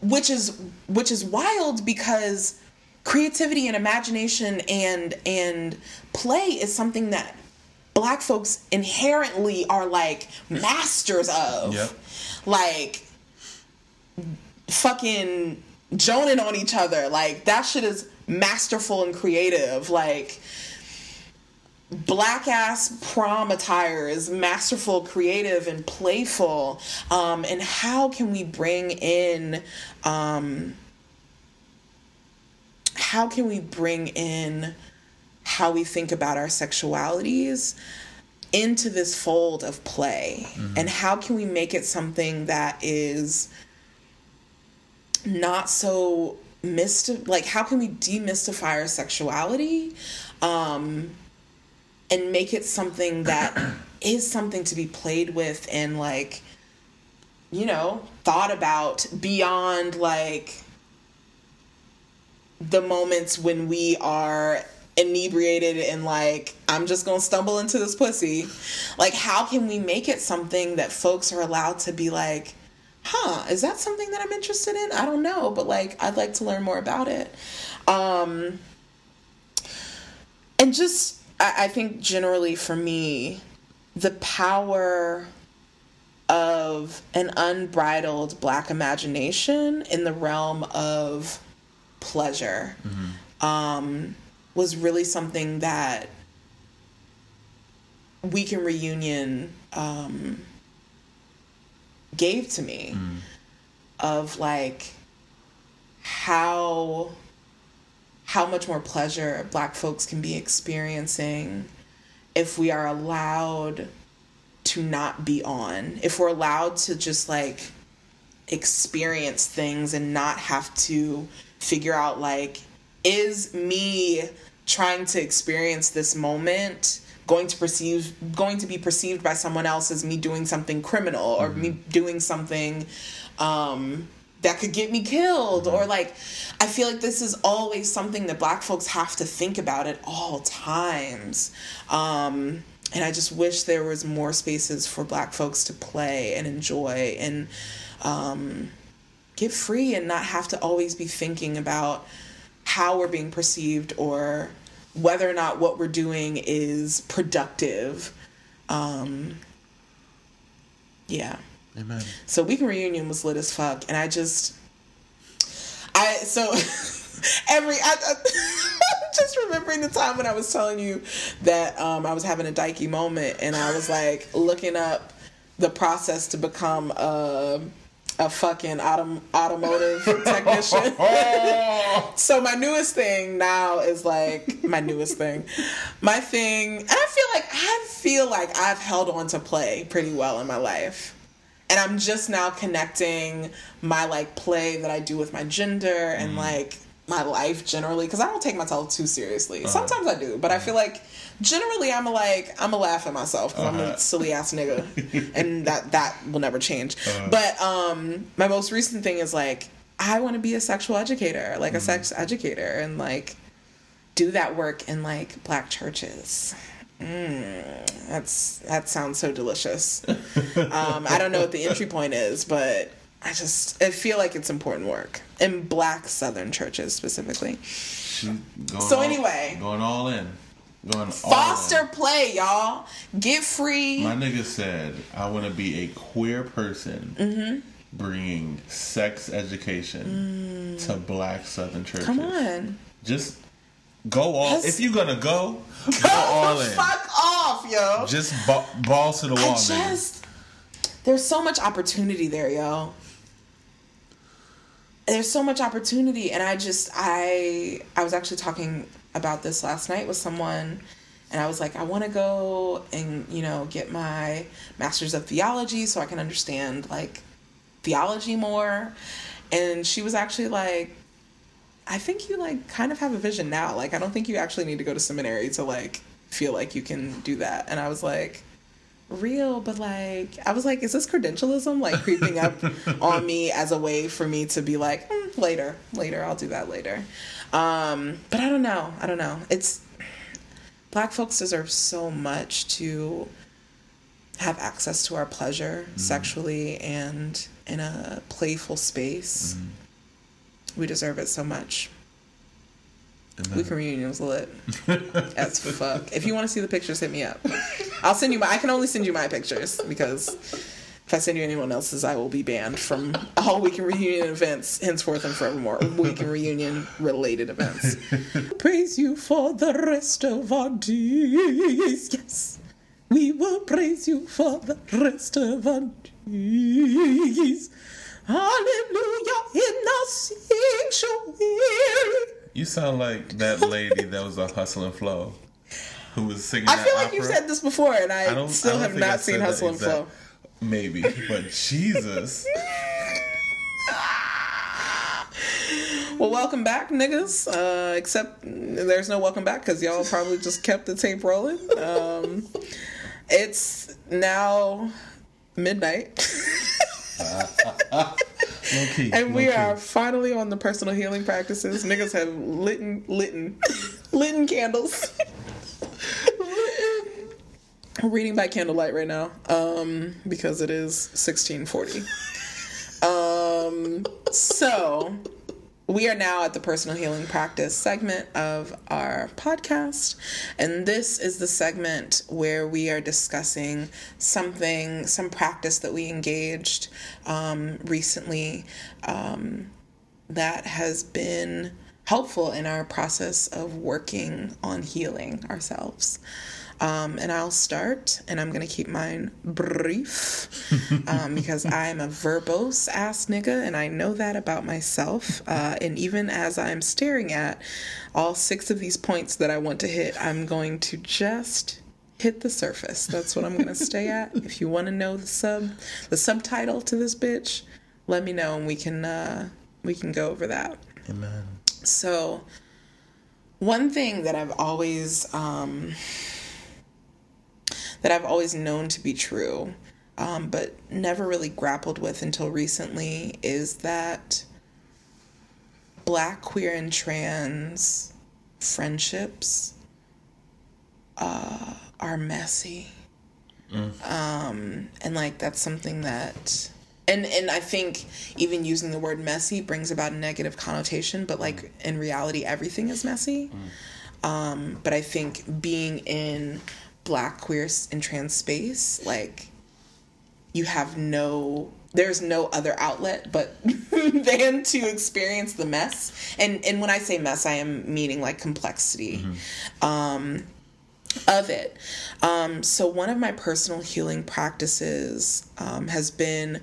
which is which is wild because creativity and imagination and and play is something that black folks inherently are like masters of Yep. like fucking joning on each other like that shit is masterful and creative like black ass prom attire is masterful, creative, and playful. Um, and how can we bring in, um, how can we bring in how we think about our sexualities into this fold of play? And how can we make it something that is not so mysti- like how can we demystify our sexuality um and make it something that is something to be played with and like you know thought about beyond like the moments when we are inebriated and like I'm just going to stumble into this pussy. Like how can we make it something that folks are allowed to be like huh is that something that I'm interested in? I don't know but like I'd like to learn more about it. Um and just I, I think generally for me the power of an unbridled black imagination in the realm of pleasure um, was really something that Weekend Reunion um, gave to me of like how how much more pleasure black folks can be experiencing if we are allowed to not be on if we're allowed to just like experience things and not have to figure out like is me trying to experience this moment going to perceive going to be perceived by someone else as me doing something criminal or me doing something um that could get me killed. Or like i feel like this is always something that black folks have to think about at all times. Um and i just wish there was more spaces for black folks to play and enjoy and um get free and not have to always be thinking about how we're being perceived or whether or not what we're doing is productive. Um yeah Amen. so Weekend Reunion was lit as fuck, and I just, I so every I, I just remembering the time when I was telling you that um, I was having a dykey moment, and I was like looking up the process to become a a fucking autom- automotive technician. so my newest thing now is like my newest thing. My thing, and I feel like I feel like I've held on to play pretty well in my life and I'm just now connecting my like play that I do with my gender and mm. like my life generally because I don't take myself too seriously. Uh-huh. Sometimes I do, but I feel like generally I'm a, like I'm a laugh at myself because I'm a uh-huh. silly ass nigga, and that that will never change. Uh-huh. But um, my most recent thing is like I want to be a sexual educator, like a mm. sex educator, and like do that work in like black churches. Mm, that's that sounds so delicious. Um, I don't know what the entry point is, but I just I feel like it's important work in black Southern churches specifically. Going So all- anyway. going all in, going all Foster in. play, y'all. Get free. My nigga said, "I want to be a queer person, Mm-hmm. bringing sex education to Black Southern churches. Mm. Come on. just go all. That's- If you're gonna go, go all in. Fuck off, yo. Just ba- balls to the I wall, nigga. just there's so much opportunity there, yo. There's so much opportunity, and I just I I was actually talking about this last night with someone, and I was like, I want to go and you know get my master's of theology so I can understand like theology more, and she was actually like, I think you like kind of have a vision now. Like I don't think you actually need to go to seminary to like feel like you can do that, and I was like real, but like I was like, is this credentialism like creeping up on me as a way for me to be like "Hmm, later, later, I'll do that later. Um, but I don't know. I don't know. It's black folks deserve so much to have access to our pleasure sexually and in a playful space. We deserve it so much. Weekend reunion was lit as fuck. If you want to see the pictures, hit me up. I'll send you my. I can only send you my pictures because if I send you anyone else's, I will be banned from all weekend reunion events henceforth and forevermore. Weekend reunion related events. praise you for the rest of our days. Yes, we will praise you for the rest of our days. Hallelujah in the sanctuary. You sound like that lady that was on Hustle and Flow, who was singing. I feel like you've said this before, and I, I still I have not seen Hustle and exact- Flow. Maybe, but Jesus, Well, welcome back, niggas. Uh, except there's no welcome back because y'all probably just kept the tape rolling. Um, it's now midnight, key, and we key. are finally on the personal healing practices. Niggas have litten, litten, litten candles. We're reading by candlelight right now um, because it is 1640. Um, so we are now at the personal healing practice segment of our podcast. And this is the segment where we are discussing something, some practice that we engaged um, recently um, that has been helpful in our process of working on healing ourselves. Um, and I'll start, and I'm gonna keep mine brief um, because I'm a verbose ass nigga, and I know that about myself. Uh, and even as I'm staring at all six of these points that I want to hit, I'm going to just hit the surface. That's what I'm gonna stay at. If you want to know the sub, the subtitle to this bitch, let me know, and we can uh, we can go over that. Amen. So, one thing that I've always um, that I've always known to be true, um, but never really grappled with until recently is that black, queer, and trans friendships uh, are messy. Um, and like that's something that and and I think even using the word messy brings about a negative connotation, but like in reality everything is messy. Um, but I think being in black, queer, and trans space, like you have no there's no other outlet but than to experience the mess. And and when I say mess, I am meaning like complexity. Um of it. Um, so, one of my personal healing practices um, has been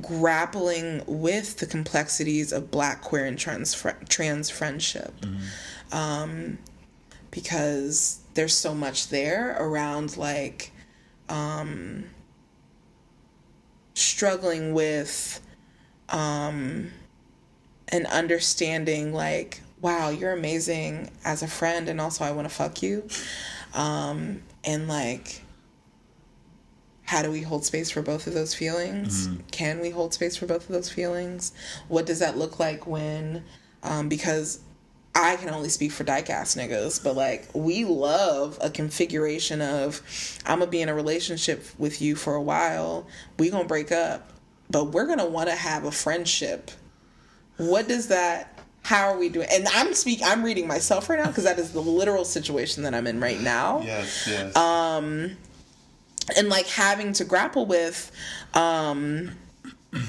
grappling with the complexities of Black, queer, and trans fr- trans friendship, um, because there's so much there around like um, struggling with um, and understanding like wow you're amazing as a friend and also i want to fuck you. Um, and like how do we hold space for both of those feelings? Can we hold space for both of those feelings? What does that look like when um, because I can only speak for ass niggas, but like we love a configuration of I'm gonna be in a relationship with you for a while, we gonna break up, but we're gonna wanna have a friendship. What does that how are we doing? And I'm speak I'm reading myself right now because that is the literal situation that I'm in right now Yes, yes. Um, and like having to grapple with um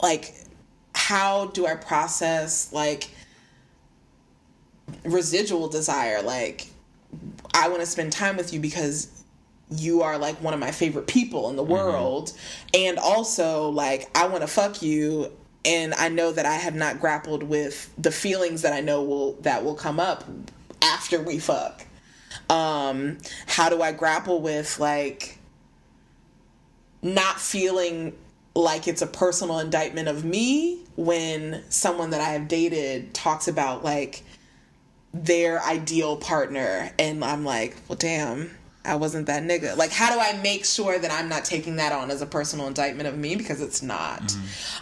like how do i process like residual desire? Like i want to spend time with you because you are like one of my favorite people in the world. And also like i want to fuck you and i know that i have not grappled with the feelings that i know will that will come up after we fuck. Um how do i grapple with like not feeling like it's a personal indictment of me when someone that i have dated talks about like their ideal partner and i'm like well damn I wasn't that nigga. Like, how do I make sure that I'm not taking that on as a personal indictment of me because it's not.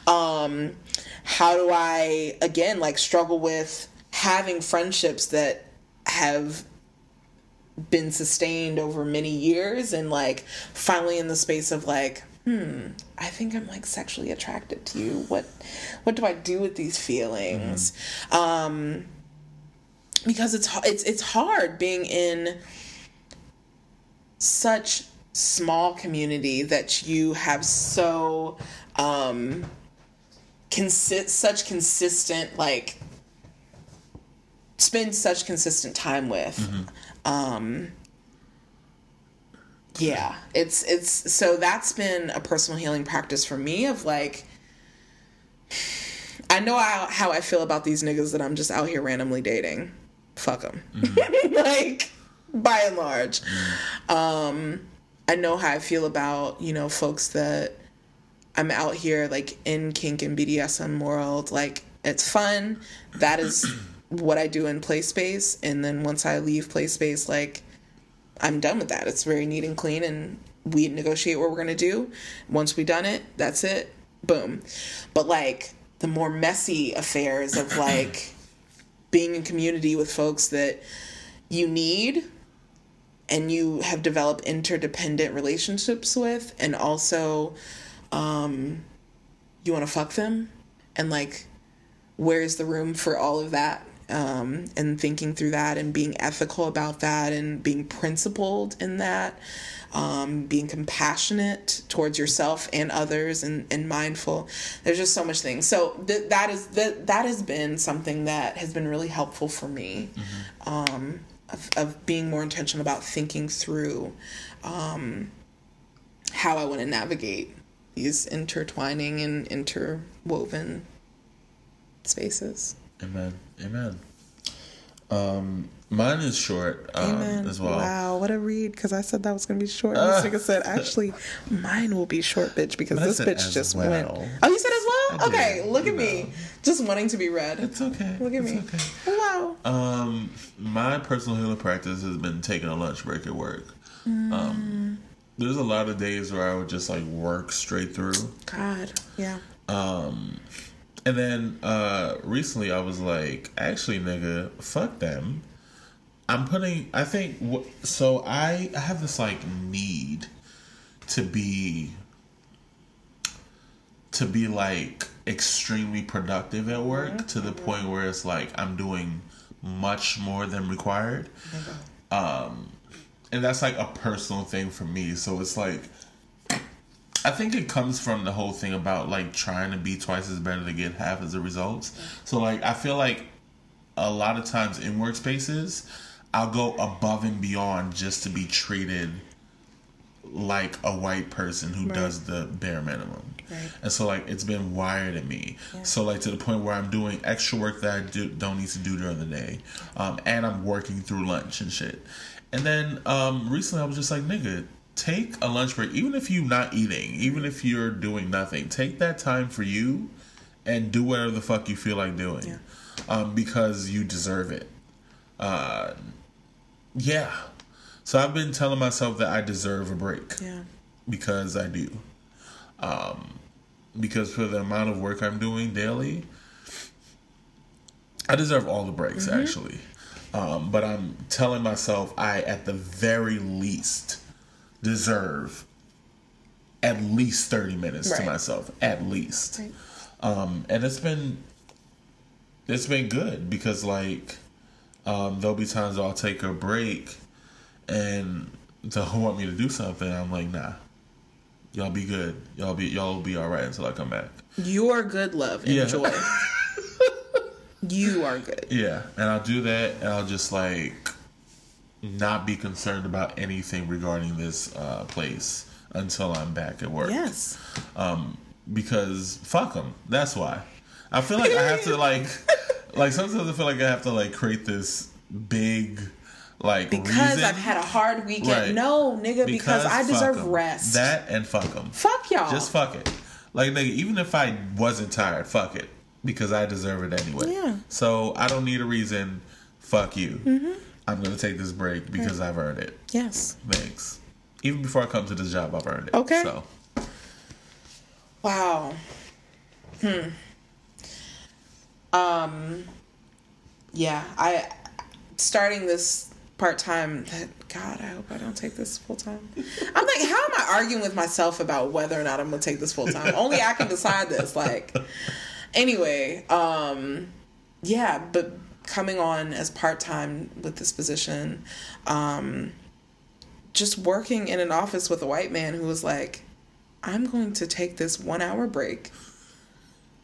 Um, how do I again like struggle with having friendships that have been sustained over many years and like finally in the space of like hmm. I think i'm like sexually attracted to you. What what do i do with these feelings? Um because it's it's it's hard being in such small community that you have so um consi- such consistent like spend such consistent time with. Um yeah. It's it's so that's been a personal healing practice for me of like i know how, how i feel about these niggas that i'm just out here randomly dating. Fuck them like by and large. Um i know how i feel about you know folks that i'm out here like in kink and bdsm world. Like it's fun. That is what i do in play space. And then once i leave play space like i'm done with that. It's very neat and clean and we negotiate what we're going to do. Once we done it that's it. Boom. But like the more messy affairs of like being in community with folks that you need and you have developed interdependent relationships with and also um you want to fuck them and like where's the room for all of that um and thinking through that and being ethical about that and being principled in that um being compassionate towards yourself and others and, and mindful there's just so much things so th- that is that that has been something that has been really helpful for me um of, of being more intentional about thinking through um how I want to navigate these intertwining and interwoven spaces. Amen. Amen. Um, mine is short um, as well. Wow, what a read! Because I said that was going to be short. And this nigga said, actually, mine will be short, bitch, because this bitch just well. went. Oh, you said as well? Okay, look at you me. Just wanting to be read. It's okay. Look at it's me. Okay. Wow. Um, my personal healing practice has been taking a lunch break at work. Um, there's a lot of days where I would just like work straight through. God. Yeah. Um, and then uh, recently I was like, actually, nigga, fuck them. I'm putting. I think so. I I have this like need to be to be like extremely productive at work to the point where it's like I'm doing much more than required. Um, and that's like a personal thing for me. So it's like I think it comes from the whole thing about like trying to be twice as better to get half as the results. So like I feel like a lot of times in workspaces, I'll go above and beyond just to be treated like a white person who Right. does the bare minimum. Right. And so like it's been wired in me. So like to the point where I'm doing extra work that I do, don't need to do during the day. Um, and I'm working through lunch and shit. And then um, recently I was just like, nigga, take a lunch break. Even if you're not eating, even if you're doing nothing, take that time for you and do whatever the fuck you feel like doing. Yeah. Um, because you deserve it. Uh, yeah. So I've been telling myself that I deserve a break Yeah. because I do. Um, because for the amount of work I'm doing daily, I deserve all the breaks actually. Um, but I'm telling myself I, at the very least, deserve at least 30 minutes to myself. At least. Right. Um, and it's been it's been good because like um, there'll be times I'll take a break and they'll want me to do something. I'm like, nah, y'all be good. Y'all be y'all be all right until I come back. Your good love. Yeah. Enjoy. you are good. Yeah, and I'll do that, and I'll just like not be concerned about anything regarding this uh, place until I'm back at work. Yes. um, because fuck them. That's why. I feel like I have to like, like sometimes I feel like I have to like create this big, like Because reason. I've had a hard weekend. Right. No, nigga, because, I deserve 'em. rest. That and fuck them. Fuck y'all. Just fuck it. Like nigga, even if I wasn't tired, fuck it because I deserve it anyway. Yeah. So I don't need a reason. Fuck you. I'm gonna take this break because I've earned it. Yes. Thanks. Even before I come to this job, I've earned it. Okay. So Wow. Hmm. Um. Yeah, I starting this part time. God, I hope I don't take this full time. I'm like, how am I arguing with myself about whether or not I'm gonna take this full time? Only I can decide this. Like, anyway, um, yeah, but coming on as part time with this position, um, just working in an office with a white man who was like, I'm going to take this one hour break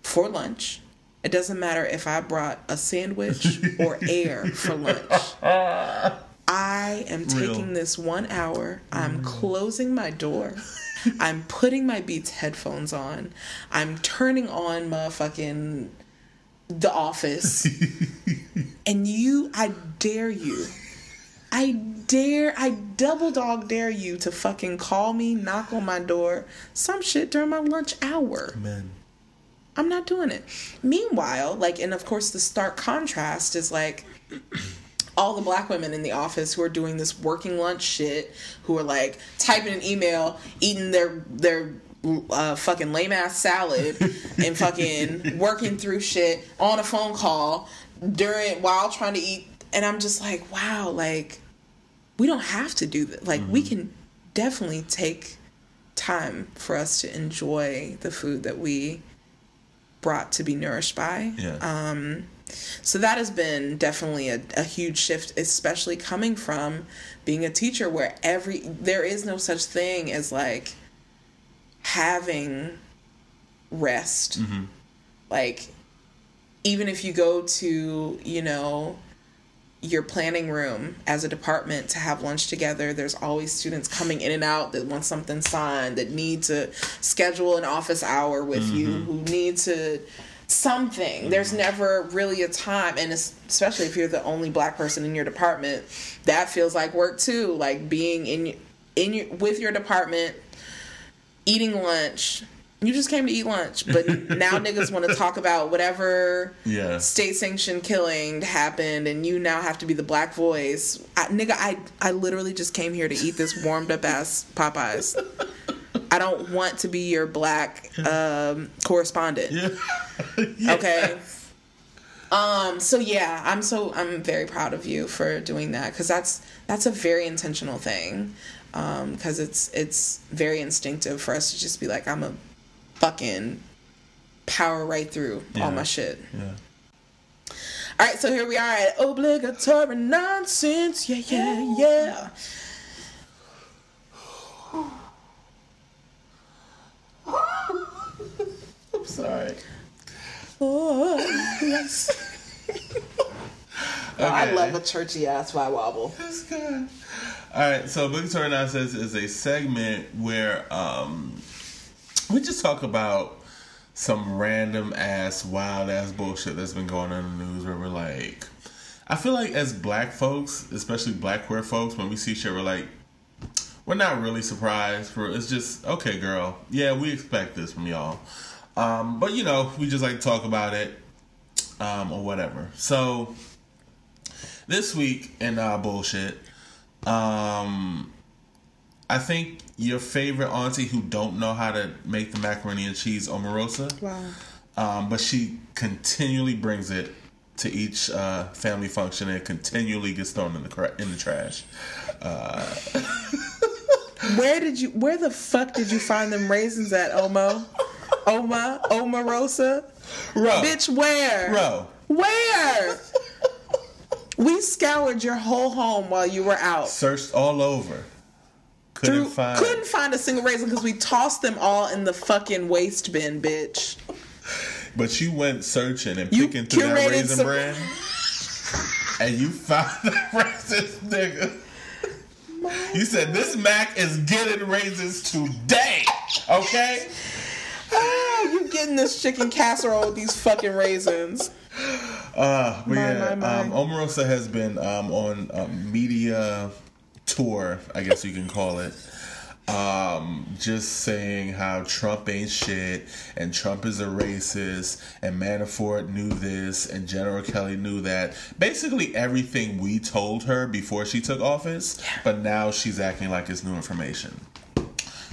for lunch. It doesn't matter if I brought a sandwich or air for lunch. I am Real. taking this one hour. I'm closing my door. I'm putting my Beats headphones on. I'm turning on motherfucking The Office. and you, I dare you. I dare, I double dog dare you to fucking call me, knock on my door, some shit during my lunch hour. man. I'm not doing it. Meanwhile, like, and of course, the stark contrast is like all the black women in the office who are doing this working lunch shit, who are like typing an email, eating their their uh, fucking lame ass salad, and fucking working through shit on a phone call during while trying to eat. And I'm just like, wow, like we don't have to do that. Like we can definitely take time for us to enjoy the food that we brought to be nourished by. Yeah. Um, so that has been definitely a, a huge shift, especially coming from being a teacher where every there is no such thing as like having rest. Mm-hmm. Like even if you go to, you know, your planning room as a department to have lunch together. There's always students coming in and out that want something signed, that need to schedule an office hour with you, mm-hmm. who need to something. There's mm-hmm. never really a time, and es- especially if you're the only black person in your department, that feels like work too. Like being in in your with your department, eating lunch. You just came to eat lunch, but now niggas want to talk about whatever Yeah. state sanctioned killing happened and you now have to be the black voice. I, nigga, I I literally just came here to eat this warmed up ass Popeyes. I don't want to be your black um, correspondent. Yeah. Okay. Um. So yeah, I'm so I'm very proud of you for doing that because that's that's a very intentional thing. Um. Because it's it's very instinctive for us to just be like I'm a fucking power right through all my shit. Yeah. All right, so here we are at obligatory nonsense. Yeah, yeah, yeah. I'm sorry. Oh, yes. Oh, I love a churchy ass fly wobble. That's good. All right, so Obligatory Nonsense is a segment where um, we just talk about some random ass, wild ass bullshit that's been going on in the news where we're like, I feel like as black folks, especially black queer folks, when we see shit, we're like, we're not really surprised. For It's just, okay, girl, yeah, we expect this from y'all. Um, but, you know, we just like to talk about it um, or whatever. So, this week in uh, bullshit, um, I think your favorite auntie who don't know how to make the macaroni and cheese omarosa, Wow. um, but she continually brings it to each uh, family function and continually gets thrown in the cra- in the trash. Uh, Where did you? Where the fuck did you find them raisins at, Omo? Oma, Omarosa, Ro, bitch. Where? Ro, Where? We scoured your whole home while you were out. searched all over, couldn't Drew find. couldn't find a single raisin because we tossed them all in the fucking waste bin, bitch. But you went searching and You picking through that raisin some- brand, and you found the raisins, nigga. You said this Mac is getting raisins today, okay? Ah, you getting this chicken casserole with these fucking raisins? Uh, but My, yeah, my, my. Um, Omarosa has been um, on a media tour, I guess you can call it. um, just saying how Trump ain't shit and Trump is a racist and Manafort knew this and General Kelly knew that. Basically everything we told her before she took office, but now she's acting like it's new information.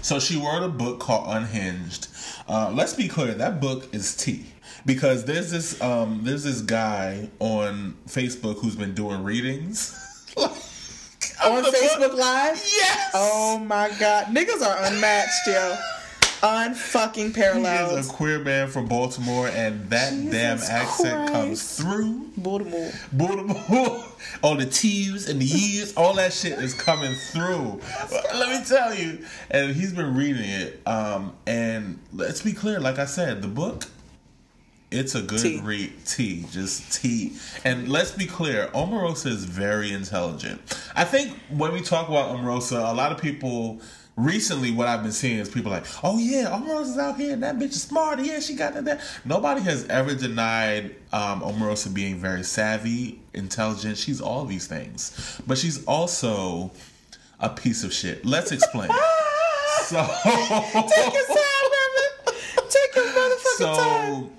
So she wrote a book called Unhinged. Uh, let's be clear, that book is tea because there's this um, there's this guy on Facebook who's been doing readings. On the book. Facebook Live? Yes. Oh my god. Niggas are unmatched, yo. Unfucking parallel. He is a queer man from Baltimore, and that Jesus damn accent Christ. comes through. Baltimore. Baltimore, all the T's and the E's, all that shit is coming through. Let me tell you, and he's been reading it. Um, and let's be clear, like I said, the book. It's a good Tea. read. Tea, just tea. And let's be clear, Omarosa is very intelligent. I think when we talk about Omarosa, a lot of people recently what I've been seeing is people like, oh yeah, Omarosa's out here and that bitch is smart. Yeah, she got that. Nobody has ever denied um, Omarosa being very savvy, intelligent. She's all these things, but she's also a piece of shit. Let's explain. so, Take your time, Reverend. Take your motherfucking time.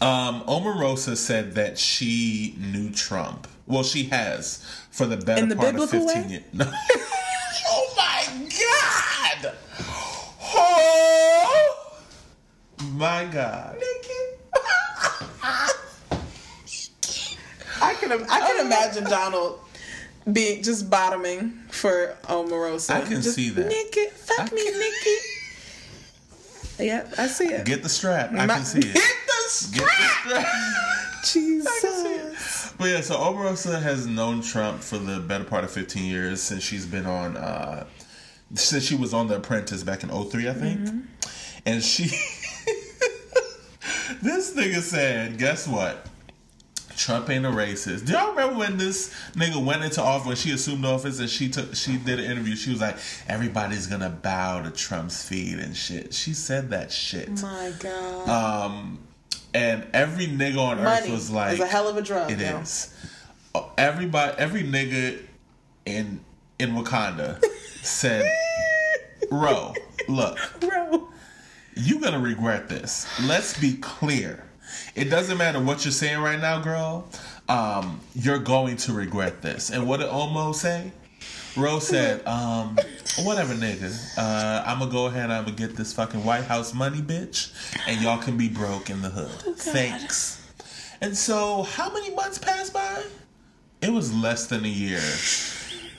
So um, Omarosa said that she knew Trump. Well, she has for the better In the part of fifteen way? years. No. oh my god! Oh my god! I can I can imagine Donald being just bottoming for Omarosa. I can Just, see that. Nikki, fuck I me, can- Nikki. Yeah, I see it. Get the strap. I can see it. Get the strap. Get the strap. Jesus. But yeah, so Omarosa has known Trump for the better part of 15 years since she's been on, uh, since she was on The Apprentice back in 03, I think. Mm-hmm. And she, this nigga said, guess what? Trump ain't a racist. Do y'all remember when this nigga went into office, when she assumed office and she took, she did an interview, she was like, everybody's gonna bow to Trump's feet and shit. She said that shit. My God. Um, and every nigga on earth was like, is a hell of a drug. it yo. is. Oh, Everybody, every nigga in in Wakanda said, "Ro, look, Bro. you gonna regret this. Let's be clear. It doesn't matter what you're saying right now, girl. Um, you're going to regret this." And what did Omo say? Ro said, um, whatever, nigga. Uh, I'm gonna go ahead and I'm gonna get this fucking White House money, bitch, and y'all can be broke in the hood. Thanks. And so, how many months passed by? It was less than a year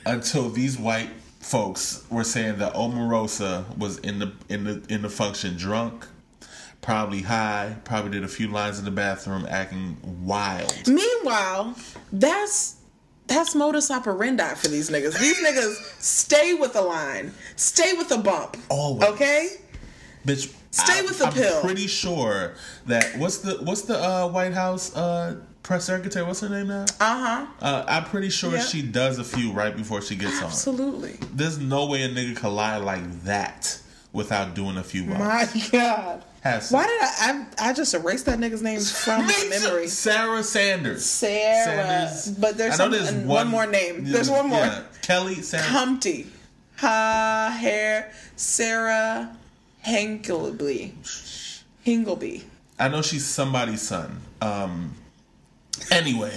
until these white folks were saying that Omarosa was in the in the in the function drunk, probably high, probably did a few lines in the bathroom, acting wild. Meanwhile, that's that's modus operandi for these niggas. These niggas stay with a line, stay with a bump. Always. Okay? Bitch, Stay I- with the I'm pill. pretty sure that what's the what's the uh, White House uh, press secretary? What's her name now? Uh-huh. Uh, I'm pretty sure Yeah. she does a few right before she gets on. Absolutely. There's no way a nigga can lie like that without doing a few bumps. My God. Has Why did I I, I just erased that nigga's name from my memory? Sarah Sanders. Sarah. But there's I know some- there's one, one more name. There's one more. yeah. Kelly Sarah. Humpty. Ha hair Sarah Hinkleby. Hingleby. I know she's somebody's son. Um. Anyway,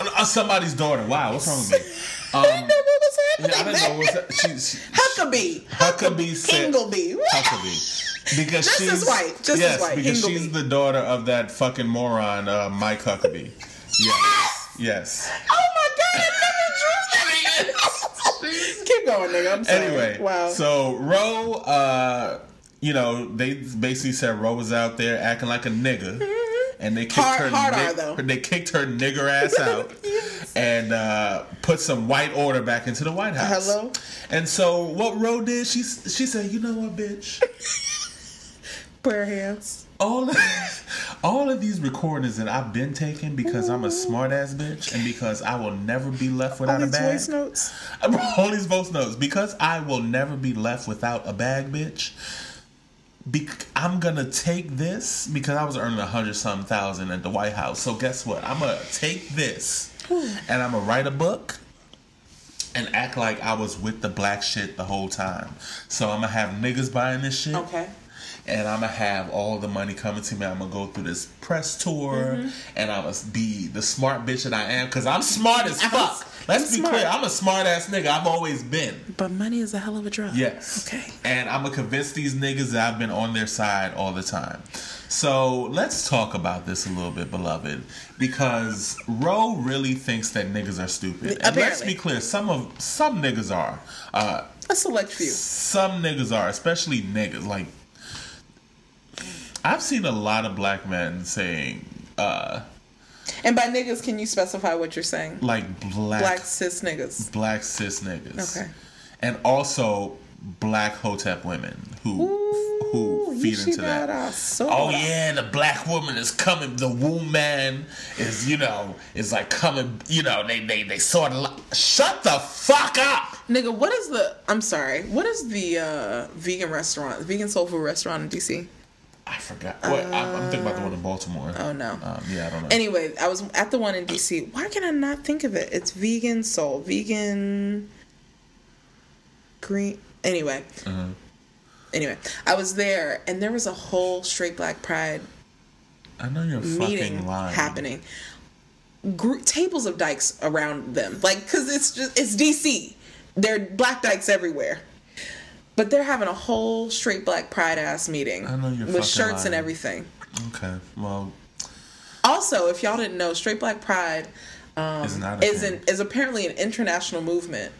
uh, somebody's daughter. Wow, what's wrong with me? Um, I didn't know what was yeah, I happening. don't know what's. She, she, Huckabee. Huckabee said- Hingleby. Huckabee. Because Just she's as white, just as yes, white, because Hingleby. she's the daughter of that fucking moron, uh, Mike Huckabee. Yes, yes. Oh my god, I never drew that. Keep going, nigga. I'm sorry. Anyway, Wow. So Ro, uh, you know, they basically said Ro was out there acting like a nigga, and they kicked Hard- her. hard nig- R, though. They kicked her nigger ass out, and uh, put some white order back into the White House. Hello? And so what Ro did, she she said, you know what, bitch. Prayer hands. all of, all of these recordings that I've been taking because I'm a mm-hmm. smart ass bitch and because I will never be left All without a these bag. voice notes. all these voice notes because I will never be left without a bag, bitch. Be- I'm gonna take this because I was earning a hundred some thousand at the White House. So guess what? I'm gonna take this and I'm gonna write a book and act like I was with the black shit the whole time. So I'm gonna have niggas buying this shit. Okay. And I'm gonna have all the money coming to me. I'm gonna go through this press tour, Mm-hmm. and I'm gonna be the smart bitch that I am because I'm smart as fuck. Let's I'm be smart. clear. I'm a smart ass nigga. I've always been. But money is a hell of a drug. Yes. Okay. And I'm gonna convince these niggas that I've been on their side all the time. So let's talk about this a little bit, beloved, because Ro really thinks that niggas are stupid. And let's be clear, some of some niggas are. Uh, A select few. some niggas are, especially niggas. Like I've seen a lot of black men saying, uh, And by niggas, can you specify what you're saying? like black Black cis niggas. black cis niggas. Okay. And also black hotep women who who feed into that. Oh yeah, the black woman is coming. The womb man is, you know, is like coming. You know, they they they sort of like, shut the fuck up. Nigga, what is the? I'm sorry. What is the uh, vegan restaurant, vegan soul food restaurant in DC? I forgot. What I'm, I'm thinking about the one in Baltimore. Oh no. Um, yeah, I don't know. Anyway, I was at the one in DC. Why can I not think of it? It's vegan soul, vegan green. Anyway, Uh-huh. anyway, I was there, and there was a whole straight black pride I know you're meeting fucking lying. happening. Gr- tables of dykes around them, like because it's just it's DC. There are black dykes everywhere, but they're having a whole straight black pride ass meeting I know you're with shirts and everything. Okay, well, Also, if y'all didn't know, straight black pride um, Is is an, is apparently an international movement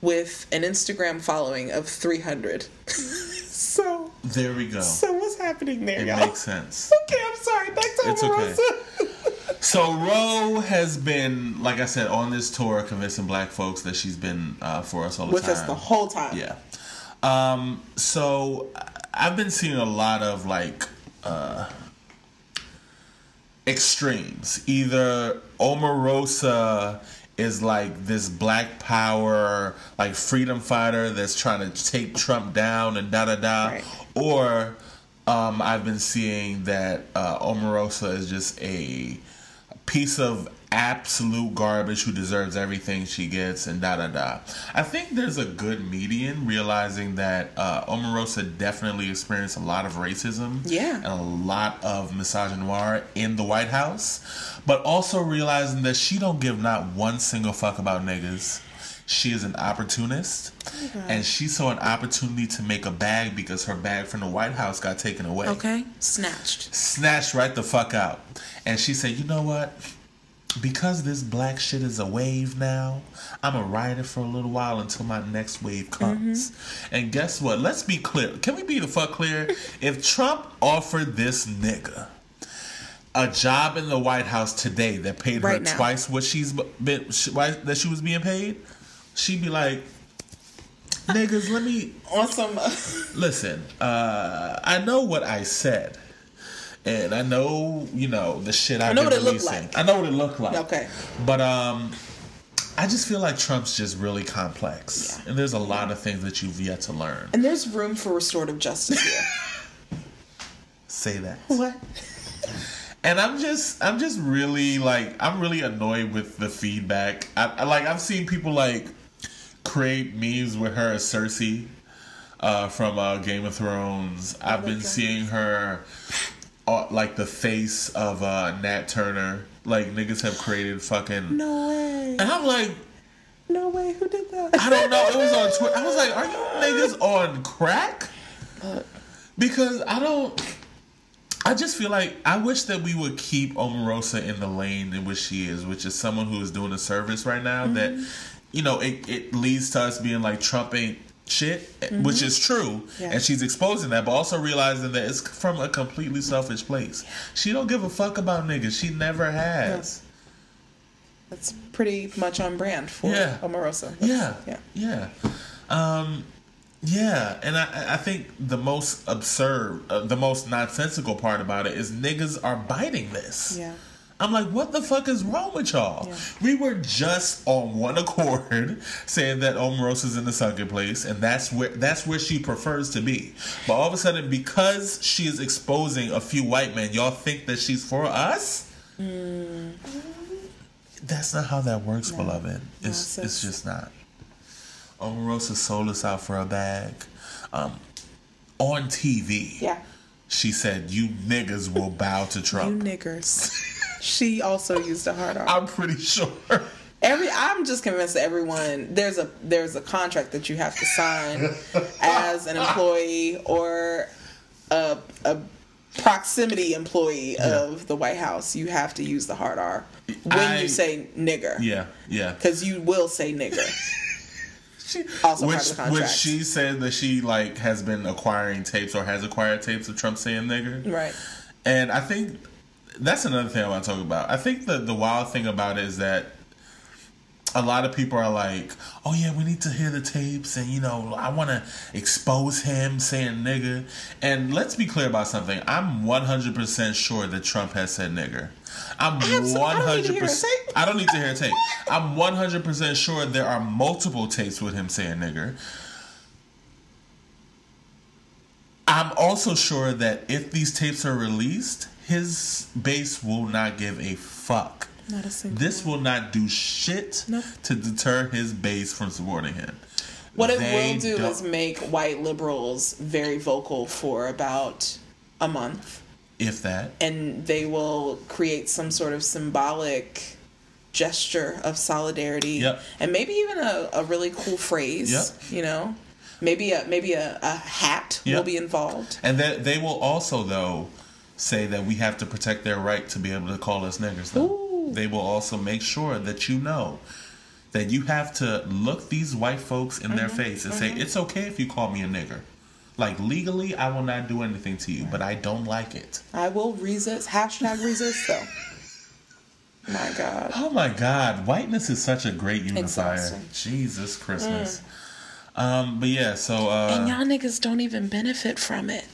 with an Instagram following of 300. so, there we go. so what's happening there, It y'all? makes sense. Okay, I'm sorry. Back to It's okay. So Ro has been, like I said, on this tour convincing black folks that she's been uh, for us all the with time. With us the whole time. Yeah. Um, so I've been seeing a lot of like uh, extremes. Either Omarosa is like this black power, like freedom fighter that's trying to take Trump down and da da da, Right. or um, I've been seeing that uh, Omarosa is just a piece of absolute garbage who deserves everything she gets and da da da. I think there's a good median realizing that uh, Omarosa definitely experienced a lot of racism Yeah. and a lot of misogynoir in the White House, but also realizing that she don't give not one single fuck about niggas. She is an opportunist, and she saw an opportunity to make a bag because her bag from the White House got taken away Okay? Snatched. snatched right the fuck out. And she said, You know what? Because this black shit is a wave now, I'm gonna ride it for a little while until my next wave comes. And guess what? Let's be clear. Can we be the fuck clear? if Trump offered this nigga a job in the White House today that paid her now. twice what she's been why- that she was being paid, she'd be like, "Niggas, let me On some. listen, uh, I know what I said. And I know, you know, the shit I've know been what it looked like. I know what it looked like. Okay. But um I just feel like Trump's just really complex. Yeah. And there's a lot of things that you've yet to learn. and there's room for restorative justice here. Say that. what? And I'm just I'm just really like I'm really annoyed with the feedback. I, I like I've seen people like create memes with her as Cersei uh, from uh, Game of Thrones. I've been God. seeing her uh, like the face of uh, Nat Turner. Like niggas have created fucking No way. and I'm like No way. Who did that? I don't know. It was on Twitter. I was like, are you niggas on crack? Because I don't. I just feel like I wish that we would keep Omarosa in the lane in which she is, which is someone who is doing a service right now that, you know, it, it leads to us being like Trump ain't shit, which is true, Yeah. and she's exposing that, but also realizing that it's from a completely selfish place. She don't give a fuck about niggas. She never has. That's pretty much on brand for Yeah. Omarosa. Yeah, Yeah. yeah, um, yeah. And I, I think the most absurd, uh, the most nonsensical part about it is niggas are biting this. Yeah. I'm like, what the fuck is wrong with y'all? Yeah. We were just on one accord saying that Omarosa's in the sunken place, and that's where that's where she prefers to be. But all of a sudden, because she is exposing a few white men, y'all think that she's for us? Mm. That's not how that works, beloved. It's sis. it's just not. Omarosa sold us out for a bag. Um, on TV, Yeah. she said, "You niggas will bow to Trump." You Trump." niggers. she also used a hard R. I'm pretty sure. Every I'm just convinced that everyone there's a there's a contract that you have to sign as an employee or a a proximity employee of the White House. You have to use the hard R when I- you say nigger. Yeah, yeah. Because you will say nigger. She, Also which, part of the which she said that she like has been acquiring tapes or has acquired tapes of Trump saying nigger. right. And I think that's another thing I want to talk about. I think the the wild thing about it is that a lot of people are like, "Oh yeah, we need to hear the tapes," and you know, I want to expose him saying nigger. And let's be clear about something. I'm 100 percent sure that Trump has said nigger. I'm Absolutely. I don't need to 100 hear a percent. I don't need to hear a tape. I'm 100 percent sure there are multiple tapes with him saying nigger. I'm also sure that if these tapes are released, his base will not give a fuck. Not a single This will not do shit Nope. to deter his base from supporting him. What it will do don't- is make white liberals very vocal for about a month. if that. and they will create some sort of symbolic gesture of solidarity Yep. and maybe even a, a really cool phrase Yep. you know maybe a maybe a, a hat will be involved And that they will also though say that we have to protect their right to be able to call us niggers though. They will also make sure that you know that you have to look these white folks in Mm-hmm. their face and say it's okay if you call me a nigger. Like legally I will not do anything to you, but I don't like it. i will resist hashtag resist though my god Oh my God, whiteness is such a great unifier. Exhausting. Jesus Christmas. Um, but yeah, so uh, and y'all niggas don't even benefit from it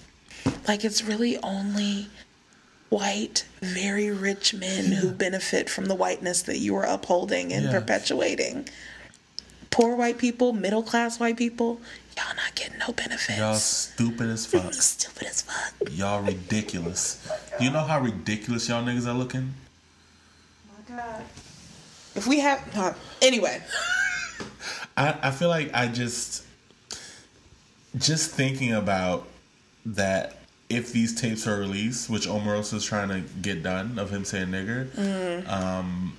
like it's really only white very rich men who benefit from the whiteness that you are upholding and Yeah. perpetuating poor white people middle class white people y'all not getting no benefits y'all stupid as fuck. stupid as fuck Y'all ridiculous. You know how ridiculous y'all niggas are looking? if we have uh, anyway I, I feel like I just just thinking about that if these tapes are released, which Omarosa is trying to get done of him saying nigger, um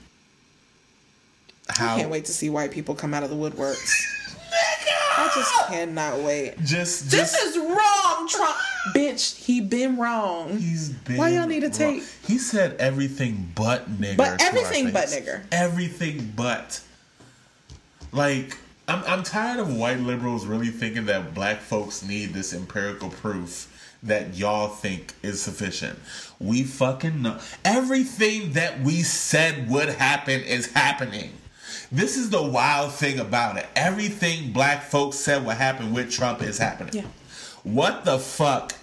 i can't wait to see white people come out of the woodworks i just cannot wait just this is wrong trump bitch he been wrong He's been Why y'all need a wrong. tape? He said everything but nigger. But everything but nigger. Everything but. Like, I'm I'm tired of white liberals really thinking that black folks need this empirical proof that y'all think is sufficient. We fucking know everything that we said would happen is happening. This is the wild thing about it. Everything black folks said would happen with Trump is happening. Yeah. What the fuck?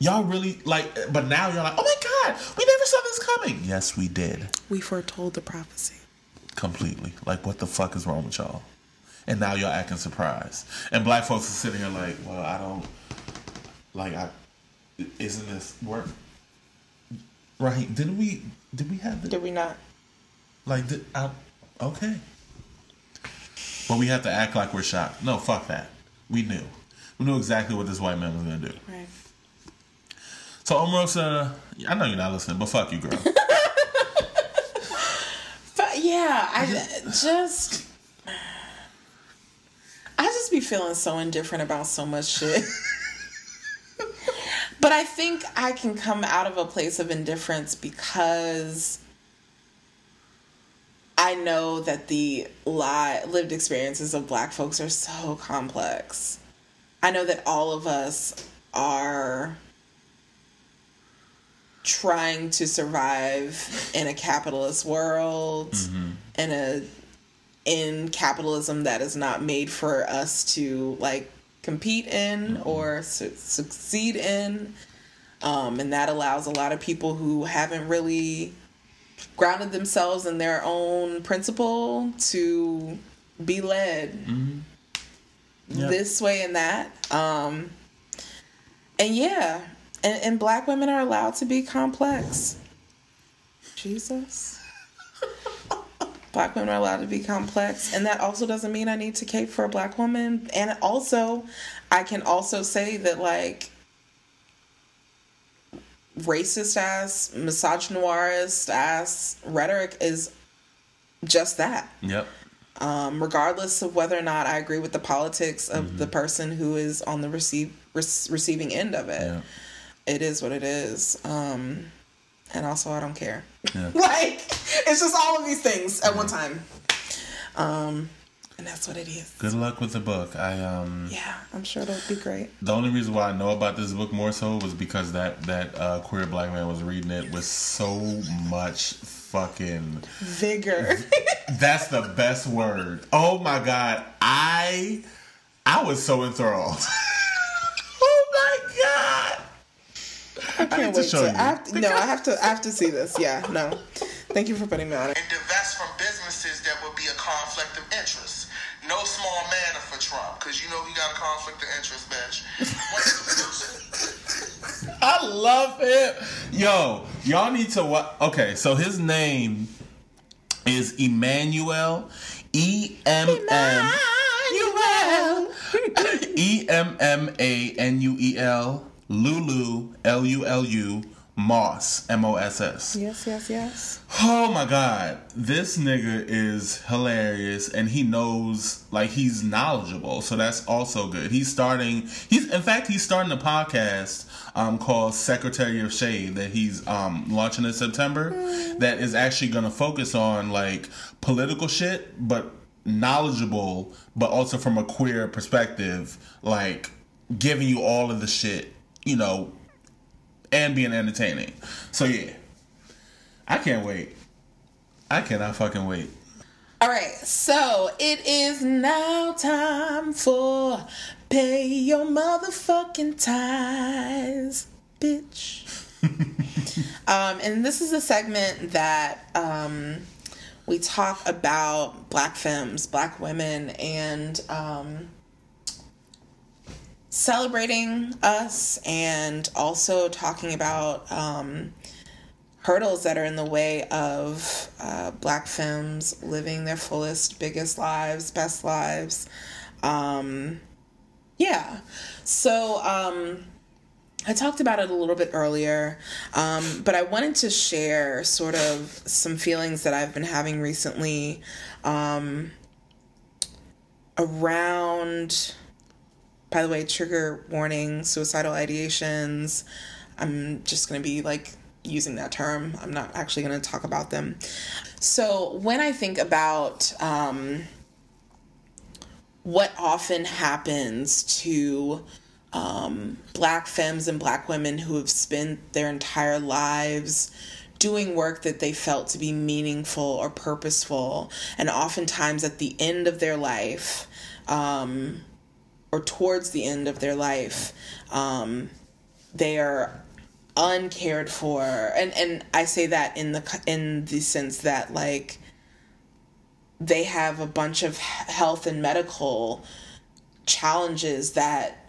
Y'all really like, but now you're like, oh my god, we never saw this coming. Yes, we did. we foretold the prophecy Completely. Like, what the fuck is wrong with y'all? And now y'all acting surprised. And black folks are sitting here like, well, I don't, like, I, isn't this work? Right? Didn't we, did we have the, did we not like, did, I, okay. But we have to act like we're shocked. No, fuck that. We knew. We knew exactly what this white man was gonna do. right So Omarosa, I know you're not listening, but fuck you, girl. But yeah, I just I just be feeling so indifferent about so much shit. but I think I can come out of a place of indifference because I know that the li- lived experiences of black folks are so complex. I know that all of us are trying to survive in a capitalist world mm-hmm. in a in capitalism that is not made for us to like compete in or su- succeed in. Um, and that allows a lot of people who haven't really grounded themselves in their own principle to be led Yeah. this way and that. Um, and yeah and, and black women are allowed to be complex. Jesus Black women are allowed to be complex, and that also doesn't mean I need to cape for a black woman. And also, I can also say that like racist ass, misogynoirist ass rhetoric is just that. Yep. Um, regardless of whether or not I agree with the politics of Mm-hmm. the person who is on the receive re- receiving end of it, Yeah. it is what it is. Um, and also, I don't care. Yeah. like it's just all of these things at one time. Um, and that's what it is. Good luck with the book. I um Yeah, I'm sure it'll be great. the only reason why I know about this book more so was because that that uh, queer black man was reading it with so much fucking Vigor. That's the best word. Oh my god, I I was so enthralled. oh my god. I can't need to wait show to. you. I have to, no, I have to. I have to see this. Yeah, no. Thank you for putting me on it. and divest from businesses that would be a conflict of interest. No small manner for Trump, because you know he got a conflict of interest, bitch. I love him. Yo, y'all need to what? Okay, so his name is Emmanuel. E M M. E M M A N U E L. Lulu. L U L U. Moss. M O S S. Yes, yes, yes. Oh my god, this nigga is hilarious and he knows like he's knowledgeable, so that's also good. He's starting he's in fact he's starting a podcast um called Secretary of Shade that he's um launching in September that is actually gonna focus on like political shit but knowledgeable but also from a queer perspective, like giving you all of the shit, you know, and being entertaining. So yeah. I can't wait. I cannot fucking wait. All right, so it is now time for pay your motherfucking ties, bitch. um, and this is a segment that um, we talk about black femmes, black women, and um, celebrating us, and also talking about. Um, hurdles that are in the way of uh, black femmes living their fullest, biggest lives, best lives. Um, yeah. So um, I talked about it a little bit earlier, um, but I wanted to share sort of some feelings that I've been having recently um, around. By the way, trigger warning, suicidal ideations. I'm just going to be like using that term. I'm not actually going to talk about them. So, when I think about um, what often happens to um, black femmes and black women who have spent their entire lives doing work that they felt to be meaningful or purposeful, and oftentimes at the end of their life, um, or towards the end of their life, um, they are uncared for. And and I say that in the in the sense that like they have a bunch of health and medical challenges that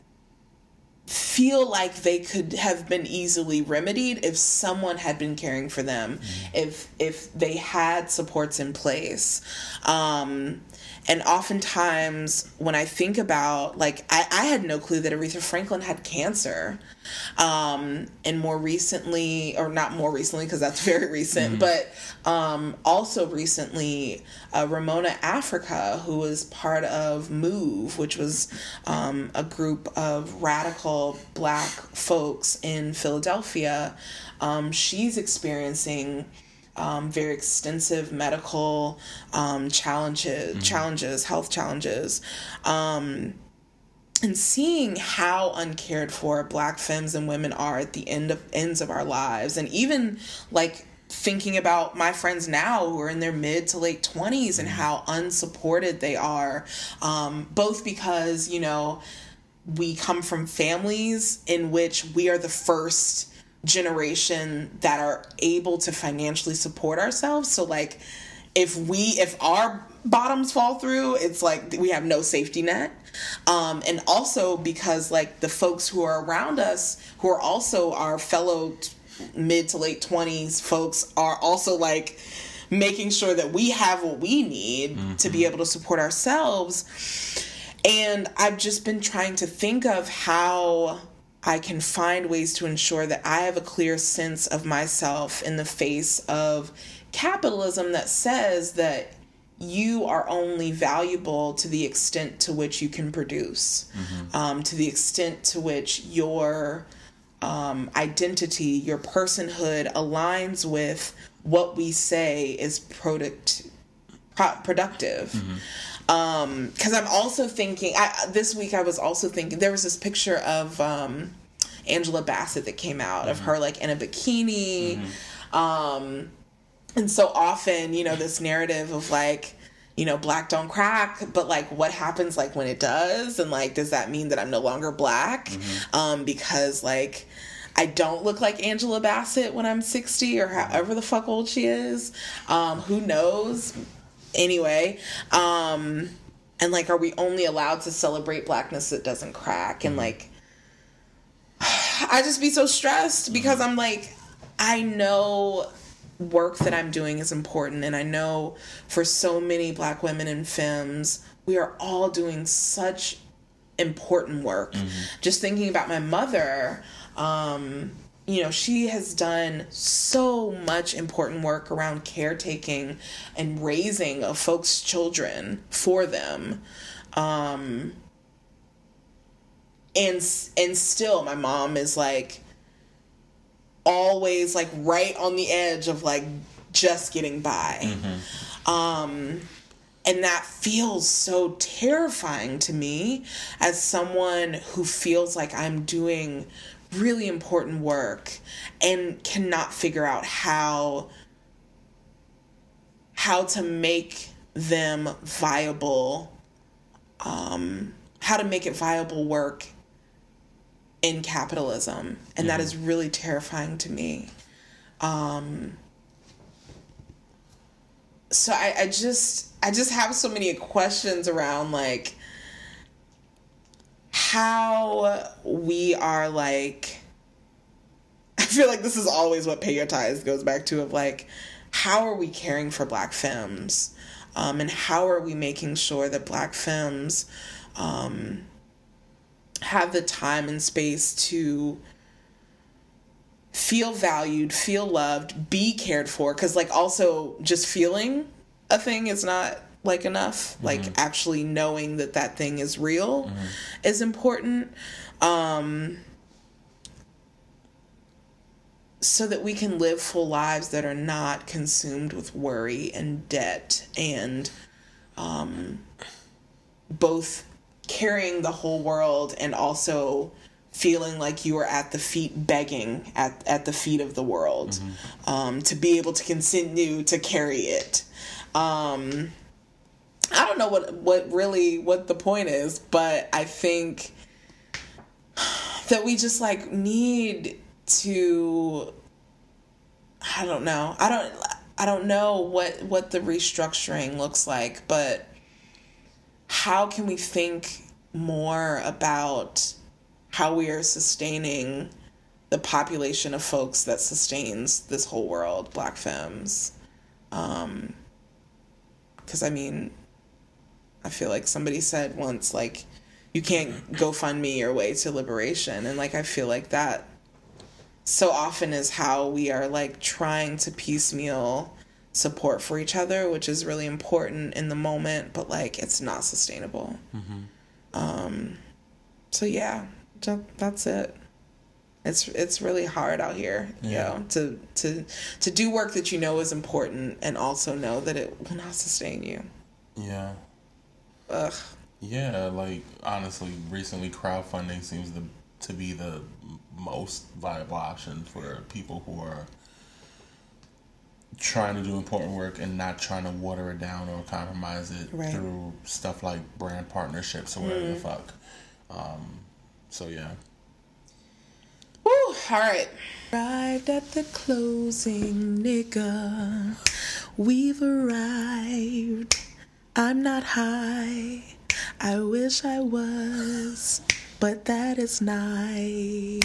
feel like they could have been easily remedied if someone had been caring for them if if they had supports in place. Um and oftentimes when i think about like i, I had no clue that aretha franklin had cancer um and more recently or not more recently because that's very recent but um also recently uh, ramona africa who was part of move which was um, a group of radical black folks in philadelphia um, she's experiencing um, very extensive medical um, challenges, challenges, health challenges, um, and seeing how uncared for Black femmes and women are at the end of ends of our lives, and even like thinking about my friends now who are in their mid to late 20s and how unsupported they are um, both because you know we come from families in which we are the first generation that are able to financially support ourselves. So like if we if our bottoms fall through it's like we have no safety net. Um and also because like the folks who are around us who are also our fellow t- mid to late 20s folks are also like making sure that we have what we need to be able to support ourselves. And I've just been trying to think of how I can find ways to ensure that I have a clear sense of myself in the face of capitalism that says that you are only valuable to the extent to which you can produce, um, to the extent to which your um, identity, your personhood aligns with what we say is product pro- productive. Um, because I'm also thinking. I, this week I was also thinking there was this picture of um, Angela Bassett that came out of her like in a bikini. Um, and so often, you know, this narrative of like, you know, black don't crack, but like what happens like when it does? And like, does that mean that I'm no longer black? Um, because like, I don't look like Angela Bassett when I'm 60 or however the fuck old she is. Um, who knows? Anyway, um, and like, are we only allowed to celebrate blackness that doesn't crack? And like, I just be so stressed because I'm like, I know work that I'm doing is important, and I know for so many black women in femmes, we are all doing such important work. Just thinking about my mother, um, you know, she has done so much important work around caretaking and raising of folks' children for them. Um, and and still my mom is like always like right on the edge of like just getting by um and that feels so terrifying to me as someone who feels like I'm doing really important work and cannot figure out how how to make them viable um how to make it viable work in capitalism. And that is really terrifying to me. Um so I, I just i just have so many questions around like how we are like i feel like this is always what pay your tithes goes back to of like how are we caring for black femmes um, and how are we making sure that black femmes um, have the time and space to feel valued, feel loved, be cared for. Because, like, also just feeling a thing is not like enough. Like, actually knowing that that thing is real is important. Um, so that we can live full lives that are not consumed with worry and debt and um, both carrying the whole world and also feeling like you are at the feet begging at, at the feet of the world um, to be able to continue to carry it um, i don't know what what really what the point is but i think that we just like need to i don't know i don't i don't know what what the restructuring looks like but how can we think more about how we are sustaining the population of folks that sustains this whole world, black femmes? Um, because I mean, I feel like somebody said once, like, you can't go fund me your way to liberation. And like, I feel like that so often is how we are like trying to piecemeal support for each other, which is really important in the moment, but like it's not sustainable. Um, so yeah, that's it. It's it's really hard out here, you Yeah. know, to to to do work that you know is important and also know that it will not sustain you. Yeah. Ugh. Yeah, like honestly, recently crowdfunding seems to to be the most viable option for people who are trying to do important work and not trying to water it down or compromise it Right. through stuff like brand partnerships or whatever the fuck. Um, so yeah. Woo, all right. Arrived at the closing, nigga. We've arrived. I'm not high. I wish I was, but that is nigh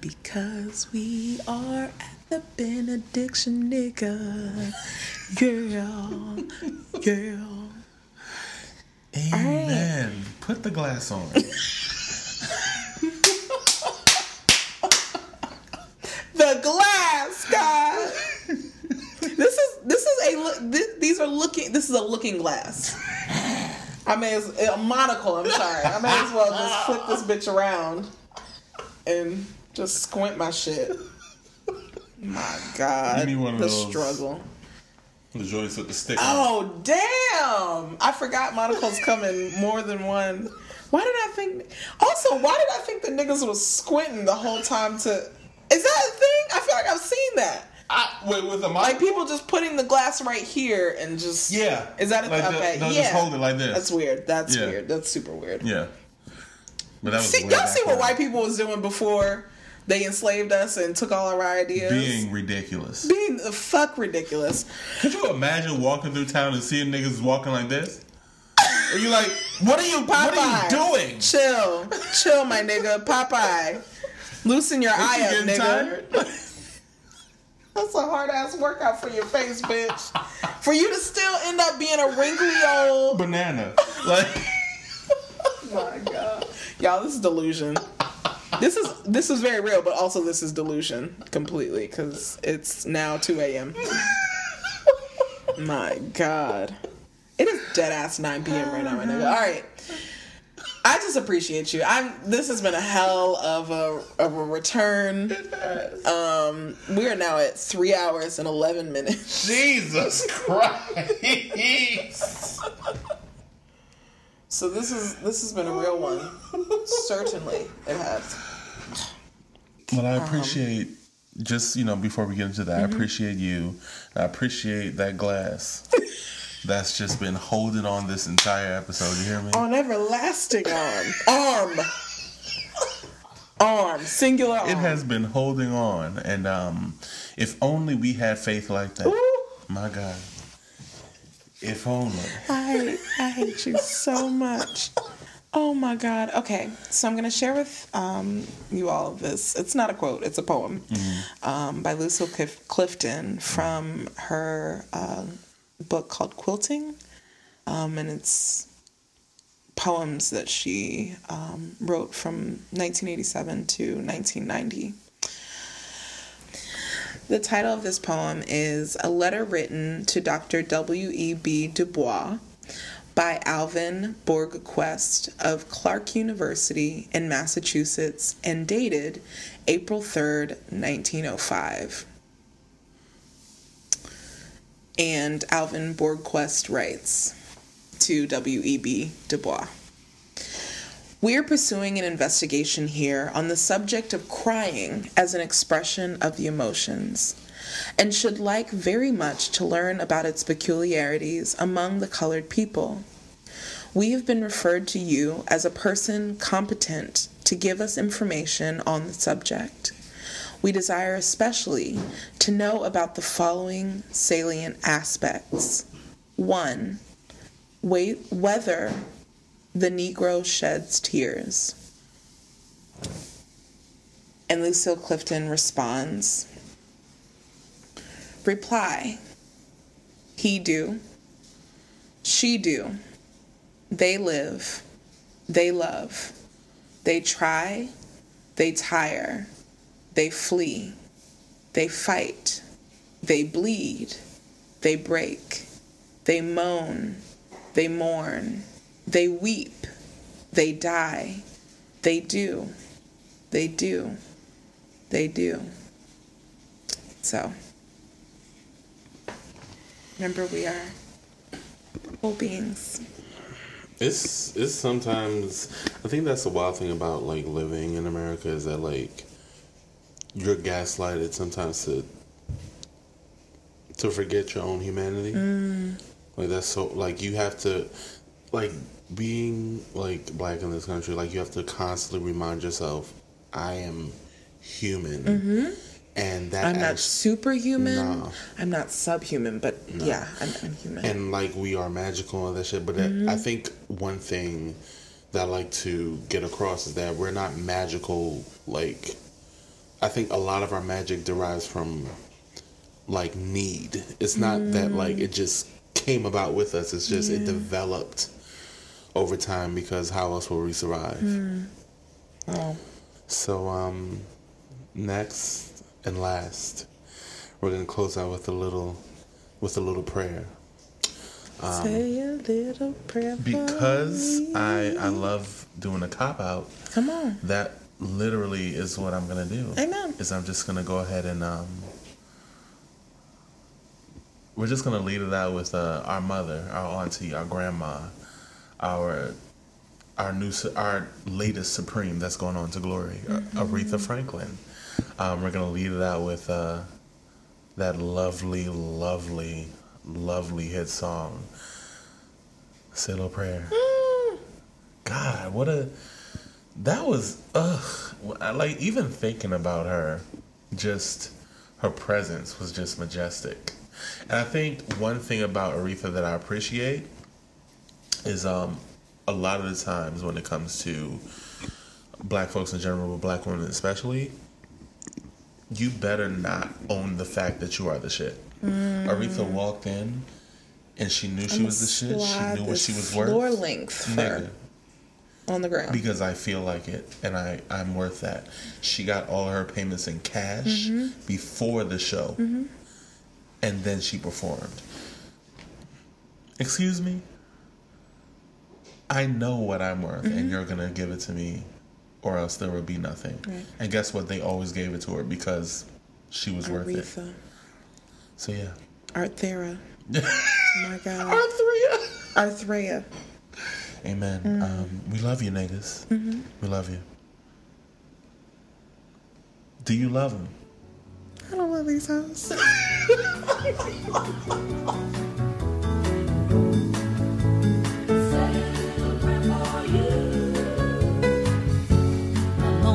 because we are at The benediction nigga. Girl, girl. Amen. Put the glass on. The glass, God. This is this is a look. This, these are looking. This is a looking glass. I may as a monocle. I'm sorry. I may as well just flip this bitch around and just squint my shit. My God, Give me one of the those. struggle. the joints with the stick. Oh damn! I forgot monocles come in more than one. Why did I think? Also, why did I think the niggas was squinting the whole time? To is that a thing? I feel like I've seen that. I, wait, with the mic? Like people just putting the glass right here and just Yeah. Is that a Like thing? the- Okay, yeah. just hold it like this. That's weird. That's Yeah. weird. That's super weird. Yeah. But that was See, y'all see what white people was doing before they enslaved us and took all our ideas. being ridiculous. being the fuck ridiculous. Could you imagine walking through town and seeing niggas walking like this? And you like, what are you? What are Popeye. you doing? Chill, chill, my nigga. Popeye, loosen your eye You up, nigga. tired? That's a hard ass workout for your face, bitch. For you to still end up being a wrinkly old. Banana. Like, my god, y'all, this is delusion. This is this is very real, but also this is delusion completely because it's now two a.m. my god, it is dead ass nine p.m. right now, my nigga. All right. I just appreciate you. I'm. This has been a hell of a of a return. Um, we are now at three hours and eleven minutes. Jesus Christ. So this is this has been a real one. Certainly, it has. Well, Um, I appreciate just you know before we get into that, Mm-hmm. I appreciate you. I appreciate that glass. That's just been holding on this entire episode. You hear me? On everlasting arm, arm, arm, singular arm. It has been holding on, and um, if only we had faith like that. Ooh. My God. If only. I I hate you so much. Oh my god. Okay, so I'm gonna share with um, you all of this. It's not a quote. It's a poem um, by Lucille Clif- Clifton from her uh, book called Quilting, um, and it's poems that she um, wrote from 1987 to 1990. The title of this poem is A Letter Written to Dr. W.E.B. Du Bois by Alvin Borgquist of Clark University in Massachusetts and dated April 3rd, 1905. And Alvin Borgquist writes to W.E.B. Du Bois. We are pursuing an investigation here on the subject of crying as an expression of the emotions, and should like very much to learn about its peculiarities among the colored people. We have been referred to you as a person competent to give us information on the subject. We desire especially to know about the following salient aspects. 1. Wait, whether the Negro sheds tears. And Lucille Clifton responds Reply. He do. She do. They live. They love. They try. They tire. They flee. They fight. They bleed. They break. They moan. They mourn. They weep. They die. They do. They do. They do. So, remember, we are whole beings. It's it's sometimes I think that's the wild thing about like living in America is that like you're gaslighted sometimes to to forget your own humanity. Mm. Like that's so like you have to like being like black in this country like you have to constantly remind yourself I am human. Mm-hmm. And that I'm not superhuman. No. I'm not subhuman, but yeah, I'm, I'm human. and like we are magical and all that shit. But I- I think one thing that I like to get across is that we're not magical like I think a lot of our magic derives from like need. It's not that like it just came about with us. It's just it developed over time because how else will we survive? Oh. So um next and last, we're gonna close out with a little with a little prayer. Say a little prayer for Because me. I I love doing a cop out. Come on. That literally is what I'm gonna do. Amen. Is I'm just gonna go ahead and um. We're just gonna lead it out with uh, our mother, our auntie, our grandma, our our new our latest supreme that's going on to glory, uh, Aretha Franklin. Um, we're gonna lead it out with uh, that lovely, lovely, lovely hit song, "Say a Little Prayer." God, what a that was ugh. I Like even thinking about her, just her presence was just majestic. And I think one thing about Aretha that I appreciate is um a lot of the times when it comes to black folks in general, but black women especially, you better not own the fact that you are the shit. Aretha walked in and she knew she was the shit. She knew what she was worth. Floor length Nigga, on the ground. because I feel like it and I, I'm worth that. She got all her payments in cash Mm-hmm. before the show. And then she performed. Excuse me? I know what I'm worth Mm-hmm. and you're going to give it to me or else there would be nothing. Right. And guess what? They always gave it to her because she was worth it. So yeah. Arthera. My God. Arthria. Arthrea. Amen. Mm. Um, we love you, niggas. Mm-hmm. We love you. Do you love him? I don't love these hoes.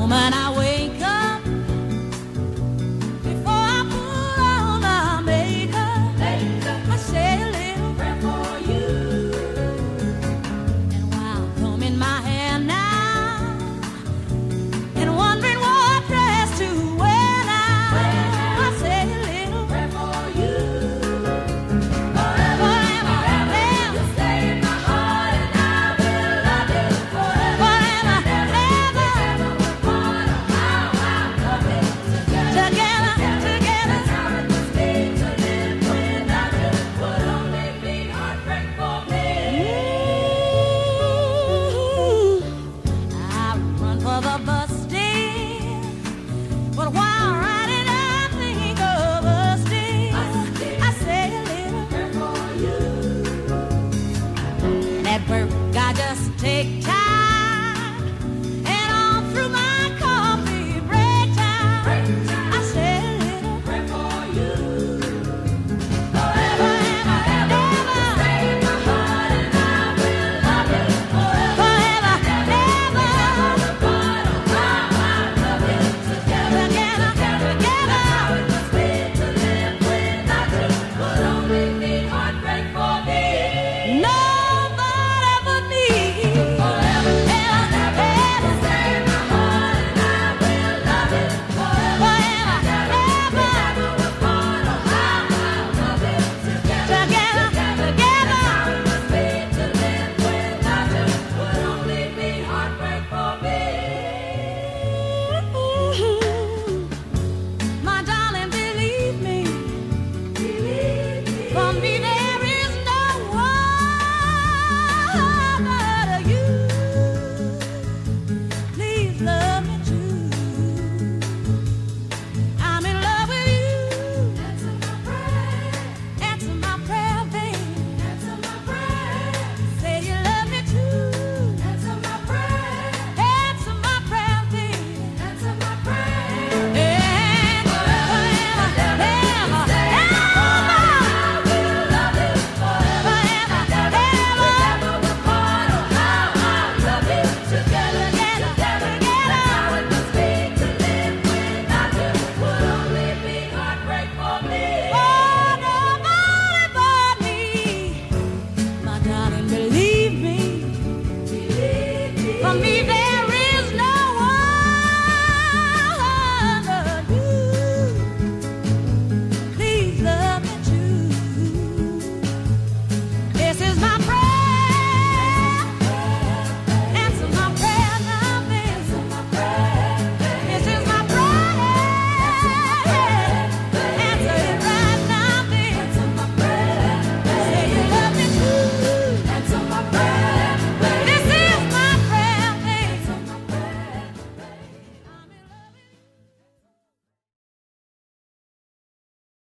moment I